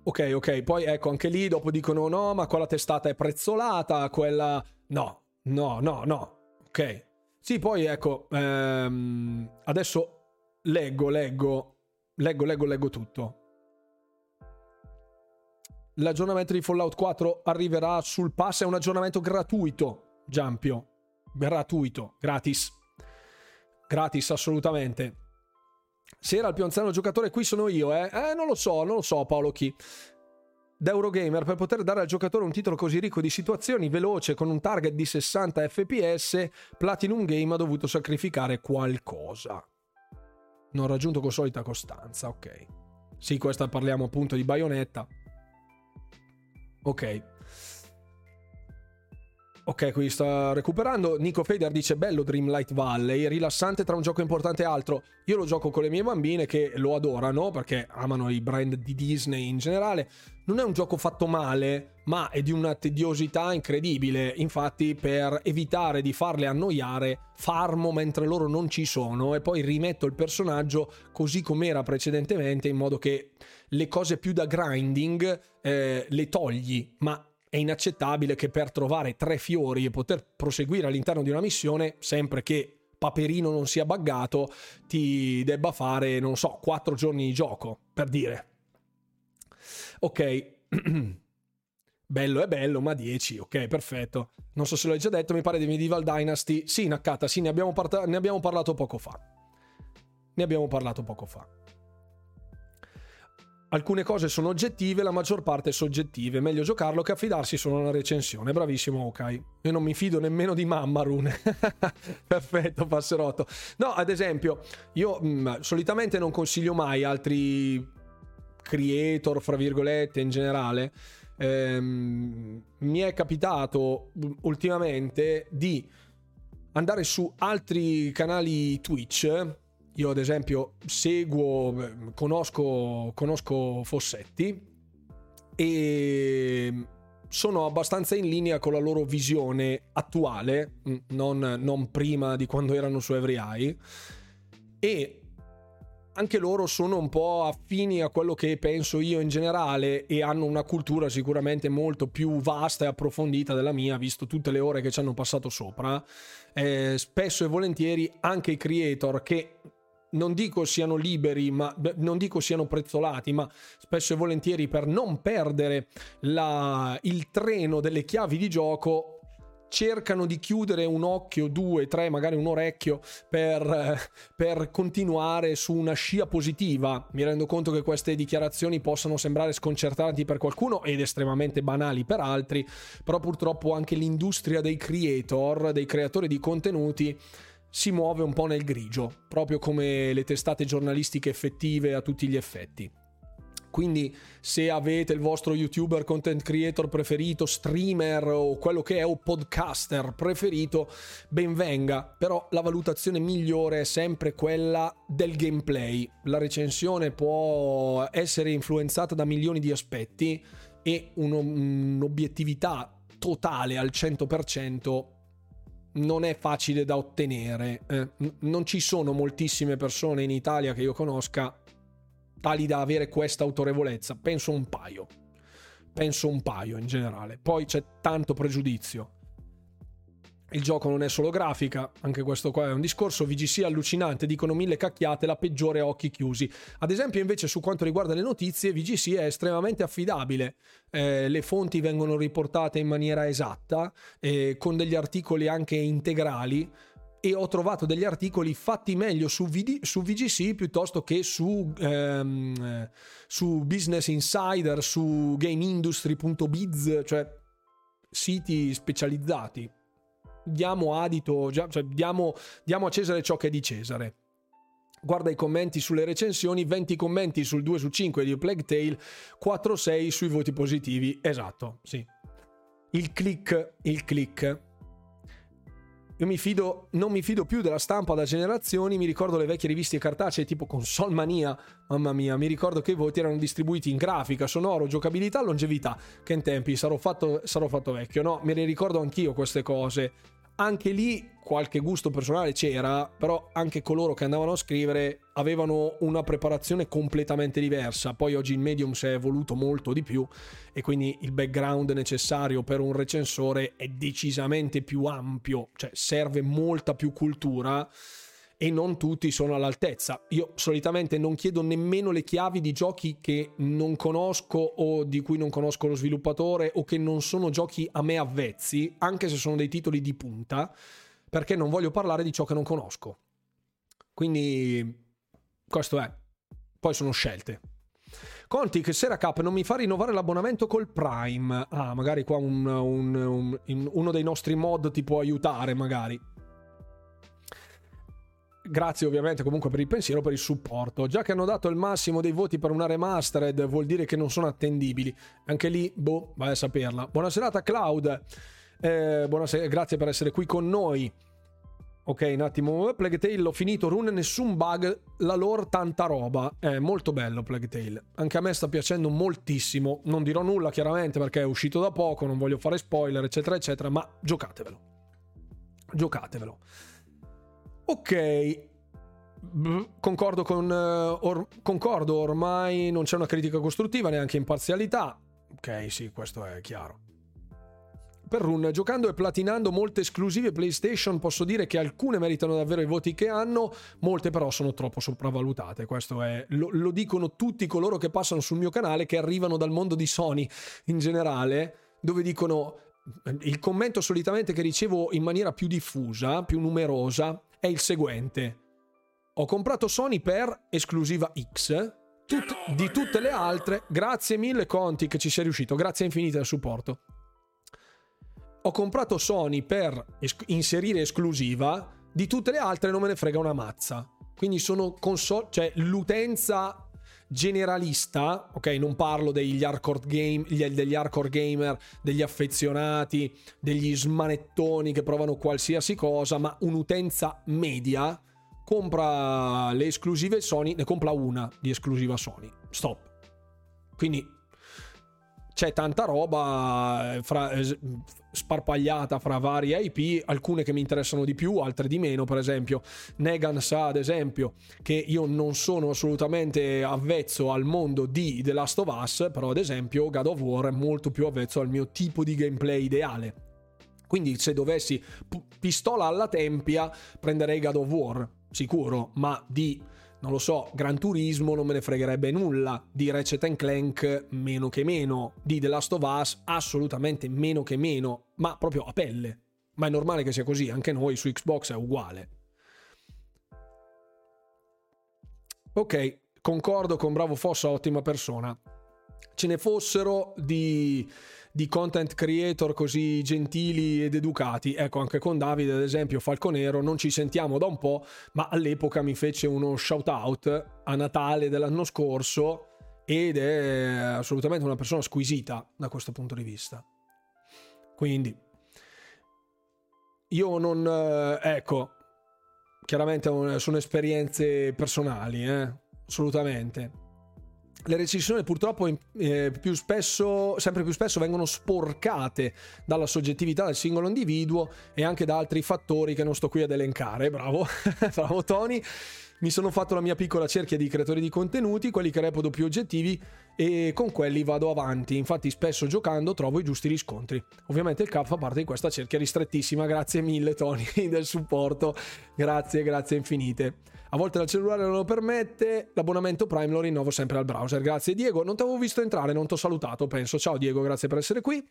Ok, ok, poi ecco anche lì dopo dicono no, ma quella testata è prezzolata, quella... No, no, no, no, ok. Sì, poi ecco, ehm, adesso leggo, leggo, leggo, leggo, leggo tutto l'aggiornamento di Fallout 4 arriverà sul pass, è un aggiornamento gratuito, Giampio. Gratuito, gratis. Gratis, assolutamente. Se era il più anziano giocatore, qui sono io, eh? Eh, non lo so, non lo so, Paolo chi. Da Eurogamer, per poter dare al giocatore un titolo così ricco di situazioni, veloce, con un target di 60 fps, Platinum Game ha dovuto sacrificare qualcosa. Non raggiunto con solita costanza, ok. Sì, questa parliamo appunto di Bayonetta. Ok. Ok, qui sta recuperando. Nico Fader dice: Bello Dreamlight Valley, rilassante tra un gioco importante e altro. Io lo gioco con le mie bambine che lo adorano perché amano i brand di Disney in generale. Non è un gioco fatto male, ma è di una tediosità incredibile. Infatti, per evitare di farle annoiare, farmo mentre loro non ci sono e poi rimetto il personaggio così com'era precedentemente, in modo che le cose più da grinding eh, le togli, ma è inaccettabile che per trovare tre fiori e poter proseguire all'interno di una missione, sempre che Paperino non sia buggato, ti debba fare, non so, quattro giorni di gioco, per dire. Ok. bello è bello, ma 10, ok, perfetto. Non so se l'ho già detto, mi pare di Medieval Dynasty. Sì, Nakata, sì, ne abbiamo, part- ne abbiamo parlato poco fa. Ne abbiamo parlato poco fa. Alcune cose sono oggettive, la maggior parte soggettive. Meglio giocarlo che affidarsi solo a una recensione. Bravissimo, ok. Io non mi fido nemmeno di mamma, Rune. Perfetto, passerotto. No, ad esempio, io mh, mm, solitamente non consiglio mai altri creator, fra virgolette, in generale. Ehm, mi è capitato mm, ultimamente di andare su altri canali Twitch io ad esempio seguo, conosco, conosco Fossetti e sono abbastanza in linea con la loro visione attuale, non, non prima di quando erano su Every Eye. E anche loro sono un po' affini a quello che penso io in generale e hanno una cultura sicuramente molto più vasta e approfondita della mia, visto tutte le ore che ci hanno passato sopra. Eh, spesso e volentieri anche i creator che non dico siano liberi, ma non dico siano prezzolati, ma spesso e volentieri per non perdere la, il treno delle chiavi di gioco cercano di chiudere un occhio, due, tre, magari un orecchio per, per, continuare su una scia positiva. Mi rendo conto che queste dichiarazioni possano sembrare sconcertanti per qualcuno ed estremamente banali per altri, però purtroppo anche l'industria dei creator, dei creatori di contenuti, si muove un po' nel grigio, proprio come le testate giornalistiche effettive a tutti gli effetti. Quindi se avete il vostro youtuber content creator preferito, streamer o quello che è o podcaster preferito, ben venga, però la valutazione migliore è sempre quella del gameplay. La recensione può essere influenzata da milioni di aspetti e un'obiettività totale al 100% non è facile da ottenere. Eh, non ci sono moltissime persone in Italia che io conosca tali da avere questa autorevolezza. Penso un paio. Penso un paio in generale. Poi c'è tanto pregiudizio. Il gioco non è solo grafica, anche questo qua è un discorso. VGC allucinante, dicono mille cacchiate, la peggiore a occhi chiusi. Ad esempio, invece, su quanto riguarda le notizie, VGC è estremamente affidabile. Eh, le fonti vengono riportate in maniera esatta, eh, con degli articoli anche integrali. E ho trovato degli articoli fatti meglio su, VD, su VGC piuttosto che su, ehm, su Business Insider, su GameIndustry.biz, cioè siti specializzati diamo adito, cioè diamo, diamo a Cesare ciò che è di Cesare guarda i commenti sulle recensioni, 20 commenti sul 2 su 5 di Plague Tale, 4 6 sui voti positivi. Esatto, sì. Il click, il click. Io mi fido, non mi fido più della stampa da generazioni, mi ricordo le vecchie riviste cartacee tipo Console Mania, mamma mia, mi ricordo che i voti erano distribuiti in grafica, sonoro, giocabilità, longevità, che in tempi sarò fatto, sarò fatto vecchio, no? Me le ricordo anch'io queste cose, anche lì qualche gusto personale c'era, però anche coloro che andavano a scrivere avevano una preparazione completamente diversa. Poi oggi il medium si è evoluto molto di più e quindi il background necessario per un recensore è decisamente più ampio, cioè serve molta più cultura e non tutti sono all'altezza. Io solitamente non chiedo nemmeno le chiavi di giochi che non conosco o di cui non conosco lo sviluppatore o che non sono giochi a me avvezzi, anche se sono dei titoli di punta, perché non voglio parlare di ciò che non conosco. Quindi questo è. Poi sono scelte. Conti che Sera Cap non mi fa rinnovare l'abbonamento col Prime. Ah, magari qua un, un, un, uno dei nostri mod ti può aiutare, magari. Grazie ovviamente comunque per il pensiero, per il supporto. Già che hanno dato il massimo dei voti per una remastered, vuol dire che non sono attendibili. Anche lì, boh, vai a saperla. Buona serata, Cloud. Eh, buonasera, grazie per essere qui con noi. Ok, un attimo. Plague Tale l'ho finito, rune, nessun bug, la lore tanta roba. È molto bello Plague Tale. Anche a me sta piacendo moltissimo. Non dirò nulla chiaramente perché è uscito da poco, non voglio fare spoiler, eccetera, eccetera, ma giocatevelo. Giocatevelo. Ok, concordo con... Uh, or, concordo, ormai non c'è una critica costruttiva, neanche imparzialità. Ok, sì, questo è chiaro. Per Run, giocando e platinando molte esclusive PlayStation, posso dire che alcune meritano davvero i voti che hanno, molte però sono troppo sopravvalutate. Questo è, lo, lo dicono tutti coloro che passano sul mio canale, che arrivano dal mondo di Sony in generale, dove dicono il commento solitamente che ricevo in maniera più diffusa, più numerosa, è il seguente. Ho comprato Sony per esclusiva X, Tut- di tutte le altre, grazie mille Conti che ci sei riuscito, grazie infinite del supporto. Ho comprato Sony per es- inserire esclusiva, di tutte le altre non me ne frega una mazza. Quindi sono console, cioè l'utenza generalista, ok? Non parlo degli hardcore, game, degli hardcore gamer, degli affezionati, degli smanettoni che provano qualsiasi cosa, ma un'utenza media compra le esclusive Sony, ne compra una di esclusiva Sony. Stop. Quindi c'è tanta roba eh, fra, sparpagliata fra varie IP, alcune che mi interessano di più, altre di meno, per esempio Negan sa ad esempio che io non sono assolutamente avvezzo al mondo di The Last of Us, però ad esempio God of War è molto più avvezzo al mio tipo di gameplay ideale. Quindi se dovessi pistola alla tempia prenderei God of War, sicuro, ma di non lo so, Gran Turismo non me ne fregherebbe nulla, di Ratchet Clank meno che meno, di The Last of Us assolutamente meno che meno, ma proprio a pelle. Ma è normale che sia così, anche noi su Xbox è uguale. Ok, concordo con Bravo Fossa, ottima persona. Ce ne fossero di di content creator così gentili ed educati. Ecco, anche con Davide, ad esempio, Falconero, non ci sentiamo da un po', ma all'epoca mi fece uno shout out a Natale dell'anno scorso ed è assolutamente una persona squisita da questo punto di vista. Quindi, io non... Eh, ecco, chiaramente sono esperienze personali, eh? assolutamente le recensioni purtroppo eh, più spesso, sempre più spesso vengono sporcate dalla soggettività del singolo individuo e anche da altri fattori che non sto qui ad elencare. Bravo, bravo Tony. Mi sono fatto la mia piccola cerchia di creatori di contenuti, quelli che reputo più oggettivi e con quelli vado avanti. Infatti spesso giocando trovo i giusti riscontri. Ovviamente il CAP fa parte di questa cerchia ristrettissima. Grazie mille Tony del supporto. Grazie, grazie infinite. A volte il cellulare non lo permette, l'abbonamento Prime lo rinnovo sempre al browser. Grazie Diego, non ti avevo visto entrare, non ti ho salutato, penso. Ciao Diego, grazie per essere qui.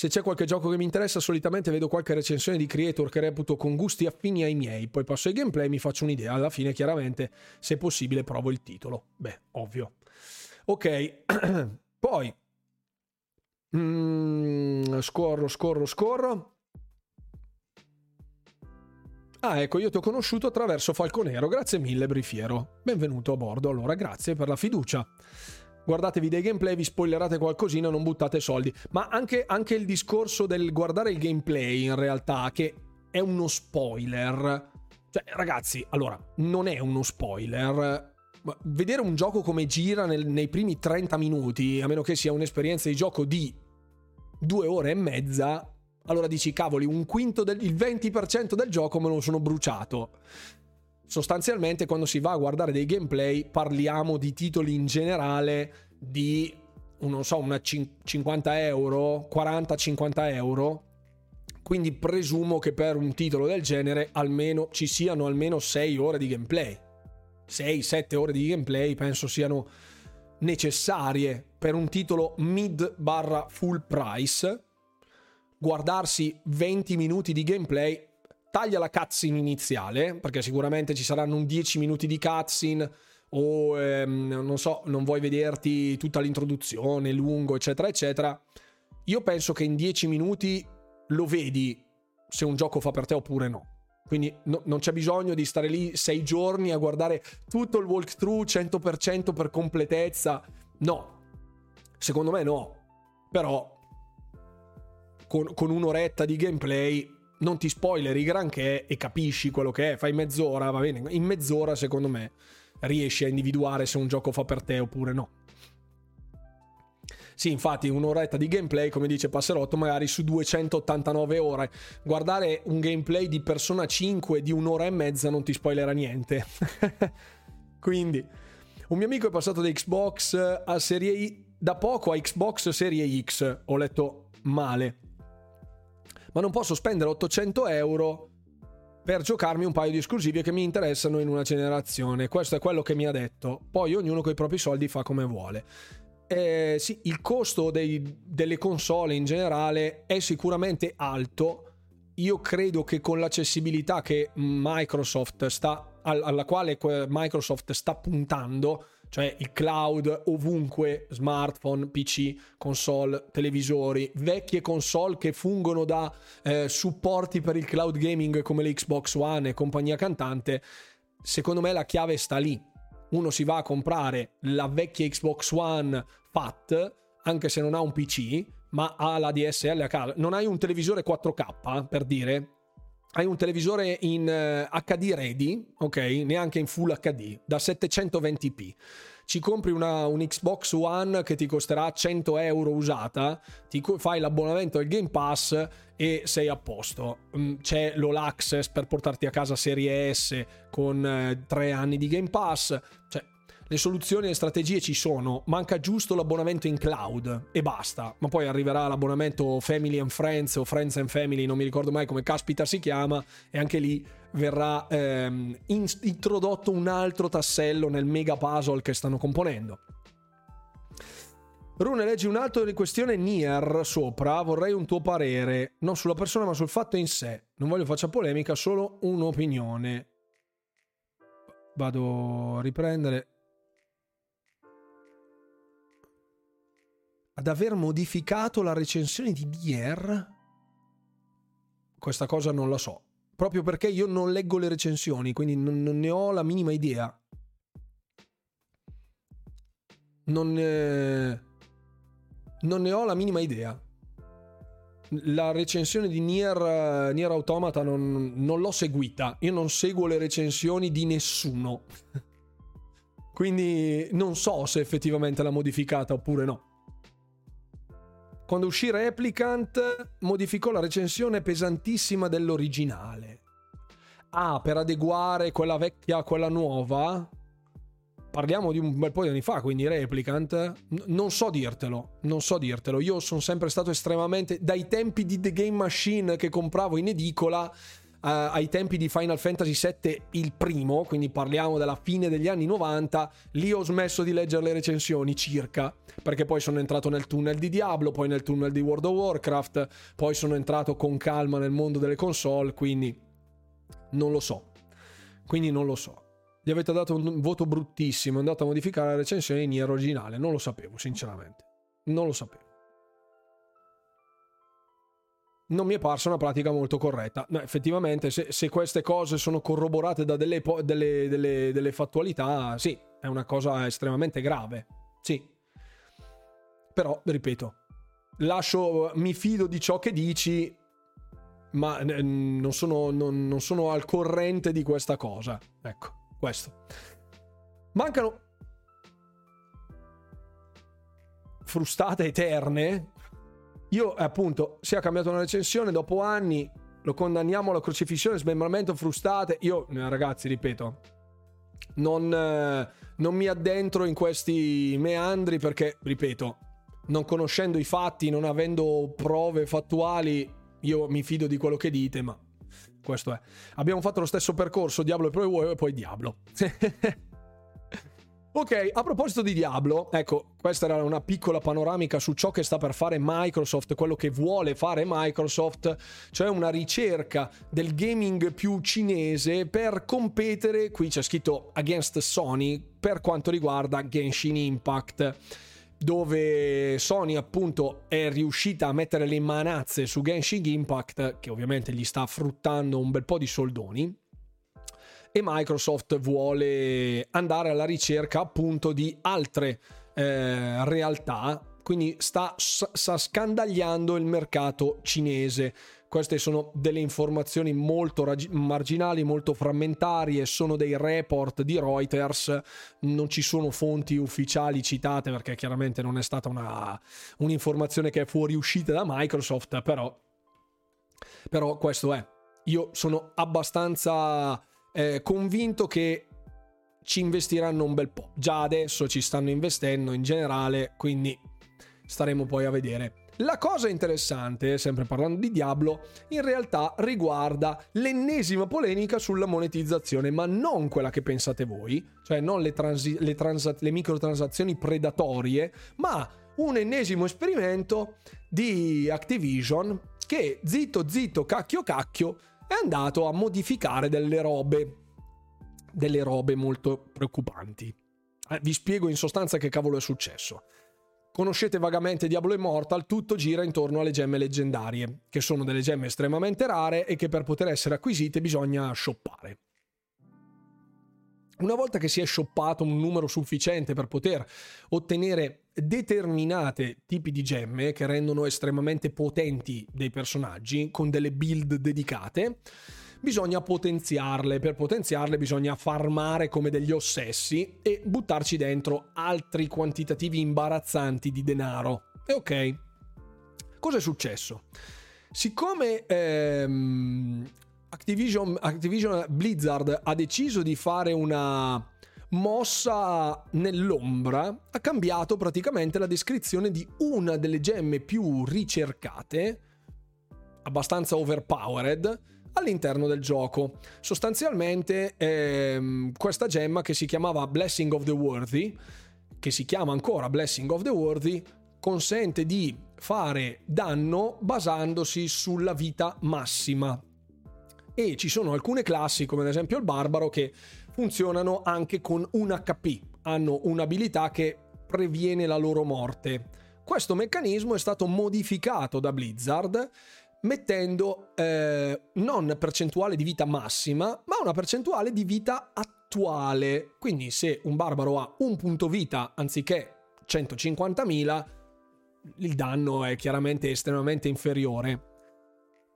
Se c'è qualche gioco che mi interessa, solitamente vedo qualche recensione di creator che reputo con gusti affini ai miei, poi passo ai gameplay e mi faccio un'idea. Alla fine, chiaramente, se possibile, provo il titolo. Beh, ovvio. Ok, poi... Mm, scorro, scorro, scorro. Ah, ecco, io ti ho conosciuto attraverso Falconero. Grazie mille, Brifiero. Benvenuto a bordo. Allora, grazie per la fiducia. Guardatevi dei gameplay, vi spoilerate qualcosina, non buttate soldi. Ma anche, anche il discorso del guardare il gameplay, in realtà, che è uno spoiler. Cioè, ragazzi, allora, non è uno spoiler. Vedere un gioco come gira nel, nei primi 30 minuti, a meno che sia un'esperienza di gioco di due ore e mezza, allora dici, cavoli, un quinto del il 20% del gioco me lo sono bruciato. Sostanzialmente, quando si va a guardare dei gameplay, parliamo di titoli in generale di, non so, una 50 euro, 40-50 euro. Quindi presumo che per un titolo del genere almeno ci siano almeno 6 ore di gameplay. 6-7 ore di gameplay penso siano necessarie per un titolo mid barra full price guardarsi 20 minuti di gameplay, taglia la cutscene iniziale, perché sicuramente ci saranno un 10 minuti di cutscene o ehm, non so, non vuoi vederti tutta l'introduzione, lungo, eccetera, eccetera. Io penso che in 10 minuti lo vedi se un gioco fa per te oppure no. Quindi no, non c'è bisogno di stare lì 6 giorni a guardare tutto il walkthrough 100% per completezza. No, secondo me no. Però con, con un'oretta di gameplay non ti spoileri granché e capisci quello che è. Fai mezz'ora, va bene. In mezz'ora, secondo me, riesci a individuare se un gioco fa per te oppure no. Sì, infatti, un'oretta di gameplay, come dice Passerotto, magari su 289 ore. Guardare un gameplay di Persona 5 di un'ora e mezza non ti spoilerà niente. Quindi, un mio amico è passato da Xbox a Serie I, da poco a Xbox Serie X. Ho letto male ma non posso spendere 800 euro per giocarmi un paio di esclusivi che mi interessano in una generazione. Questo è quello che mi ha detto. Poi ognuno con i propri soldi fa come vuole. Eh, sì, il costo dei, delle console in generale è sicuramente alto. Io credo che con l'accessibilità che Microsoft sta alla quale Microsoft sta puntando, cioè il cloud ovunque, smartphone, PC, console, televisori, vecchie console che fungono da eh, supporti per il cloud gaming come l'Xbox One e compagnia cantante, secondo me la chiave sta lì. Uno si va a comprare la vecchia Xbox One FAT, anche se non ha un PC, ma ha la DSL a casa. Non hai un televisore 4K, per dire, hai un televisore in HD eh, ready, ok? Neanche in Full HD, da 720p. Ci compri una, un Xbox One che ti costerà 100 euro usata, ti fai l'abbonamento al Game Pass e sei a posto. Mm, c'è l'All Access per portarti a casa Serie S con eh, 3 anni di Game Pass. Cioè, le soluzioni e le strategie ci sono, manca giusto l'abbonamento in cloud e basta. Ma poi arriverà l'abbonamento Family and Friends o Friends and Family, non mi ricordo mai come caspita si chiama, e anche lì verrà ehm, introdotto un altro tassello nel mega puzzle che stanno componendo. Rune, leggi un altro di questione Nier sopra, vorrei un tuo parere, non sulla persona ma sul fatto in sé. Non voglio faccia polemica, solo un'opinione. Vado a riprendere. Ad aver modificato la recensione di Dier? Questa cosa non la so. Proprio perché io non leggo le recensioni, quindi non, non ne ho la minima idea. Non, eh, non ne ho la minima idea. La recensione di Nier, Nier Automata non, non l'ho seguita. Io non seguo le recensioni di nessuno. Quindi non so se effettivamente l'ha modificata oppure no. Quando uscì Replicant modificò la recensione pesantissima dell'originale. Ah, per adeguare quella vecchia a quella nuova? Parliamo di un bel po' di anni fa, quindi Replicant. N- non so dirtelo, non so dirtelo. Io sono sempre stato estremamente. Dai tempi di The Game Machine che compravo in edicola, ai tempi di Final Fantasy VII il primo, quindi parliamo della fine degli anni 90, lì ho smesso di leggere le recensioni circa, perché poi sono entrato nel tunnel di Diablo, poi nel tunnel di World of Warcraft, poi sono entrato con calma nel mondo delle console, quindi non lo so. Quindi non lo so. Gli avete dato un voto bruttissimo, è andato a modificare la recensione in originale, non lo sapevo, sinceramente. Non lo sapevo non mi è parsa una pratica molto corretta. No, effettivamente, se, se, queste cose sono corroborate da delle, delle, delle, delle, fattualità, sì, è una cosa estremamente grave. Sì. Però, ripeto, lascio, mi fido di ciò che dici, ma non sono, non, non sono al corrente di questa cosa. Ecco, questo. Mancano frustate eterne io, appunto, si è cambiato una recensione dopo anni, lo condanniamo alla crocifissione, smembramento, frustate. Io, eh, ragazzi, ripeto, non, eh, non mi addentro in questi meandri perché, ripeto, non conoscendo i fatti, non avendo prove fattuali, io mi fido di quello che dite, ma questo è. Abbiamo fatto lo stesso percorso, Diablo e poi, e poi Diablo. Ok, a proposito di Diablo, ecco, questa era una piccola panoramica su ciò che sta per fare Microsoft, quello che vuole fare Microsoft, cioè una ricerca del gaming più cinese per competere, qui c'è scritto against Sony, per quanto riguarda Genshin Impact dove Sony appunto è riuscita a mettere le manazze su Genshin Impact, che ovviamente gli sta fruttando un bel po' di soldoni, e Microsoft vuole andare alla ricerca appunto di altre eh, realtà, quindi sta, sta scandagliando il mercato cinese. Queste sono delle informazioni molto rag- marginali, molto frammentarie, sono dei report di Reuters, non ci sono fonti ufficiali citate perché chiaramente non è stata una, un'informazione che è fuoriuscita da Microsoft, però, però questo è. Io sono abbastanza eh, convinto che ci investiranno un bel po'. Già adesso ci stanno investendo in generale, quindi staremo poi a vedere. La cosa interessante, sempre parlando di Diablo, in realtà riguarda l'ennesima polemica sulla monetizzazione, ma non quella che pensate voi, cioè non le, transi- le, transa- le microtransazioni predatorie, ma un ennesimo esperimento di Activision che zitto zitto cacchio cacchio è andato a modificare delle robe. delle robe molto preoccupanti. Eh, vi spiego in sostanza che cavolo è successo. Conoscete vagamente Diablo Immortal, tutto gira intorno alle gemme leggendarie, che sono delle gemme estremamente rare e che per poter essere acquisite bisogna shoppare. Una volta che si è shoppato un numero sufficiente per poter ottenere determinate tipi di gemme che rendono estremamente potenti dei personaggi con delle build dedicate, bisogna potenziarle. Per potenziarle bisogna farmare come degli ossessi e buttarci dentro altri quantitativi imbarazzanti di denaro. E ok, cosa è successo? Siccome ehm, Activision, Activision Blizzard ha deciso di fare una mossa nell'ombra, ha cambiato praticamente la descrizione di una delle gemme più ricercate, abbastanza overpowered, all'interno del gioco. Sostanzialmente ehm, questa gemma che si chiamava Blessing of the Worthy, che si chiama ancora Blessing of the Worthy, consente di fare danno basandosi sulla vita massima. E ci sono alcune classi, come ad esempio il barbaro, che funzionano anche con un HP, hanno un'abilità che previene la loro morte. Questo meccanismo è stato modificato da Blizzard mettendo eh, non percentuale di vita massima, ma una percentuale di vita attuale. Quindi se un barbaro ha un punto vita anziché 150.000, il danno è chiaramente estremamente inferiore.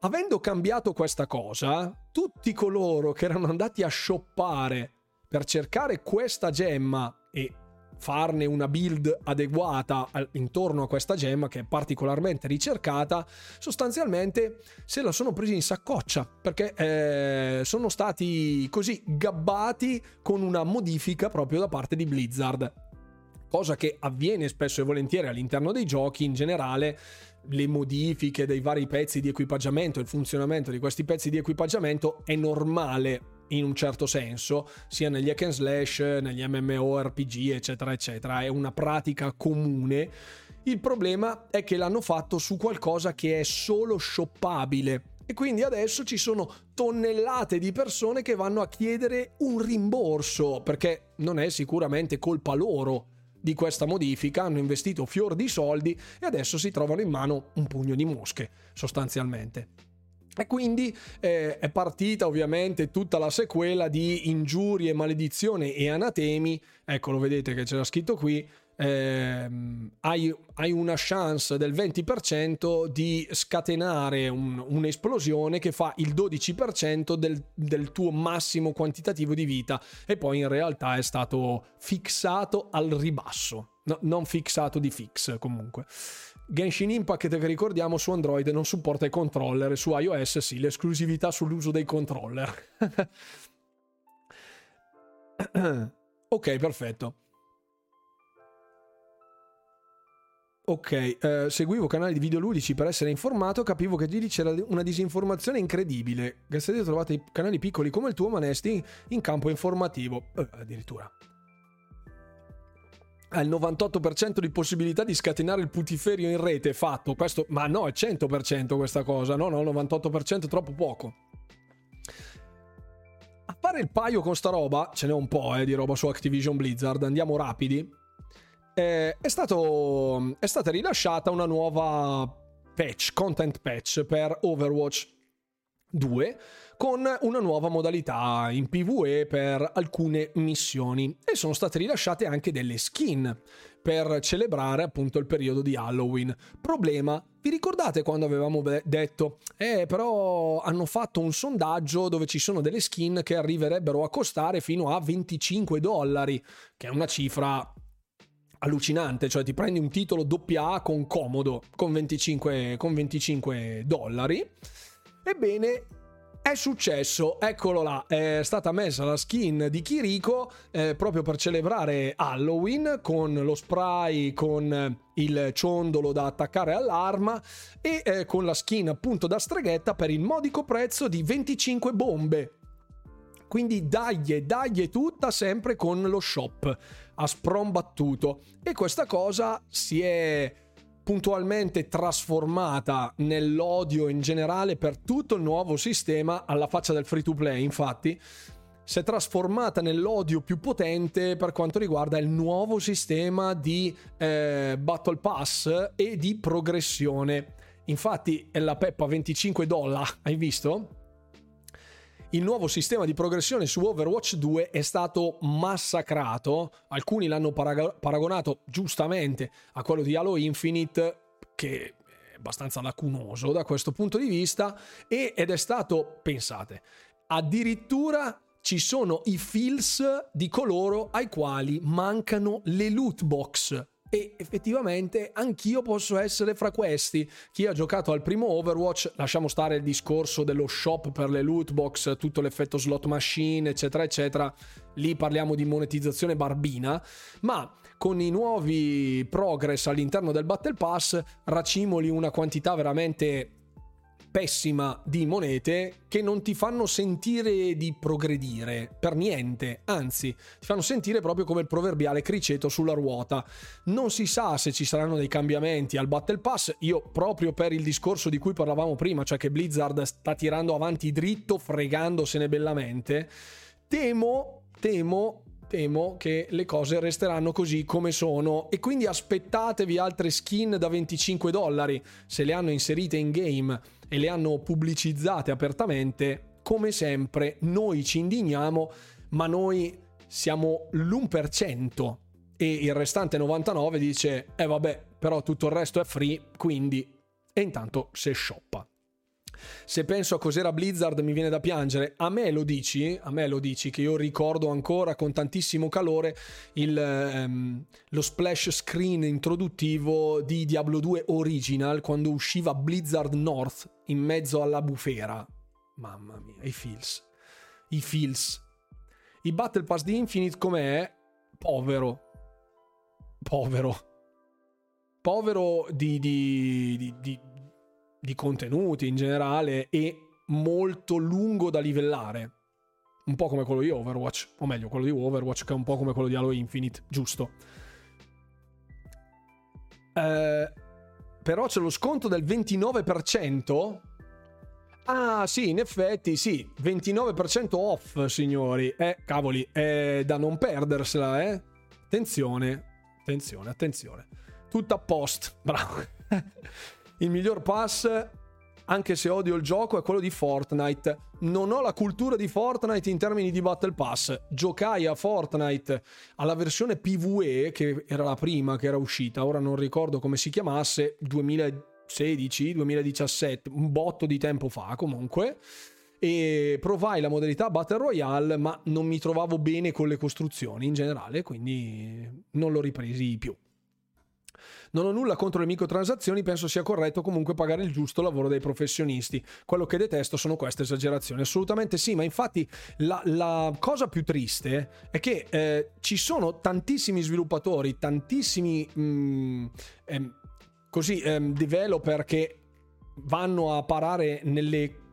Avendo cambiato questa cosa, tutti coloro che erano andati a shoppare per cercare questa gemma e farne una build adeguata intorno a questa gemma che è particolarmente ricercata, sostanzialmente se la sono presi in saccoccia perché eh, sono stati così gabbati con una modifica proprio da parte di Blizzard. Cosa che avviene spesso e volentieri all'interno dei giochi in generale, le modifiche dei vari pezzi di equipaggiamento, il funzionamento di questi pezzi di equipaggiamento è normale in un certo senso, sia negli hack and slash, negli MMORPG, eccetera, eccetera. È una pratica comune. Il problema è che l'hanno fatto su qualcosa che è solo shoppabile. E quindi adesso ci sono tonnellate di persone che vanno a chiedere un rimborso, perché non è sicuramente colpa loro di questa modifica, hanno investito fior di soldi e adesso si trovano in mano un pugno di mosche, sostanzialmente. E quindi eh, è partita ovviamente tutta la sequela di ingiurie, maledizione e anatemi. Ecco, lo vedete che c'era scritto qui. Eh, hai, hai, una chance del 20% di scatenare un, un'esplosione che fa il 12% del, del tuo massimo quantitativo di vita e poi in realtà è stato fissato al ribasso, no, non fissato di fix comunque. Genshin Impact che ricordiamo su Android non supporta i controller su iOS sì, l'esclusività sull'uso dei controller. ok, perfetto. Ok, eh, seguivo canali di videoludici per essere informato, capivo che lì c'era una disinformazione incredibile. Grazie a Dio trovate canali piccoli come il tuo, ma onesti in campo informativo. Eh, addirittura. Ha il 98% di possibilità di scatenare il putiferio in rete fatto. Questo ma no è 100% questa cosa. No no 98% è troppo poco. A fare il paio con sta roba ce n'è un po' eh, di roba su Activision Blizzard andiamo rapidi eh, è, stato, è stata rilasciata una nuova patch content patch per Overwatch 2 con una nuova modalità in PvE per alcune missioni e sono state rilasciate anche delle skin per celebrare appunto il periodo di Halloween. Problema, vi ricordate quando avevamo detto, eh però hanno fatto un sondaggio dove ci sono delle skin che arriverebbero a costare fino a 25 dollari, che è una cifra allucinante, cioè ti prendi un titolo AA con comodo con 25, con 25 dollari. Ebbene, è successo, eccolo là, è stata messa la skin di Kiriko eh, proprio per celebrare Halloween con lo spray, con il ciondolo da attaccare all'arma e eh, con la skin appunto da streghetta per il modico prezzo di 25 bombe. Quindi daglie, daglie tutta sempre con lo shop a sprombattuto e questa cosa si è puntualmente trasformata nell'odio in generale per tutto il nuovo sistema alla faccia del free to play infatti si è trasformata nell'odio più potente per quanto riguarda il nuovo sistema di eh, Battle Pass e di progressione. Infatti è la Peppa 25 dollari, hai visto? Il nuovo sistema di progressione su Overwatch 2 è stato massacrato. Alcuni l'hanno paragonato giustamente a quello di Halo Infinite, che è abbastanza lacunoso da questo punto di vista, ed è stato, pensate, addirittura ci sono i feels di coloro ai quali mancano le loot box e effettivamente anch'io posso essere fra questi. Chi ha giocato al primo Overwatch, lasciamo stare il discorso dello shop per le loot box, tutto l'effetto slot machine, eccetera, eccetera. Lì parliamo di monetizzazione barbina, ma con i nuovi progress all'interno del Battle Pass racimoli una quantità veramente pessima di monete che non ti fanno sentire di progredire per niente, anzi ti fanno sentire proprio come il proverbiale criceto sulla ruota. Non si sa se ci saranno dei cambiamenti al Battle Pass, io proprio per il discorso di cui parlavamo prima, cioè che Blizzard sta tirando avanti dritto fregandosene bellamente, temo, temo temo che le cose resteranno così come sono e quindi aspettatevi altre skin da 25 dollari se le hanno inserite in game e le hanno pubblicizzate apertamente, come sempre noi ci indigniamo, ma noi siamo l'1% e il restante 99 dice "Eh vabbè, però tutto il resto è free, quindi" e intanto se shoppa. Se penso a cos'era Blizzard mi viene da piangere. A me lo dici, a me lo dici che io ricordo ancora con tantissimo calore il, ehm, lo splash screen introduttivo di Diablo 2 Original quando usciva Blizzard North in mezzo alla bufera. Mamma mia, i feels. I feels. Il Battle Pass di Infinite com'è? Povero. Povero. Povero di, di, di, di contenuti in generale e molto lungo da livellare. Un po' come quello di Overwatch, o meglio, quello di Overwatch che è un po' come quello di Halo Infinite, giusto. Eh, però c'è lo sconto del 29%. Ah, sì, in effetti, sì, 29% off, signori. Eh, cavoli, è da non perdersela, eh. Attenzione, attenzione, attenzione. Tutto a post, bravo. Il miglior pass, anche se odio il gioco, è quello di Fortnite. Non ho la cultura di Fortnite in termini di Battle Pass. Giocai a Fortnite alla versione PvE, che era la prima che era uscita, ora non ricordo come si chiamasse, 2016, 2017, un botto di tempo fa comunque e provai la modalità Battle Royale, ma non mi trovavo bene con le costruzioni in generale, quindi non l'ho ripresi più. Non ho nulla contro le microtransazioni, penso sia corretto comunque pagare il giusto lavoro dei professionisti. Quello che detesto sono queste esagerazioni. Assolutamente sì, ma infatti la, la cosa più triste è che eh, ci sono tantissimi sviluppatori, tantissimi mh, mm, eh, così, eh, developer che vanno a parare nelle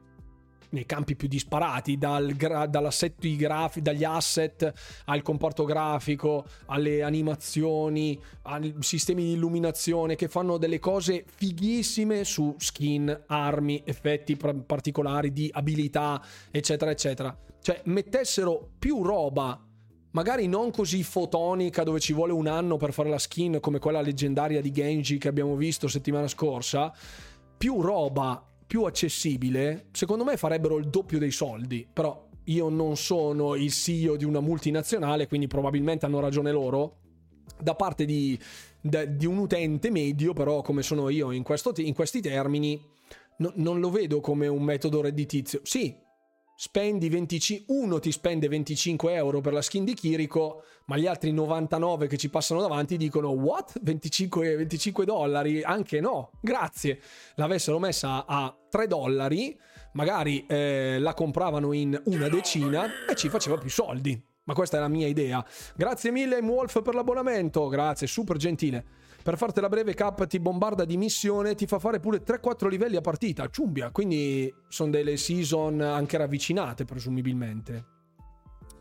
nei campi più disparati, dal gra- graf- dagli asset al comporto grafico, alle animazioni, ai sistemi di illuminazione che fanno delle cose fighissime su skin, armi, effetti pr- particolari di abilità, eccetera, eccetera. Cioè, mettessero più roba magari non così fotonica dove ci vuole un anno per fare la skin come quella leggendaria di Genji che abbiamo visto settimana scorsa, più roba più accessibile, secondo me farebbero il doppio dei soldi, però io non sono il CEO di una multinazionale, quindi probabilmente hanno ragione loro. Da parte di, di un utente medio, però come sono io in, questo, in questi termini, no, non lo vedo come un metodo redditizio. Sì, spendi 25, uno ti spende 25 euro per la skin di Kiriko, ma gli altri 99 che ci passano davanti dicono what? 25, 25 dollari? Anche no, grazie. L'avessero messa a 3 dollari, magari eh, la compravano in una decina e ci faceva più soldi. Ma questa è la mia idea. Grazie mille, Wolf, per l'abbonamento. Grazie, super gentile. Per fartela breve, Cap ti bombarda di missione, ti fa fare pure 3-4 livelli a partita, ciumbia. Quindi sono delle season anche ravvicinate, presumibilmente.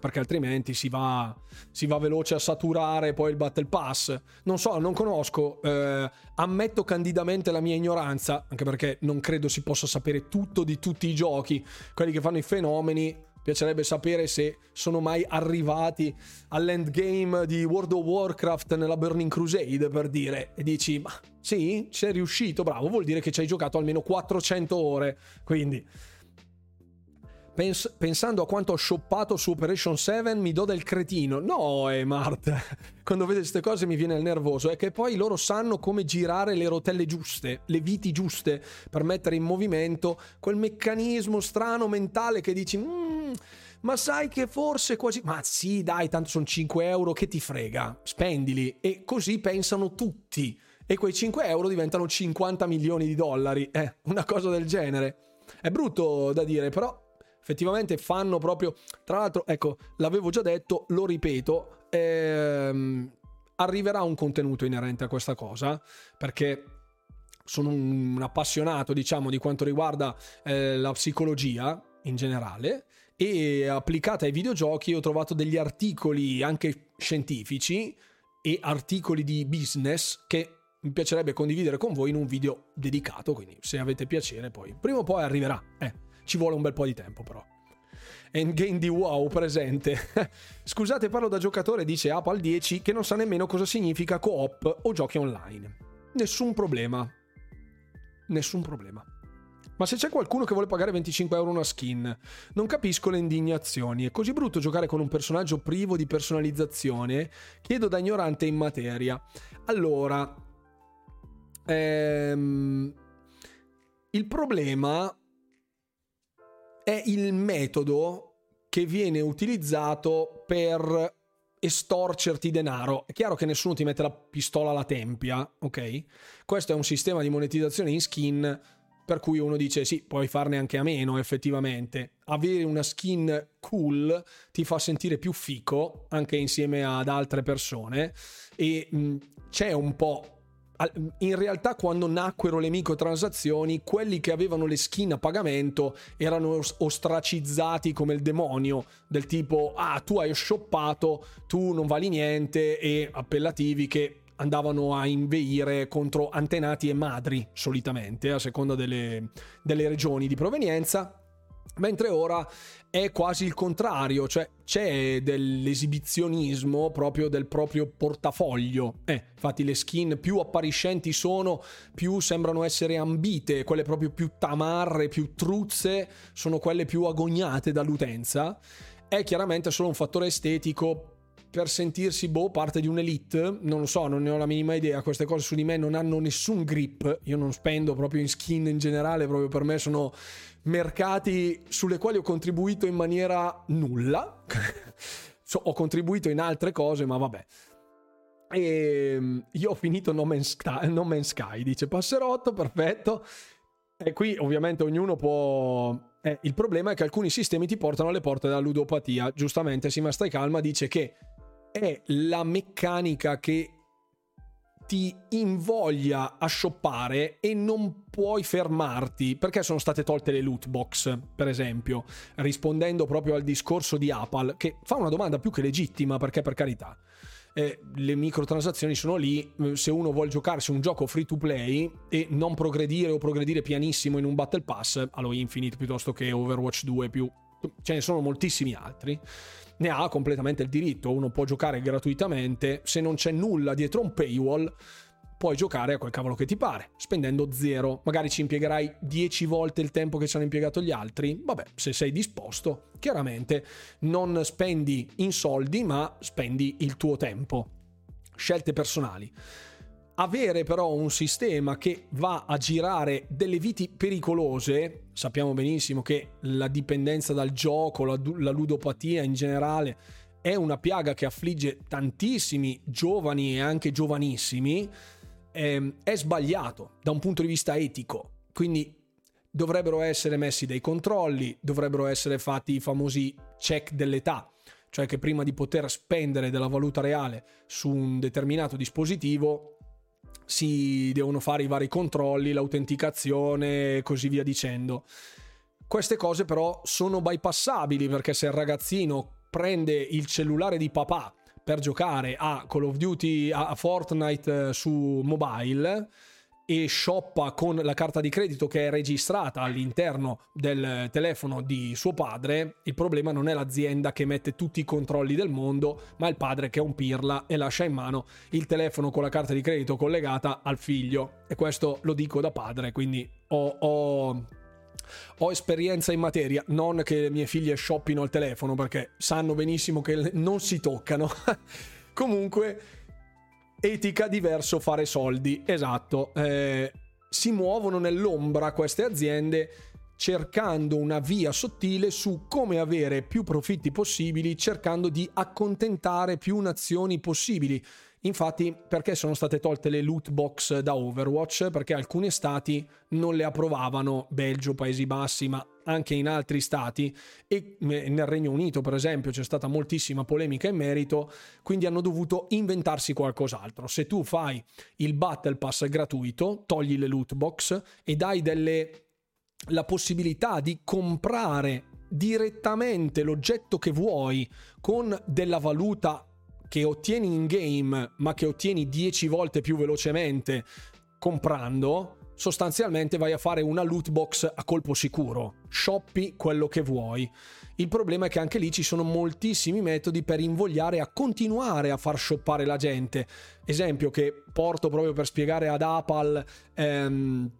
Perché altrimenti si va, si va veloce a saturare poi il Battle Pass. Non so, non conosco. Eh, ammetto candidamente la mia ignoranza, anche perché non credo si possa sapere tutto di tutti i giochi. Quelli che fanno i fenomeni piacerebbe sapere se sono mai arrivati all'endgame di World of Warcraft nella Burning Crusade per dire. E dici ma sì, sei riuscito, bravo, vuol dire che ci hai giocato almeno 400 ore, quindi Pens- pensando a quanto ho shoppato su Operation 7 mi do del cretino. No, eh, Mart, quando vedo queste cose mi viene il nervoso. È che poi loro sanno come girare le rotelle giuste, le viti giuste per mettere in movimento quel meccanismo strano mentale che dici... Mm, ma sai che forse quasi... Ma sì, dai, tanto sono 5 euro, che ti frega? Spendili. E così pensano tutti. E quei 5 euro diventano 50 milioni di dollari. Eh, una cosa del genere. È brutto da dire, però effettivamente fanno proprio... Tra l'altro, ecco, l'avevo già detto, lo ripeto, ehm, arriverà un contenuto inerente a questa cosa, perché sono un, appassionato, diciamo, di quanto riguarda eh, la psicologia in generale e applicata ai videogiochi ho trovato degli articoli anche scientifici e articoli di business che mi piacerebbe condividere con voi in un video dedicato, quindi se avete piacere poi prima o poi arriverà. Eh. Ci vuole un bel po' di tempo però. Endgame di WoW presente. Scusate, parlo da giocatore, dice Apple 10, che non sa nemmeno cosa significa co-op o giochi online. Nessun problema. Nessun problema. Ma se c'è qualcuno che vuole pagare 25 euro una skin, non capisco le indignazioni. È così brutto giocare con un personaggio privo di personalizzazione? Chiedo da ignorante in materia. Allora, ehm, il problema è il metodo che viene utilizzato per estorcerti denaro. È chiaro che nessuno ti mette la pistola alla tempia, ok? Questo è un sistema di monetizzazione in skin per cui uno dice sì, puoi farne anche a meno effettivamente. Avere una skin cool ti fa sentire più fico anche insieme ad altre persone e mh, c'è un po' in realtà quando nacquero le microtransazioni, quelli che avevano le skin a pagamento erano ostracizzati come il demonio, del tipo ah tu hai shoppato, tu non vali niente e appellativi che andavano a inveire contro antenati e madri solitamente a seconda delle, delle regioni di provenienza. Mentre ora è quasi il contrario, cioè c'è dell'esibizionismo proprio del proprio portafoglio. Eh, infatti le skin più appariscenti sono, più sembrano essere ambite, quelle proprio più tamarre, più truzze, sono quelle più agognate dall'utenza. È chiaramente solo un fattore estetico per sentirsi boh parte di un'elite, non lo so, non ne ho la minima idea, queste cose su di me non hanno nessun grip, io non spendo proprio in skin in generale, proprio per me sono mercati sulle quali ho contribuito in maniera nulla. so, ho contribuito in altre cose, ma vabbè. E ehm, io ho finito No Man's, Sky, no Man's Sky dice Passerotto, perfetto. E qui ovviamente ognuno può... Eh, il problema è che alcuni sistemi ti portano alle porte della ludopatia. Giustamente Sima Stai Calma dice che è la meccanica che ti invoglia a shoppare e non puoi fermarti perché sono state tolte le loot box, per esempio, rispondendo proprio al discorso di Apple, che fa una domanda più che legittima perché per carità. Eh, le microtransazioni sono lì eh, se uno vuole giocarsi un gioco free to play e non progredire o progredire pianissimo in un battle pass allo Infinite piuttosto che Overwatch 2 più ce ne sono moltissimi altri ne ha completamente il diritto. Uno può giocare gratuitamente, se non c'è nulla dietro un paywall, puoi giocare a quel cavolo che ti pare, spendendo zero. Magari ci impiegherai 10 volte il tempo che ci hanno impiegato gli altri. Vabbè, se sei disposto, chiaramente non spendi in soldi, ma spendi il tuo tempo. Scelte personali. Avere però un sistema che va a girare delle viti pericolose, sappiamo benissimo che la dipendenza dal gioco, la, la ludopatia in generale, è una piaga che affligge tantissimi giovani e anche giovanissimi, ehm, è sbagliato da un punto di vista etico. Quindi dovrebbero essere messi dei controlli, dovrebbero essere fatti i famosi check dell'età, cioè che prima di poter spendere della valuta reale su un determinato dispositivo si devono fare i vari controlli, l'autenticazione e così via dicendo. Queste cose però sono bypassabili perché se il ragazzino prende il cellulare di papà per giocare a Call of Duty, a Fortnite eh, su mobile e shoppa con la carta di credito che è registrata all'interno del telefono di suo padre, il problema non è l'azienda che mette tutti i controlli del mondo, ma il padre che è un pirla e lascia in mano il telefono con la carta di credito collegata al figlio. E questo lo dico da padre, quindi ho, ho ho esperienza in materia, non che le mie figlie shoppino al telefono perché sanno benissimo che non si toccano. Comunque, etica diverso fare soldi, esatto. Eh, si muovono nell'ombra queste aziende cercando una via sottile su come avere più profitti possibili, cercando di accontentare più nazioni possibili. Infatti, perché sono state tolte le loot box da Overwatch? Perché alcuni stati non le approvavano, Belgio, Paesi Bassi, ma anche in altri stati e nel Regno Unito, per esempio, c'è stata moltissima polemica in merito, quindi hanno dovuto inventarsi qualcos'altro. Se tu fai il Battle Pass gratuito, togli le loot box e dai delle la possibilità di comprare direttamente l'oggetto che vuoi con della valuta che ottieni in game ma che ottieni 10 volte più velocemente comprando, sostanzialmente vai a fare una loot box a colpo sicuro. Shoppi quello che vuoi. Il problema è che anche lì ci sono moltissimi metodi per invogliare a continuare a far shoppare la gente. Esempio che porto proprio per spiegare ad Apple ehm,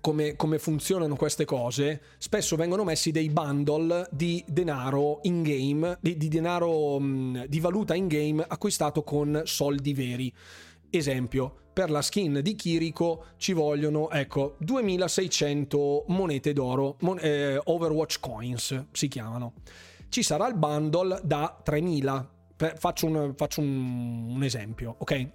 come, come, funzionano queste cose, spesso vengono messi dei bundle di denaro in game, di, di denaro mm, di valuta in game acquistato con soldi veri. Esempio, per la skin di Kiriko ci vogliono, ecco, 2600 monete d'oro, mon- eh, Overwatch Coins si chiamano. Ci sarà il bundle da 3000. Per, faccio, un, faccio un, un esempio, ok?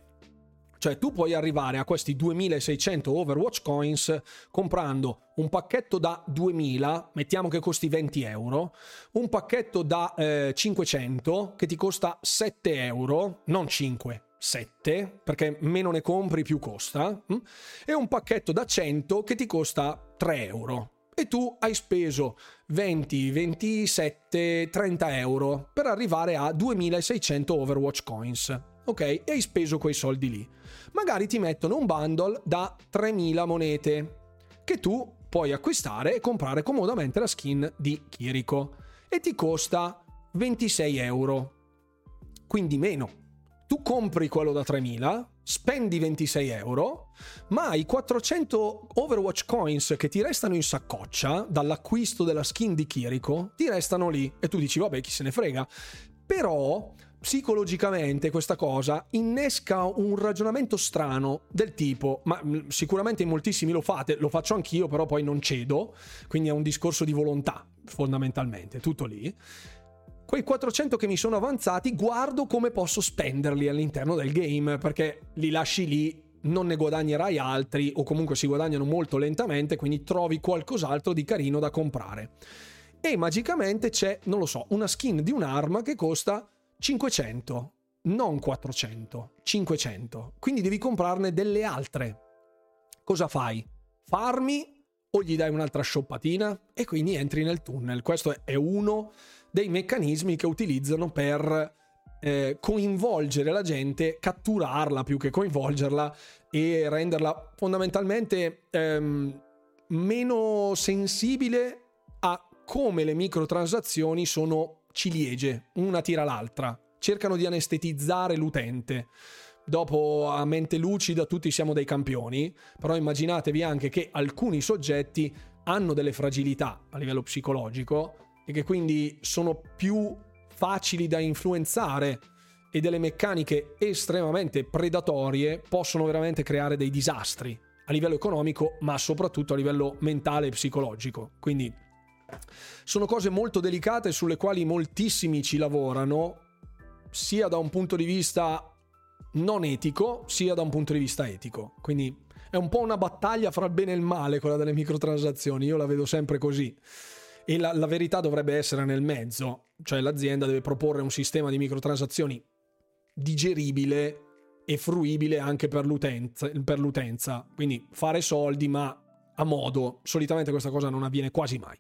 Cioè tu puoi arrivare a questi 2600 Overwatch Coins comprando un pacchetto da 2000, mettiamo che costi 20 euro, un pacchetto da eh, 500 che ti costa 7 euro, non 5, 7, perché meno ne compri più costa, hm? e un pacchetto da 100 che ti costa 3 euro. E tu hai speso 20, 27, 30 euro per arrivare a 2600 Overwatch Coins. Ok? E hai speso quei soldi lì magari ti mettono un bundle da 3000 monete che tu puoi acquistare e comprare comodamente la skin di Kiriko e ti costa 26 euro. Quindi meno. Tu compri quello da 3000, spendi 26 euro, ma i 400 Overwatch Coins che ti restano in saccoccia dall'acquisto della skin di Kiriko ti restano lì e tu dici vabbè chi se ne frega. Però psicologicamente questa cosa innesca un ragionamento strano del tipo, ma mm, sicuramente in moltissimi lo fate, lo faccio anch'io, però poi non cedo, quindi è un discorso di volontà fondamentalmente, tutto lì. Quei 400 che mi sono avanzati, guardo come posso spenderli all'interno del game, perché li lasci lì, non ne guadagnerai altri, o comunque si guadagnano molto lentamente, quindi trovi qualcos'altro di carino da comprare. E magicamente c'è, non lo so, una skin di un'arma che costa 500, non 400, 500. Quindi devi comprarne delle altre. Cosa fai? Farmi o gli dai un'altra shoppatina e quindi entri nel tunnel. Questo è uno dei meccanismi che utilizzano per eh, coinvolgere la gente, catturarla più che coinvolgerla e renderla fondamentalmente ehm, meno sensibile a come le microtransazioni sono ciliegie, una tira l'altra, cercano di anestetizzare l'utente. Dopo a mente lucida tutti siamo dei campioni, però immaginatevi anche che alcuni soggetti hanno delle fragilità a livello psicologico e che quindi sono più facili da influenzare e delle meccaniche estremamente predatorie possono veramente creare dei disastri a livello economico, ma soprattutto a livello mentale e psicologico. Quindi sono cose molto delicate sulle quali moltissimi ci lavorano, sia da un punto di vista non etico, sia da un punto di vista etico. Quindi è un po' una battaglia fra il bene e il male quella delle microtransazioni, io la vedo sempre così. E la, la verità dovrebbe essere nel mezzo, cioè l'azienda deve proporre un sistema di microtransazioni digeribile e fruibile anche per l'utenza, per l'utenza. Quindi fare soldi ma a modo. Solitamente questa cosa non avviene quasi mai.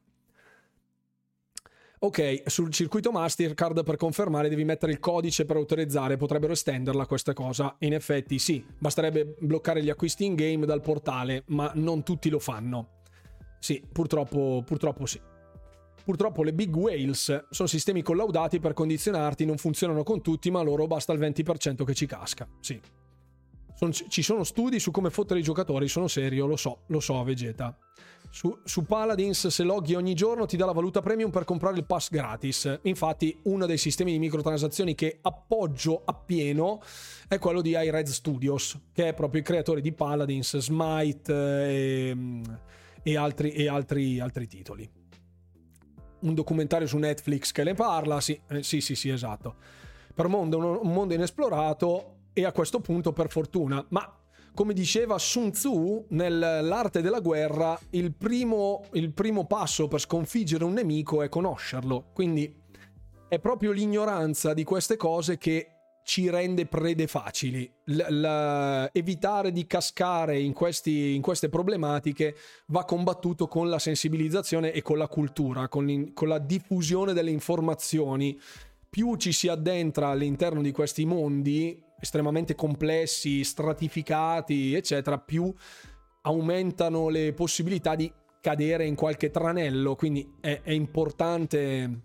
Ok, sul circuito Mastercard per confermare devi mettere il codice per autorizzare, potrebbero estenderla questa cosa. In effetti sì, basterebbe bloccare gli acquisti in game dal portale, ma non tutti lo fanno. Sì, purtroppo, purtroppo sì. Purtroppo le big whales sono sistemi collaudati per condizionarti, non funzionano con tutti, ma loro basta il 20% che ci casca. Sì. ci sono studi su come fottere i giocatori, sono serio, lo so, lo so, Vegeta. Su, su, Paladins, se loghi ogni giorno, ti dà la valuta premium per comprare il pass gratis. Infatti, uno dei sistemi di microtransazioni che appoggio appieno è quello di iRed Studios, che è proprio il creatore di Paladins, Smite e, e, altri, e altri, altri titoli. Un documentario su Netflix che ne parla, sì, eh, sì, sì, sì, esatto. Per mondo, un mondo inesplorato e a questo punto, per fortuna, ma come diceva Sun Tzu nell'arte della guerra, il primo, il primo passo per sconfiggere un nemico è conoscerlo. Quindi è proprio l'ignoranza di queste cose che ci rende prede facili. L- l- evitare di cascare in, questi, in, queste problematiche va combattuto con la sensibilizzazione e con la cultura, con, in- con la diffusione delle informazioni. Più ci si addentra all'interno di questi mondi, estremamente complessi, stratificati, eccetera, più aumentano le possibilità di cadere in qualche tranello. Quindi è, è, importante,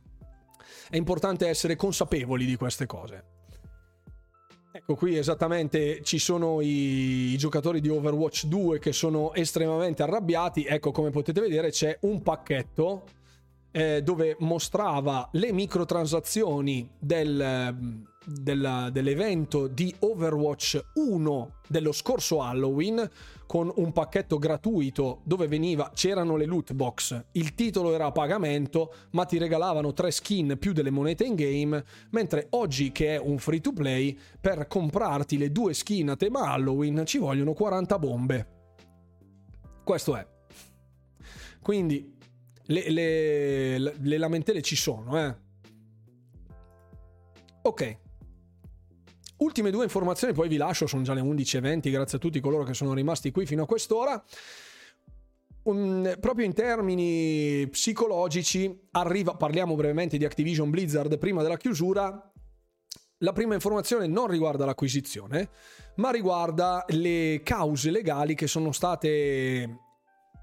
è importante essere consapevoli di queste cose. Ecco qui esattamente ci sono i, giocatori di Overwatch 2 che sono estremamente arrabbiati. Ecco come potete vedere c'è un pacchetto eh, dove mostrava le microtransazioni del, della, dell'evento di Overwatch 1 dello scorso Halloween con un pacchetto gratuito dove veniva, c'erano le loot box, il titolo era a pagamento ma ti regalavano tre skin più delle monete in game, mentre oggi che è un free to play per comprarti le due skin a tema Halloween ci vogliono 40 bombe. Questo è. Quindi le, le, le lamentele ci sono, eh. Ok, Ultime due informazioni, poi vi lascio, sono già le 11.20, grazie a tutti coloro che sono rimasti qui fino a quest'ora. Um, proprio in termini psicologici, arriva, parliamo brevemente di Activision Blizzard prima della chiusura. La prima informazione non riguarda l'acquisizione, ma riguarda le cause legali che sono state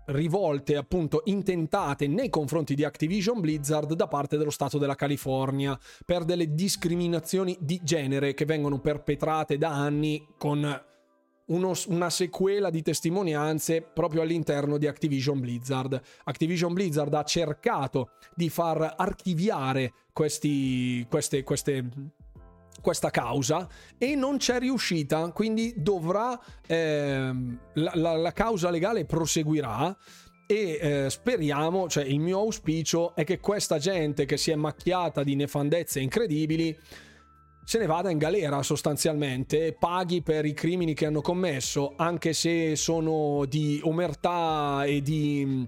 rivolte, appunto intentate nei confronti di Activision Blizzard da parte dello Stato della California per delle discriminazioni di genere che vengono perpetrate da anni con uno, una sequela di testimonianze proprio all'interno di Activision Blizzard. Activision Blizzard ha cercato di far archiviare questi, queste, queste questa causa e non c'è riuscita, quindi dovrà ehm, la, la, la, causa legale proseguirà e eh, speriamo, cioè il mio auspicio è che questa gente che si è macchiata di nefandezze incredibili se ne vada in galera sostanzialmente, paghi per i crimini che hanno commesso, anche se sono di omertà e di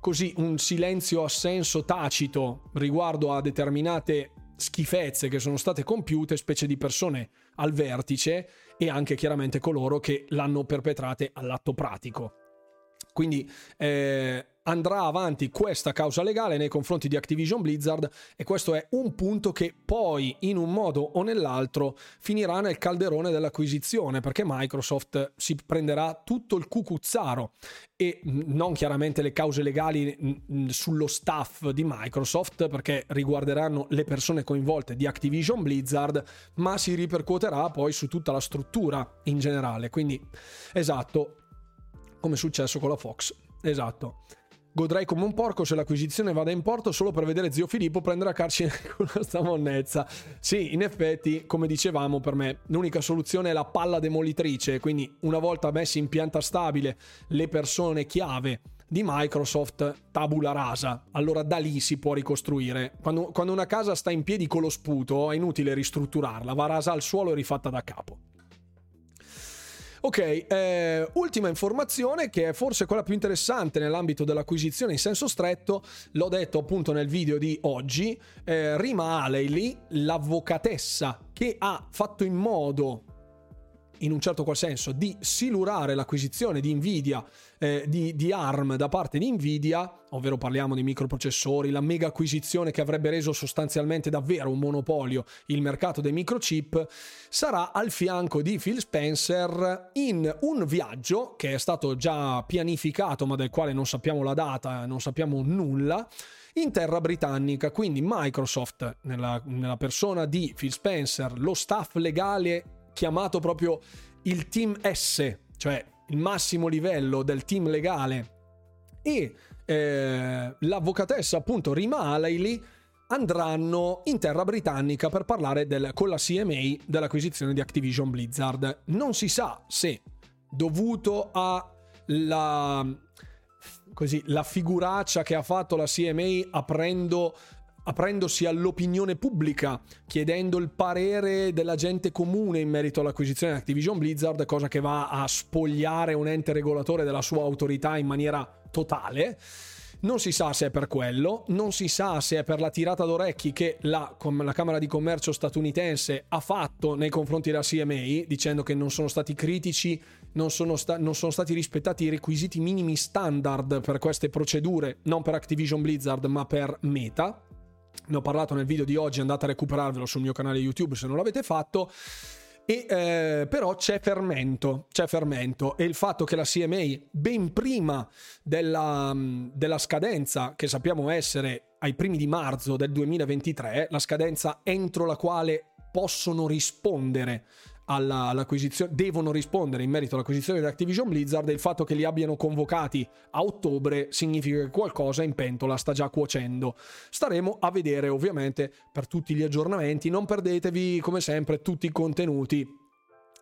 così un silenzio assenso tacito riguardo a determinate schifezze che sono state compiute, specie di persone al vertice e anche chiaramente coloro che l'hanno perpetrate all'atto pratico. Quindi eh, andrà avanti questa causa legale nei confronti di Activision Blizzard e questo è un punto che poi in un modo o nell'altro finirà nel calderone dell'acquisizione perché Microsoft si prenderà tutto il cucuzzaro e non chiaramente le cause legali sullo staff di Microsoft perché riguarderanno le persone coinvolte di Activision Blizzard ma si ripercuoterà poi su tutta la struttura in generale. Quindi esatto come è successo con la Fox. Esatto Godrei come un porco se l'acquisizione vada in porto solo per vedere zio Filippo prendere a carcine con questa monnezza. Sì, in effetti, come dicevamo, per me l'unica soluzione è la palla demolitrice, quindi una volta messi in pianta stabile le persone chiave di Microsoft tabula rasa, allora da lì si può ricostruire. Quando, quando una casa sta in piedi con lo sputo è inutile ristrutturarla, va rasa al suolo e rifatta da capo. Ok, eh, ultima informazione che è forse quella più interessante nell'ambito dell'acquisizione in senso stretto, l'ho detto appunto nel video di oggi, eh, Rima Aley, l'avvocatessa che ha fatto in modo in un certo qual senso di silurare l'acquisizione di Nvidia, eh, di, di, ARM da parte di Nvidia, ovvero parliamo di microprocessori, la mega acquisizione che avrebbe reso sostanzialmente davvero un monopolio il mercato dei microchip, sarà al fianco di Phil Spencer in un viaggio che è stato già pianificato ma del quale non sappiamo la data, non sappiamo nulla in terra britannica. Quindi Microsoft, nella, nella persona di Phil Spencer, lo staff legale chiamato proprio il team S, cioè il massimo livello del team legale, e eh, l'avvocatessa appunto Rima Alaili andranno in terra britannica per parlare del, con la CMA dell'acquisizione di Activision Blizzard. Non si sa se dovuto alla così, la figuraccia che ha fatto la CMA aprendo aprendosi all'opinione pubblica, chiedendo il parere della gente comune in merito all'acquisizione di Activision Blizzard, cosa che va a spogliare un ente regolatore della sua autorità in maniera totale. Non si sa se è per quello, non si sa se è per la tirata d'orecchi che la, la, Camera di Commercio statunitense ha fatto nei confronti della CMA, dicendo che non sono stati critici, non sono, sta- non sono stati rispettati i requisiti minimi standard per queste procedure, non per Activision Blizzard ma per Meta. Ne ho parlato nel video di oggi, andate a recuperarvelo sul mio canale YouTube se non l'avete fatto. E, eh, però c'è fermento, c'è fermento e il fatto che la CMA ben prima della, della scadenza che sappiamo essere ai primi di marzo del 2023, la scadenza entro la quale possono rispondere alla, all'acquisizione, devono rispondere in merito all'acquisizione di Activision Blizzard e il fatto che li abbiano convocati a ottobre significa che qualcosa in pentola sta già cuocendo. Staremo a vedere ovviamente per tutti gli aggiornamenti, non perdetevi come sempre tutti i contenuti.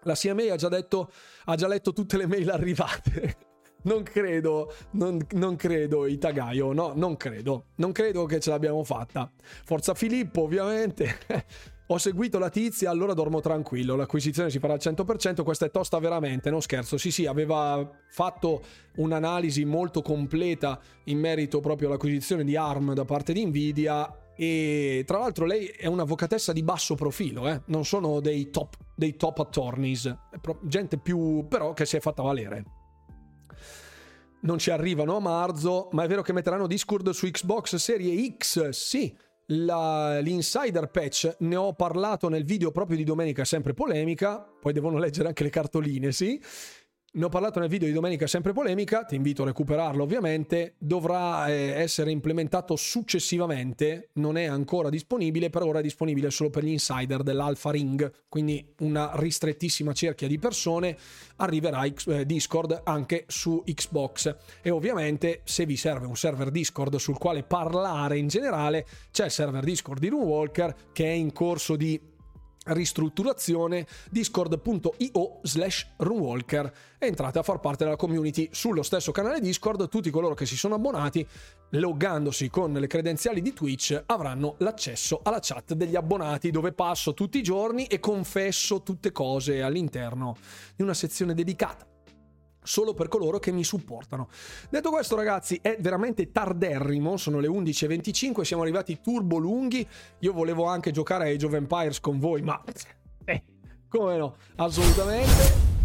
La CMA ha già detto, ha già letto tutte le mail arrivate. non credo, non, non, credo Itagaio, no, non credo, non credo che ce l'abbiamo fatta. Forza Filippo, ovviamente. Ho seguito la tizia, allora dormo tranquillo. L'acquisizione si farà al 100%. Questa è tosta veramente, non scherzo. Sì, sì, aveva fatto un'analisi molto completa in merito proprio all'acquisizione di ARM da parte di Nvidia. E tra l'altro lei è un'avvocatessa di basso profilo, eh? non sono dei top, dei top attorneys, gente più però che si è fatta valere non ci arrivano a marzo, ma è vero che metteranno Discord su Xbox Serie X? Sì, la, l'insider patch ne ho parlato nel video proprio di domenica, sempre polemica, poi devono leggere anche le cartoline, sì. Ne ho parlato nel video di domenica sempre polemica, ti invito a recuperarlo ovviamente, dovrà eh, essere implementato successivamente, non è ancora disponibile, per ora è disponibile solo per gli insider dell'Alpha Ring, quindi una ristrettissima cerchia di persone, arriverà eh, Discord anche su Xbox. E ovviamente se vi serve un server Discord sul quale parlare in generale, c'è il server Discord di Runewalker che è in corso di ristrutturazione discord.io slash runwalker entrate a far parte della community sullo stesso canale discord. Tutti coloro che si sono abbonati loggandosi con le credenziali di twitch avranno l'accesso alla chat degli abbonati dove passo tutti i giorni e confesso tutte cose all'interno di una sezione dedicata solo per coloro che mi supportano. Detto questo, ragazzi, è veramente tarderrimo, sono le 11.25, siamo arrivati turbo lunghi. Io volevo anche giocare a Age of Empires con voi, ma eh, come no, assolutamente.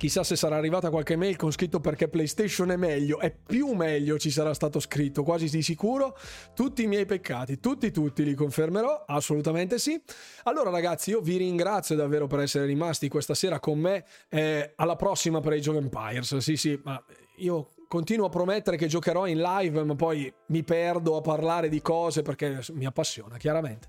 Chissà se sarà arrivata qualche mail con scritto perché PlayStation è meglio. È più meglio ci sarà stato scritto, quasi di sicuro. Tutti i miei peccati, tutti, tutti li confermerò. Assolutamente sì. Allora, ragazzi, io vi ringrazio davvero per essere rimasti questa sera con me. Eh, alla prossima per Age of Empires. Sì, sì, ma io continuo a promettere che giocherò in live, ma poi mi perdo a parlare di cose perché mi appassiona, chiaramente.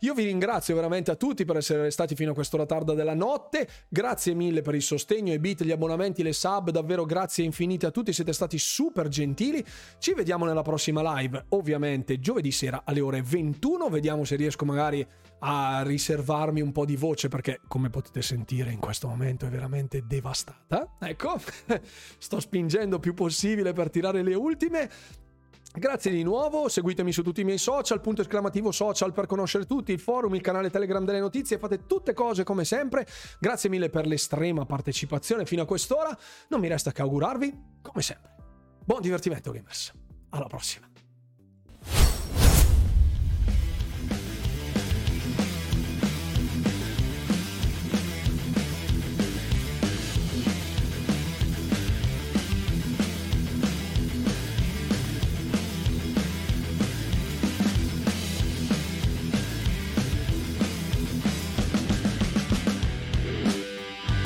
Io vi ringrazio veramente a tutti per essere stati fino a quest'ora tarda della notte. Grazie mille per il sostegno, i beat, gli abbonamenti, le sub. Davvero grazie infinite a tutti, siete stati super gentili. Ci vediamo nella prossima live, ovviamente giovedì sera alle ore 21. Vediamo se riesco magari a riservarmi un po' di voce perché come potete sentire in questo momento è veramente devastata. Ecco, sto spingendo più possibile per tirare le ultime. Grazie di nuovo, seguitemi su tutti i miei social, punto esclamativo social per conoscere tutti, il forum, il canale Telegram delle notizie, fate tutte cose come sempre. Grazie mille per l'estrema partecipazione fino a quest'ora. Non mi resta che augurarvi, come sempre, buon divertimento gamers. Alla prossima.